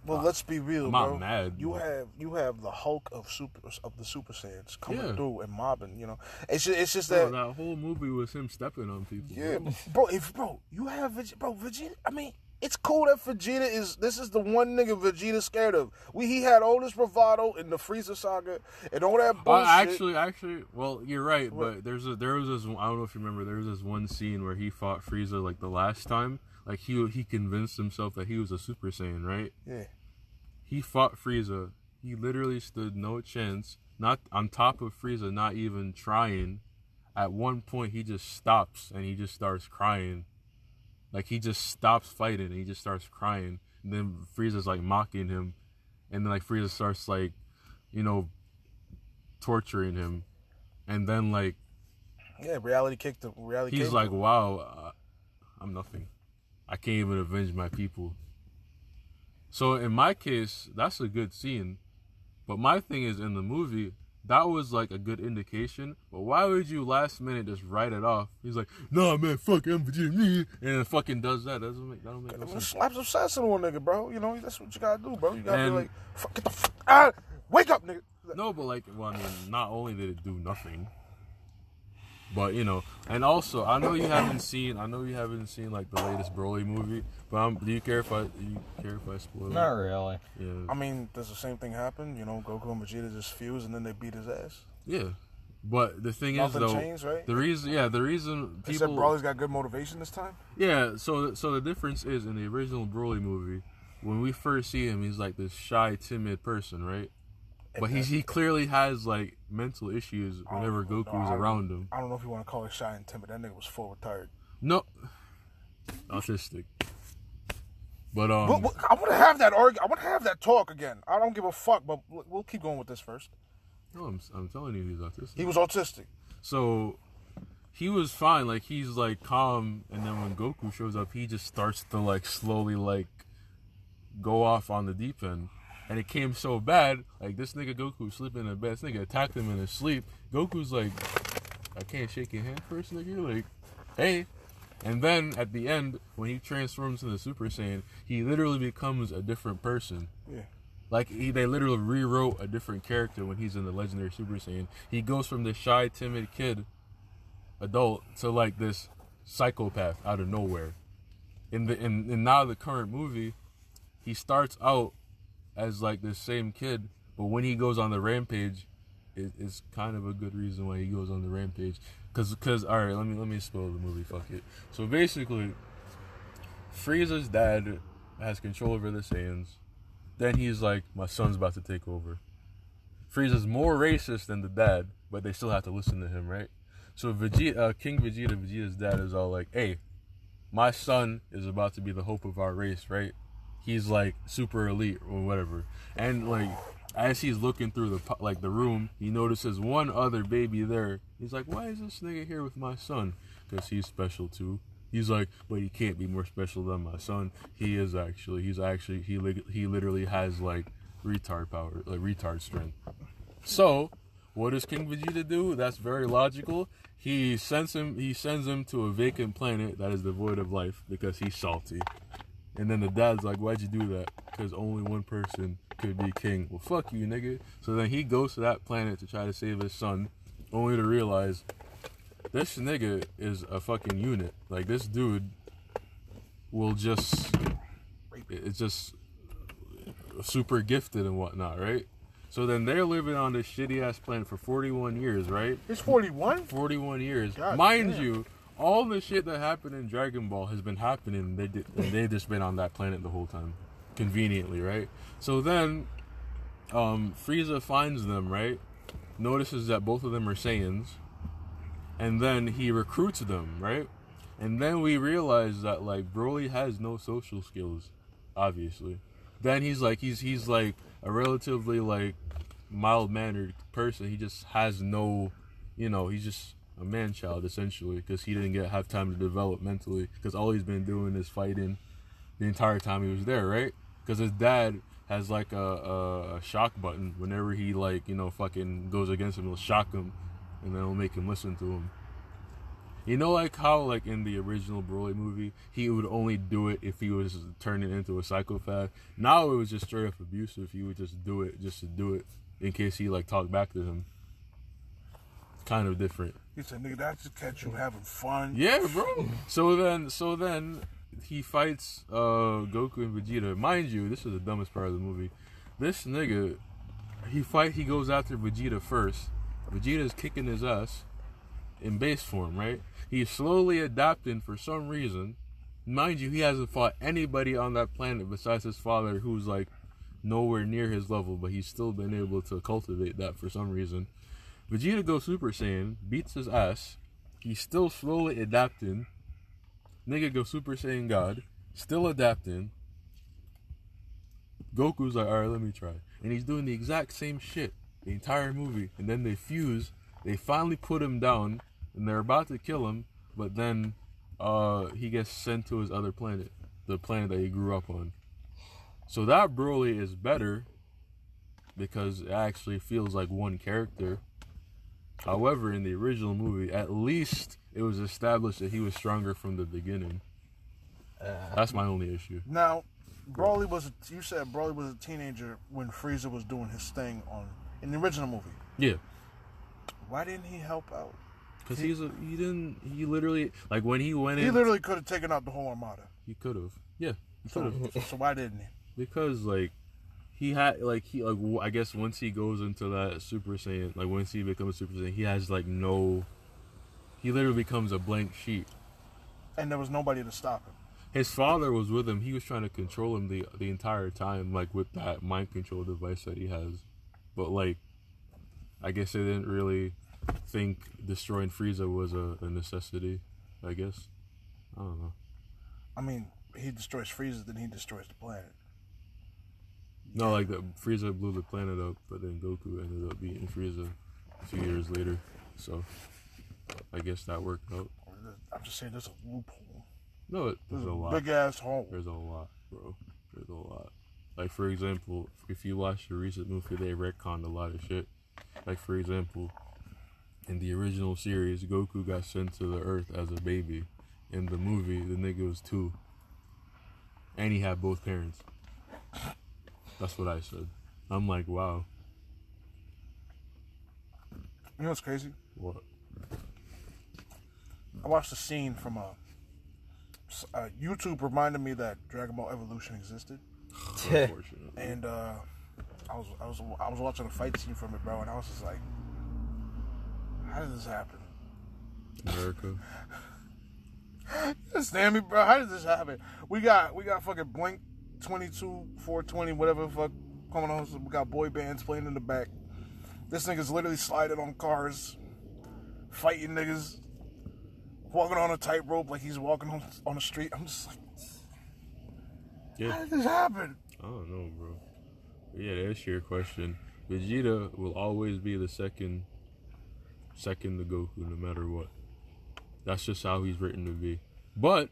well, let's be real, I'm bro. not mad, You but- have you have the Hulk of super of the Super Saiyans coming Yeah. through and mobbing. You know, it's just, it's just Bro, that. that whole movie was him stepping on people. Yeah, bro. bro. If bro, you have bro. Vegeta. I mean, it's cool that Vegeta is. This is the one nigga Vegeta's scared of. We he had all this bravado in the Frieza saga and all that Uh, bullshit. actually, actually, well, you're right, but there's a there was this I don't know if you remember there was this one scene where he fought Frieza like the last time, like he he convinced himself that he was a Super Saiyan, right? yeah, He fought Frieza. He literally stood no chance. Not on top of Frieza, not even trying. At one point, he just stops and he just starts crying. Like he just stops fighting and he just starts crying. And then Frieza's like mocking him, and then like Frieza starts like, you know, torturing him, and then like yeah. Reality kicked the reality. he's like, him. "Wow, uh, I'm nothing. I can't even avenge my people." So in my case, that's a good scene. But my thing is, in the movie, that was like a good indication. But why would you last minute just write it off? He's like, "Nah, man, fuck MVG, me, and then fucking does that. Doesn't make that don't make no sense. slap some sense into a nigga, bro. You know that's what you gotta do, bro. You gotta And- be like, fuck, get the fuck out. Wake up, nigga. No, but like, well, I mean, not only did it do nothing, but you know, and also, I know you haven't seen, I know you haven't seen like the latest Broly movie, but um, do you care if I, do you care if I spoil it? Not it? really. Yeah, I mean, does the same thing happen? You know, Goku and Vegeta just fuse and then they beat his ass. yeah. But the thing Nothing is, though, changed, right? the reason, yeah, the reason They said people, Broly's got good motivation this time. yeah. So, so the difference is in the original Broly movie, when we first see him, he's like this shy, timid person, right? But he's, he clearly has like mental issues whenever Goku's I- around him. I don't know if you want to call it shy and timid. That nigga was full retired. No, autistic. But um, But, but I want to have that arg- I want to have that talk again. I don't give a fuck, but we'll- we'll keep going with this first. no, I'm, I'm telling you, he's autistic. He was autistic. So he was fine. Like he's like calm, and then when Goku shows up, he just starts to like slowly like go off on the deep end. And it came so bad, like this nigga Goku sleeping in a bed. This nigga attacked him in his sleep. Goku's like, I can't shake your hand first, nigga. Like, hey, And then at the end, when he transforms into Super Saiyan, he literally becomes a different person. Yeah. Like he, they literally rewrote a different character when he's in the legendary Super Saiyan. He goes from this shy, timid kid, adult, to like this psychopath out of nowhere. In the in, in now the current movie, he starts out as like the same kid, but when he goes on the rampage, it, it's kind of a good reason why he goes on the rampage. Cause, cause, all right, let me let me spoil the movie. Fuck it. So basically, Frieza's dad has control over the Saiyans. Then he's like, my son's about to take over. Frieza's more racist than the dad, but they still have to listen to him, right? So Vegeta, uh, King Vegeta, Vegeta's dad is all like, "Hey, my son is about to be the hope of our race, right? He's like super elite or whatever." And like as he's looking through the like the room, he notices one other baby there. He's like, "Why is this nigga here with my son? Because he's special too." He's like, "But he can't be more special than my son. He is actually. He's actually. He li- he literally has like retard power, like retard strength." So, what does King Vegeta do? That's very logical. He sends him. He sends him to a vacant planet that is devoid of life because he's salty. And then the dad's like, "Why'd you do that? Because only one person could be king." Well, fuck you, nigga. So then he goes to that planet to try to save his son, only to realize this nigga is a fucking unit. Like this dude will just, it's just super gifted and whatnot, right? So then they're living on this shitty ass planet for 41 years, right? It's 41? 41 years. God Mind damn. you, all the shit that happened in Dragon Ball has been happening. They did, and they just been on that planet the whole time, conveniently, right? So then, um, Frieza finds them, right? Notices that both of them are Saiyans, and then he recruits them, right? And then we realize that like Broly has no social skills, obviously. Then he's like he's he's like a relatively like mild mannered person. He just has no, you know, he's just a man child essentially because he didn't get have time to develop mentally because all he's been doing is fighting the entire time he was there, right? Because his dad has like a, a, shock button whenever he like you know fucking goes against him, he'll shock him, and then it'll make him listen to him. You know, like how like in the original Broly movie, he would only do it if he was turning into a psychopath. Now it was just straight up abusive. He would just do it just to do it in case he like talked back to him. Kind of different. He said, nigga, that just catch you having fun. Yeah, bro. So then, so then he fights uh, Goku and Vegeta. Mind you, this is the dumbest part of the movie. This nigga, he fight. He goes after Vegeta first. Vegeta's kicking his ass in base form, right? He's slowly adapting for some reason. Mind you, he hasn't fought anybody on that planet besides his father, who's like nowhere near his level, but he's still been able to cultivate that for some reason. Vegeta goes Super Saiyan, beats his ass. He's still slowly adapting. Nigga goes Super Saiyan God, still adapting. Goku's like, alright, let me try. And he's doing the exact same shit the entire movie. And then they fuse. They finally put him down, and they're about to kill him. But then uh, he gets sent to his other planet, the planet that he grew up on. So that Broly is better because it actually feels like one character. However, in the original movie, at least it was established that he was stronger from the beginning. Uh, That's my only issue. Now, Broly was, a, you said Broly was a teenager when Frieza was doing his thing on, in the original movie. Yeah, Why didn't he help out? because he's a, he didn't he literally like when he went He in he literally could have taken out the whole armada. he could have yeah he So, could have so why didn't he? because like he had like he like I guess once he goes into that Super Saiyan like once he becomes Super Saiyan he has like no he literally becomes a blank sheet. And there was nobody to stop him. His father was with him. He was trying to control him the the entire time, like with that mind control device that he has. But like, I guess they didn't really think destroying Frieza was a, a necessity. I guess. I don't know. I mean, he destroys Frieza, then he destroys the planet. No, like the Frieza blew the planet up, but then Goku ended up beating Frieza a few years later. So I guess that worked out. I'm just saying, there's a loophole. No, it, There's there's a a lot. big ass hole. There's a lot, bro. There's a lot. Like for example, if you watch the recent movie, they retconned a lot of shit. Like for example, in the original series, Goku got sent to the Earth as a baby, in the movie, the nigga was two, and he had both parents. That's what I said. I'm like, wow, You know what's crazy? what? I watched a scene from a. Uh, YouTube reminded me that Dragon Ball Evolution existed, Unfortunately. and uh, I was I was I was watching a fight scene from it, bro, and I was just like, "How did this happen?" America. You understand me, bro? How did this happen? We got we got fucking Blink 22, 420, whatever the fuck coming on. So we got boy bands playing in the back. This nigga's literally sliding on cars, fighting niggas, walking on a tightrope like he's walking on on the street. I'm just like, how Yeah, did this happen? I don't know, bro. Yeah, to answer your question, Vegeta will always be the second, second to Goku, no matter what. That's just how he's written to be. But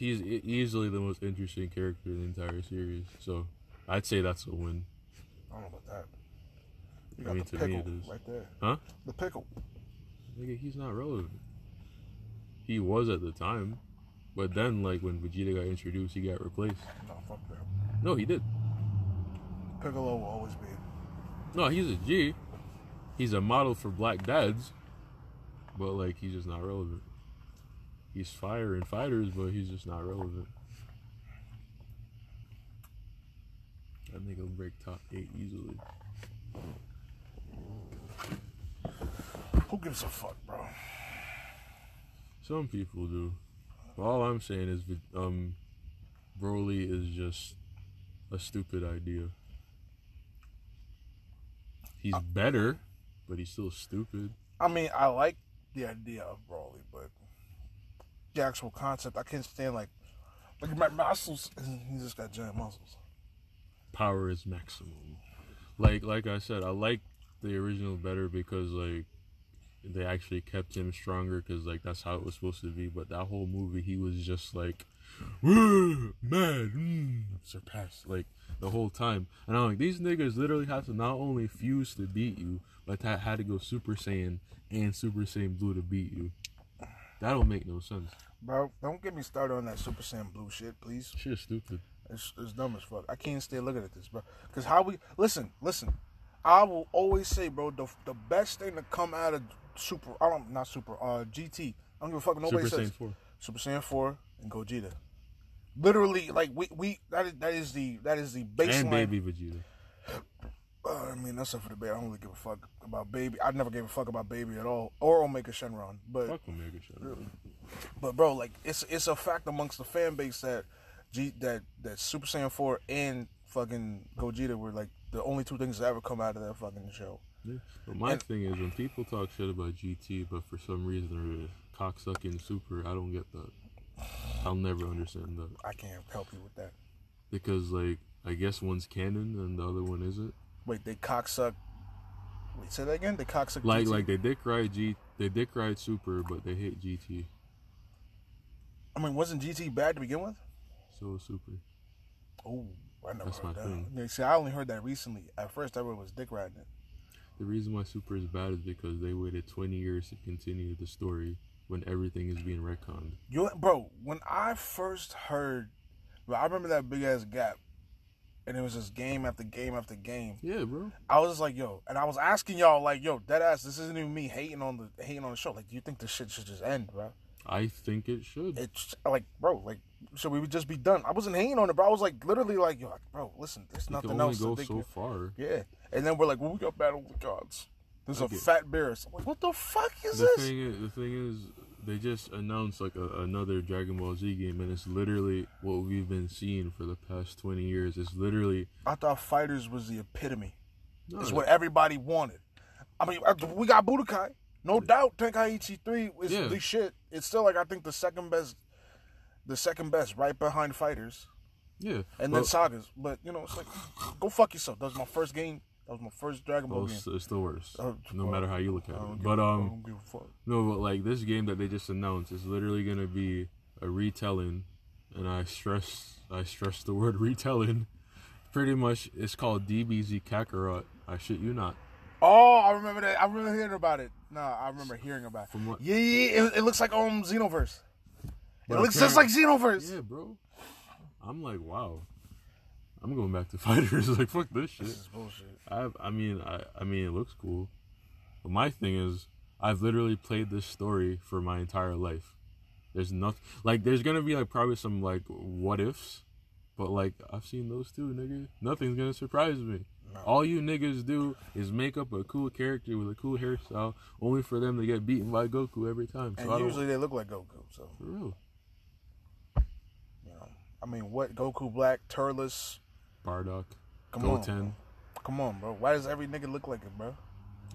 he's easily the most interesting character in the entire series. So I'd say that's a win. I don't know about that. You I mean, the to me it is. right there. Huh? The pickle. Nigga, he's not relevant. He was at the time, but then like when Vegeta got introduced, he got replaced. No, fuck that. No, he did. Piccolo will always be. No, he's a G. He's a model for black dads, but like he's just not relevant. He's fire in FighterZ, but he's just not relevant. That nigga will break top eight easily. Who gives a fuck, bro? Some people do. But all I'm saying is, um, Broly is just a stupid idea. He's better, but he's still stupid. I mean, I like the idea of Broly, but the actual concept, I can't stand like like my muscles. He just got giant muscles. Power is maximum. Like like I said, I like the original better because like they actually kept him stronger because like that's how it was supposed to be. But that whole movie, he was just like "Woo, mad, mm, surpassed like the whole time. And I'm like, these niggas literally have to not only fuse to beat you, but had to go Super Saiyan and Super Saiyan Blue to beat you. That don't make no sense. Bro, don't get me started on that Super Saiyan Blue shit, please. Shit is stupid. It's, it's dumb as fuck. I can't stay looking at this, bro. Because how we listen, listen. I will always say, bro, the the best thing to come out of Super, I don't not Super, uh, GT. I don't give a fuck. Nobody Super says Saiyan 4. Super Saiyan four and Gogeta. Literally, like we we that is that is the that is the baseline. And Baby Vegeta. I mean, that's up for debate. I don't really give a fuck about Baby. I never gave a fuck about Baby at all, or Omega Shenron. But Fuck Omega Shenron. but bro, like it's it's a fact amongst the fan base that G that that Super Saiyan four and fucking Gogeta were like the only two things that ever come out of that fucking show. Yeah. But my And- thing is, when people talk shit about GT, but for some reason they're cocksucking Super, I don't get that. I'll never understand that I can't help you with that. because, like, I guess one's canon and the other one isn't. Wait, they cocksuck. Wait, say that again. They cocksuck. Like, GT? like they dick ride G, they dick ride Super, but they hate GT. I mean, wasn't GT bad to begin with? So is Super. Oh, I never That's heard my that. thing. Yeah, see, I only heard that recently. At first, everyone was dick riding it. The reason why Super is bad is because they waited 20 years to continue the story when everything is being retconned. You, bro, when I first heard, bro, I remember that big ass gap, and it was just game after game after game. Yeah, bro. I was just like, yo, and I was asking y'all, like, yo, dead ass, this isn't even me hating on the hating on the show. Like, do you think this shit should just end, bro? I think it should. It's like, bro, like, should we just be done? I wasn't hating on it, bro. I was like, literally, like, yo, bro, listen, there's it nothing else go to think. so far. Yeah, and then we're like, well, we got Battle of the Gods. There's a fat bear. So I'm like, what the fuck is the this? thing is, the thing is, they just announced like a, another Dragon Ball Z game, and it's literally what we've been seeing for the past twenty years. It's literally I thought FighterZ was the epitome. no, It's what everybody wanted. I mean, uh, we got Budokai. No doubt, Tenkaichi 3 is Yeah. the shit. It's still like I think the second best, the second best, right behind FighterZ, yeah, and well, then Sagas. But you know, it's like, go fuck yourself. That was my first game. That was my first Dragon Ball well, game. it's, it's the worst. Oh, no matter how you look at it. But um, don't give a fuck. no, but like this game that they just announced is literally gonna be a retelling, and I stress I stress the word retelling. Pretty much, it's called DBZ Kakarot. I shit you not. Oh, I remember that. I remember hearing about it. No, I remember hearing about it. From what- Yeah, yeah. It, it looks like um Xenoverse. It looks just like Xenoverse. Yeah, bro. I'm like, wow. I'm going back to FighterZ. like, fuck this shit. This is bullshit. I, I mean, I, I mean, it looks cool. But my thing is, I've literally played this story for my entire life. There's nothing like there's gonna be like probably some like what ifs, but like I've seen those too, nigga. Nothing's gonna surprise me. No. All you niggas do is make up a cool character with a cool hairstyle, only for them to get beaten by Goku every time. So And usually they look like Goku. So for real, you know, I mean, what Goku Black, Turles? Bardock, Come on, Goten. bro. come on, bro. Why does every nigga look like him, bro?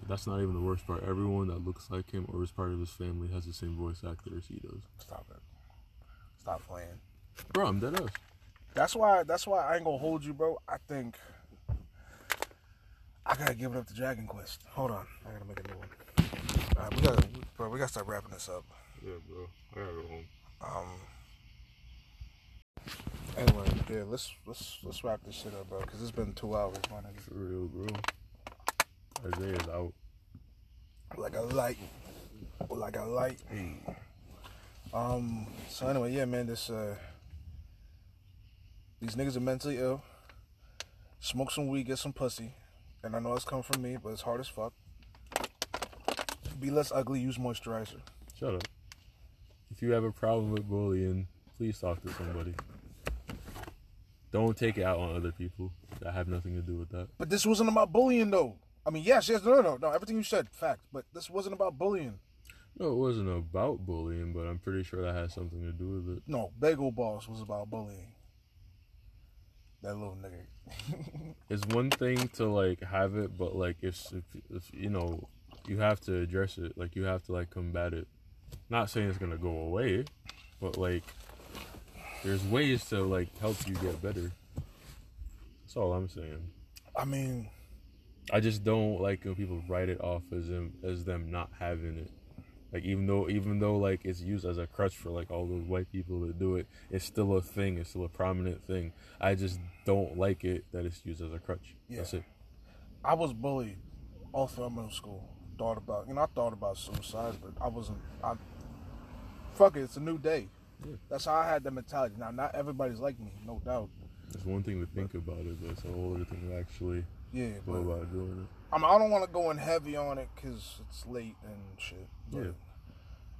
That's not even the worst part. Everyone that looks like him or is part of his family has the same voice actor as he does. Stop it. Stop playing. Bro, I'm dead ass. That's why. That's why I ain't gonna hold you, bro. I think I gotta give it up to Dragon Quest. Hold on, I gotta make a new one. All right, we gotta, bro. We gotta start wrapping this up. Yeah, bro. I gotta go home. Um. Anyway, yeah, let's let's let's wrap this shit up, bro. Cause it's been two hours, my nigga. For real, bro. Isaiah's out. Like a light, like a light. Um. So anyway, yeah, man. This uh. These niggas are mentally ill. Smoke some weed, get some pussy, and I know it's coming from me, but it's hard as fuck. Be less ugly. Use moisturizer. Shut up. If you have a problem with bullying, please talk to somebody. Don't take it out on other people that have nothing to do with that. But this wasn't about bullying, though. I mean, yes, yes, no, no, no. Everything you said, fact. But this wasn't about bullying. No, it wasn't about bullying, but I'm pretty sure that has something to do with it. No, Bagel Boss was about bullying. That little nigga. It's one thing to like have it, but like if, if if you know, you have to address it. Like you have to like combat it. Not saying it's gonna go away, but like there's ways to like help you get better. That's all I'm saying. I mean, I just don't like when people write it off as them as them not having it. Like even though even though like it's used as a crutch for like all those white people that do it, it's still a thing. It's still a prominent thing. I just don't like it that it's used as a crutch. That's Yeah. it. I was bullied all throughout middle school. Thought about, you know, I thought about suicide, but I wasn't. I fuck it. It's a new day. Yeah. That's how I had the mentality. Now, not everybody's like me, no doubt. It's one thing to think about it, but it's a whole other thing to actually Yeah, go but about doing I, mean, I don't want to go in heavy on it because it's late and shit. But Yeah.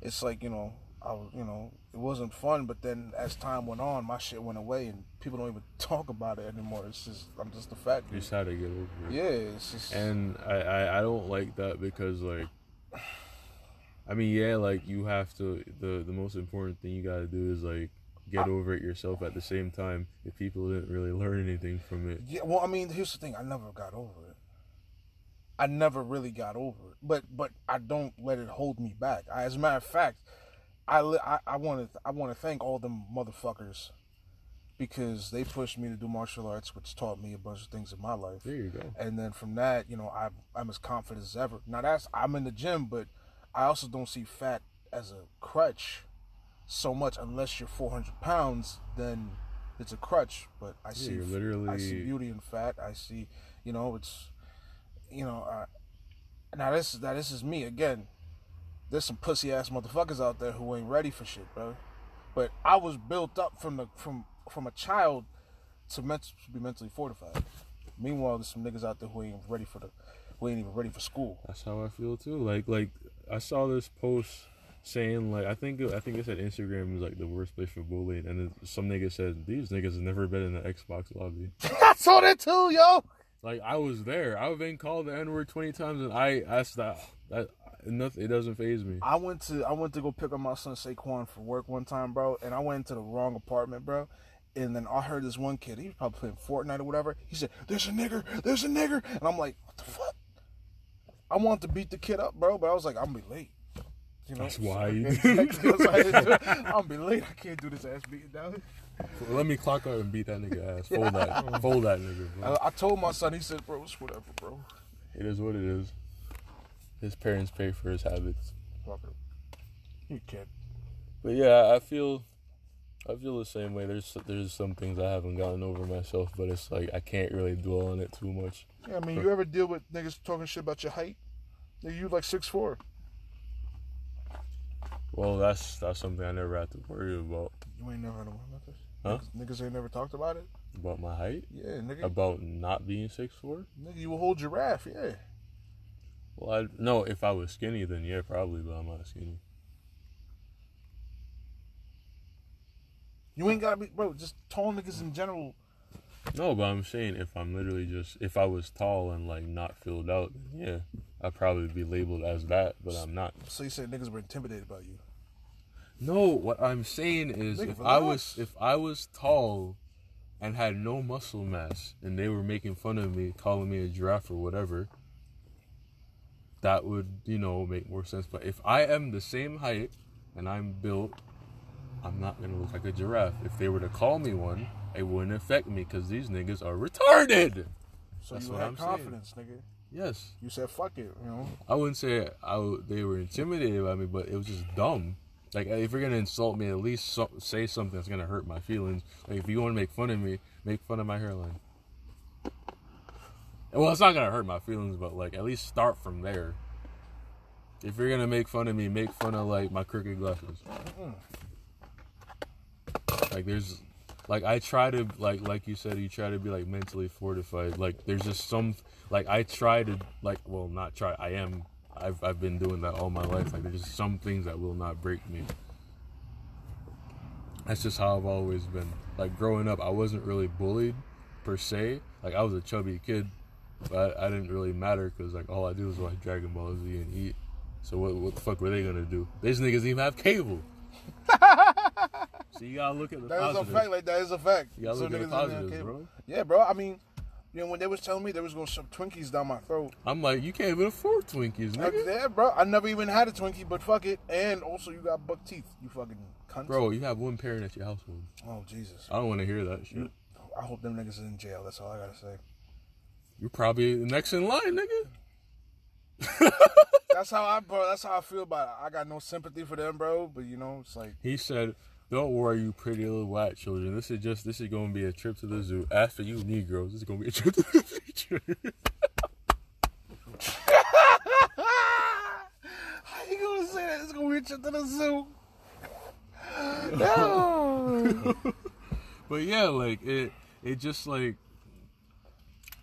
It's like you know, I was, you know, it wasn't fun. But then as time went on, my shit went away, and people don't even talk about it anymore. It's just, I'm just the fact. it. You just had to get over it. Yeah, it's just. And I, I, I don't like that because like I mean yeah like you have to the the most important thing you gotta do is like get over it yourself at the same time if people didn't really learn anything from it. Yeah, well, I mean, here's the thing. I never got over it. I never really got over it, but but I don't let it hold me back. I, as a matter of fact, I I, I want to I want to thank all them motherfuckers because they pushed me to do martial arts, which taught me a bunch of things in my life. There you go. And then from that, you know, I'm I'm as confident as ever. Now that's I'm in the gym, but I also don't see fat as a crutch so much unless you're 400 pounds. Then it's a crutch. But I see you're I see beauty in fat. I see, you know, it's, you know, uh, now this is now this is me again. There's some pussy ass motherfuckers out there who ain't ready for shit, bro. But I was built up from the from from a child to, ment- to be mentally fortified. Meanwhile, there's some niggas out there who ain't ready for the, who ain't even ready for school. That's how I feel too. Like like I saw this post saying like I think I think it said Instagram is like the worst place for bullying, and then some nigga said these niggas have never been in the Xbox lobby. I saw that too, yo. Like I was there. I've been called the N word twenty times, and I asked that that nothing. It doesn't faze me. I went to I went to go pick up my son Saquon for work one time, bro, and I went into the wrong apartment, bro. And then I heard this one kid, he was probably playing Fortnite or whatever. He said, "There's a nigger, there's a nigger," and I'm like, "What the fuck?" I wanted to beat the kid up, bro, but I was like, "I'm gonna be late." You know, That's why you Exactly, that's why I didn't do it. I'm gonna be late. I can't do this ass beating down. Let me clock out and beat that nigga ass. Fold that. Fold that nigga. Bro. I, I told my son, he said, "Bro, it's whatever, bro." It is what it is. His parents pay for his habits. Fuck it. You kid. But yeah, I feel, I feel the same way. There's there's some things I haven't gotten over myself, but it's like I can't really dwell on it too much. Yeah, I mean, you ever deal with niggas talking shit about your height? Nigga, you like six four. Well, that's that's something I never had to worry about. You ain't never had to worry about this. Huh? Niggas, niggas ain't never talked about it. About my height? Yeah, nigga. About not being six four? nigga, you a whole giraffe. Yeah. Well, I no. If I was skinny, then yeah, probably. But I'm not skinny. You ain't gotta be, bro. Just tall niggas in general. No, but I'm saying if I'm literally just if I was tall and like not filled out, yeah, I'd probably be labeled as that. But I'm not. So you said niggas were intimidated by you. No, what I'm saying is Nigga, if I was if I was tall and had no muscle mass and they were making fun of me, calling me a giraffe or whatever, that would, you know, make more sense. But if I am the same height and I'm built, I'm not gonna look like a giraffe. If they were to call me one, it wouldn't affect me because these niggas are retarded. So That's you what had I'm saying. confidence, nigga. Yes. You said fuck it, you know. I wouldn't say I w- they were intimidated by me, but it was just dumb. Like if you're gonna insult me, at least so- say something that's gonna hurt my feelings. Like if you want to make fun of me, make fun of my hairline. Well, it's not gonna hurt my feelings, but like at least start from there. If you're gonna make fun of me, make fun of like my crooked glasses. Like there's, like I try to like like you said, you try to be like mentally fortified. Like there's just some like I try to like well not try. I am. I've I've been doing that all my life. Like there's just some things that will not break me. That's just how I've always been. Like growing up, I wasn't really bullied per se. Like I was a chubby kid, but I, I didn't really matter because like all I do is watch Dragon Ball Z and eat. So what what the fuck were they gonna do? These niggas even have cable. so you gotta look at the That is a fact. Like that is a fact. You gotta So look at the positives, bro. Yeah, bro. I mean, you know, when they was telling me they was gonna shove Twinkies down my throat. I'm like, you can't even afford Twinkies, Like, nigga. yeah, bro. I never even had a Twinkie, but fuck it. And also, you got buck teeth. You fucking cunt. Bro, you have one parent at your household. Oh Jesus. I don't want to hear that shit. I hope them niggas is in jail. That's all I gotta say. You're probably the next in line, nigga. That's how I, bro. That's how I feel about it. I got no sympathy for them, bro. But you know, it's like, He said, "Don't worry, you pretty little white children. This is just this is gonna be a trip to the zoo. After you Negroes, this is gonna be a trip to the future." how you gonna say that? It's gonna be a trip to the zoo. no. but yeah, like it, it just like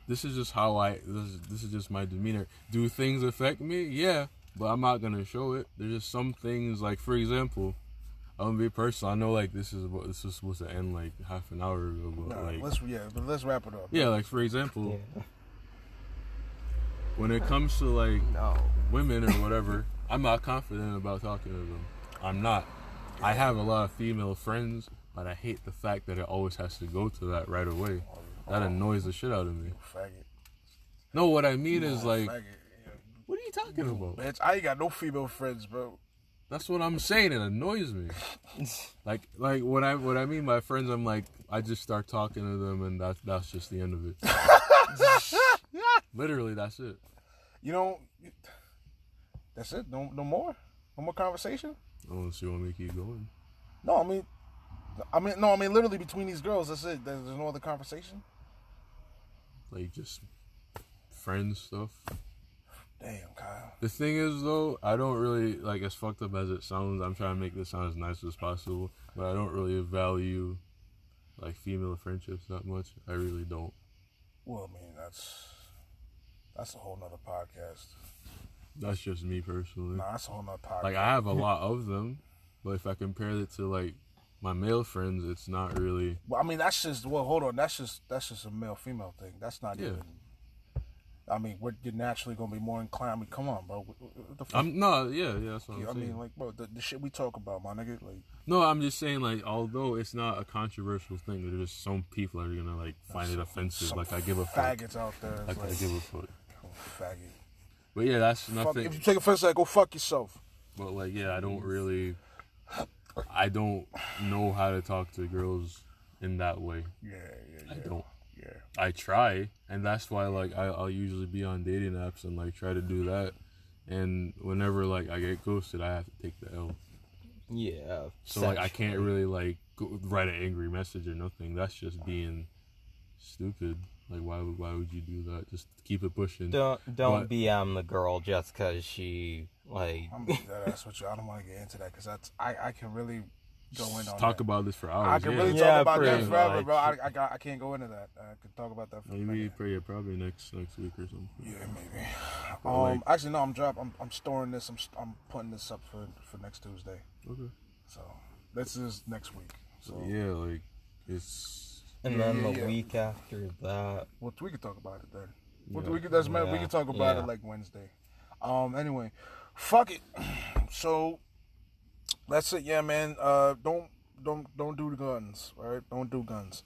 this is just how I this is, this is just my demeanor. Do things affect me? Yeah, but I'm not gonna show it. There's just some things like, for example. I'm gonna be personal. I know like this is what this is supposed to end like half an hour ago, but Nah, like let's yeah, but let's wrap it up. Yeah, like for example, Yeah. when it comes to like No. women or whatever, I'm not confident about talking to them. I'm not. I have a lot of female friends, but I hate the fact that it always has to go to that right away. That annoys the shit out of me. Faggot. No, what I mean is Oh, like, faggot. what are you talking about? Bitch, I ain't got no female friends, bro. That's what I'm saying. It annoys me. Like, like what I what I mean by friends, I'm like, I just start talking to them, and that's that's just the end of it. Literally, that's it. You know, that's it. No, no more. No more conversation. Oh, Unless you want me to keep going. No, I mean, I mean, no, I mean, literally between these girls, that's it. There's no other conversation. Like just friends stuff. Damn, Kyle. The thing is though, I don't really like as fucked up as it sounds. I'm trying to make this sound as nice as possible, but I don't really value like female friendships that much. I really don't. Well, I mean, that's that's a whole nother podcast. That's just me personally. Nah, that's a whole nother podcast. Like I have a lot of them, but if I compare it to like my male friends, it's not really. Well, I mean, that's just well. Hold on, that's just that's just a male female thing. That's not Yeah. even. I mean, we're you're naturally gonna be more inclined. I mean, come on, bro. What, the fuck? I'm no, yeah, yeah. That's what I'm I saying. mean, like, bro, the, the shit we talk about, my nigga. Like, no, I'm just saying like, although it's not a controversial thing, there's just some people that are gonna like find it offensive. Like I give a fuck. faggots out there. It's Like I give a fuck. faggot. But yeah, that's Fuck, nothing. if you take offense, that, go fuck yourself. But like, yeah, I don't really, I don't know how to talk to girls in that way. Yeah, yeah, I don't. Yeah. I try, and that's why like I, I'll usually be on dating apps and like try to do that. And whenever like I get ghosted, I have to take the L. Yeah. Uh, so like I can't really like go, write an angry message or nothing. That's just being stupid. Like why would why would you do that? Just keep it pushing. Don't don't But- BM um, the girl just because she Like, I'm gonna dead ass with you. I don't want to get into that because that's I, I can really go in on Talk that. about this for hours. I can yeah. really Yeah, talk about that forever, much. bro. I, I got I can't go into that. I can talk about that for Maybe minute. pray probably next next week or something. Yeah, maybe. But, Um, like- actually, no. I'm drop. I'm, I'm storing this. I'm I'm putting this up for for next Tuesday. Okay. So this is next week. So Yeah, like it's and Yeah, then yeah, the yeah. week after that. well, we can talk about it then. Yeah. we can, that's man, we Yeah, can talk about yeah. it like Wednesday. Um. Anyway, fuck it. So that's it. Yeah, man. Uh, don't don't don't do the guns. All right, don't do guns.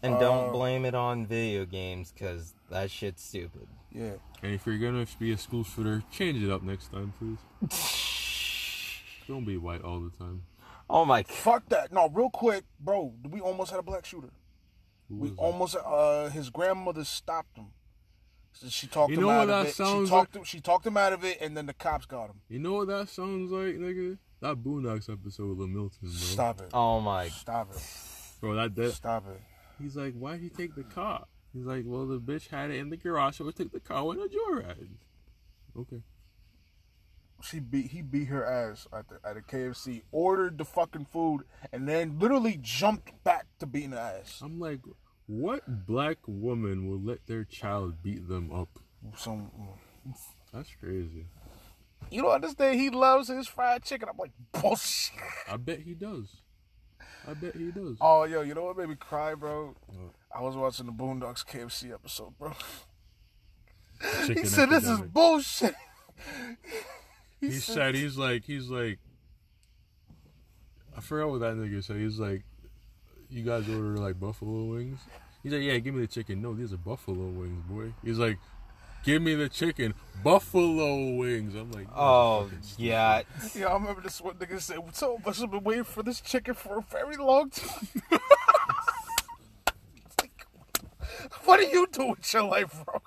And Uh, don't blame it on video games, because that shit's stupid. Yeah. and if you're gonna be a school shooter, change it up next time, please. Don't be white all the time. Oh my. Fuck that. No, real quick, bro. We almost had a black shooter. Who We that? almost uh his grandmother stopped him. So she talked You him out what of that it. She sounds talked him, she talked him out of it and then the cops got him. You know what that sounds like, nigga? That Boondocks episode with Milton, bro. Stop it. Oh my. Stop it. Bro, that, that Stop it. he's like, why'd he take the car? He's like, well, the bitch had it in the garage, so we took the car when a joyride. Okay. She beat he beat her ass at the at a KFC, ordered the fucking food, and then literally jumped back to beating her ass. I'm like, what black woman will let their child beat them up? Some That's crazy. you know understand he loves his fried chicken. I'm like, bullshit. I bet he does. I bet he does. Oh yo, you know what made me cry, bro? I was watching the Boondocks KFC episode, bro. He Chicken said this is bullshit. He said he's like he's like I forgot what that nigga said. He's like you guys order like buffalo wings? He's like, Yeah, give me the chicken. No, these are buffalo wings, boy. He's like, Give me the chicken. Buffalo wings. I'm like, Oh yeah. Yeah, I remember this one nigga said, "Some of us have been waiting for this chicken for a very long time." Like, what are you doing with your life, bro?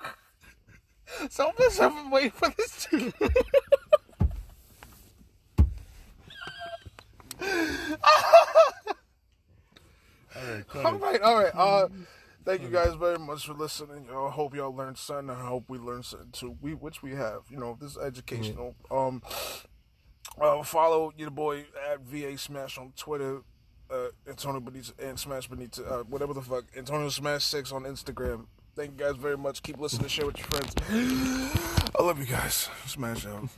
Some of us have been waiting for this chicken. Alright, cut all right, all right. Uh, thank you guys very much for listening. I hope y'all learned something. I hope we learned something too. We, which we have. You know, this is educational. Um, uh, follow your boy at VA Smash on Twitter. Uh, Antonio Benitez and Smash Benitez, uh, whatever the fuck. Antonio Smash Six on Instagram. Thank you guys very much. Keep listening. Share with your friends. I love you guys. Smash out.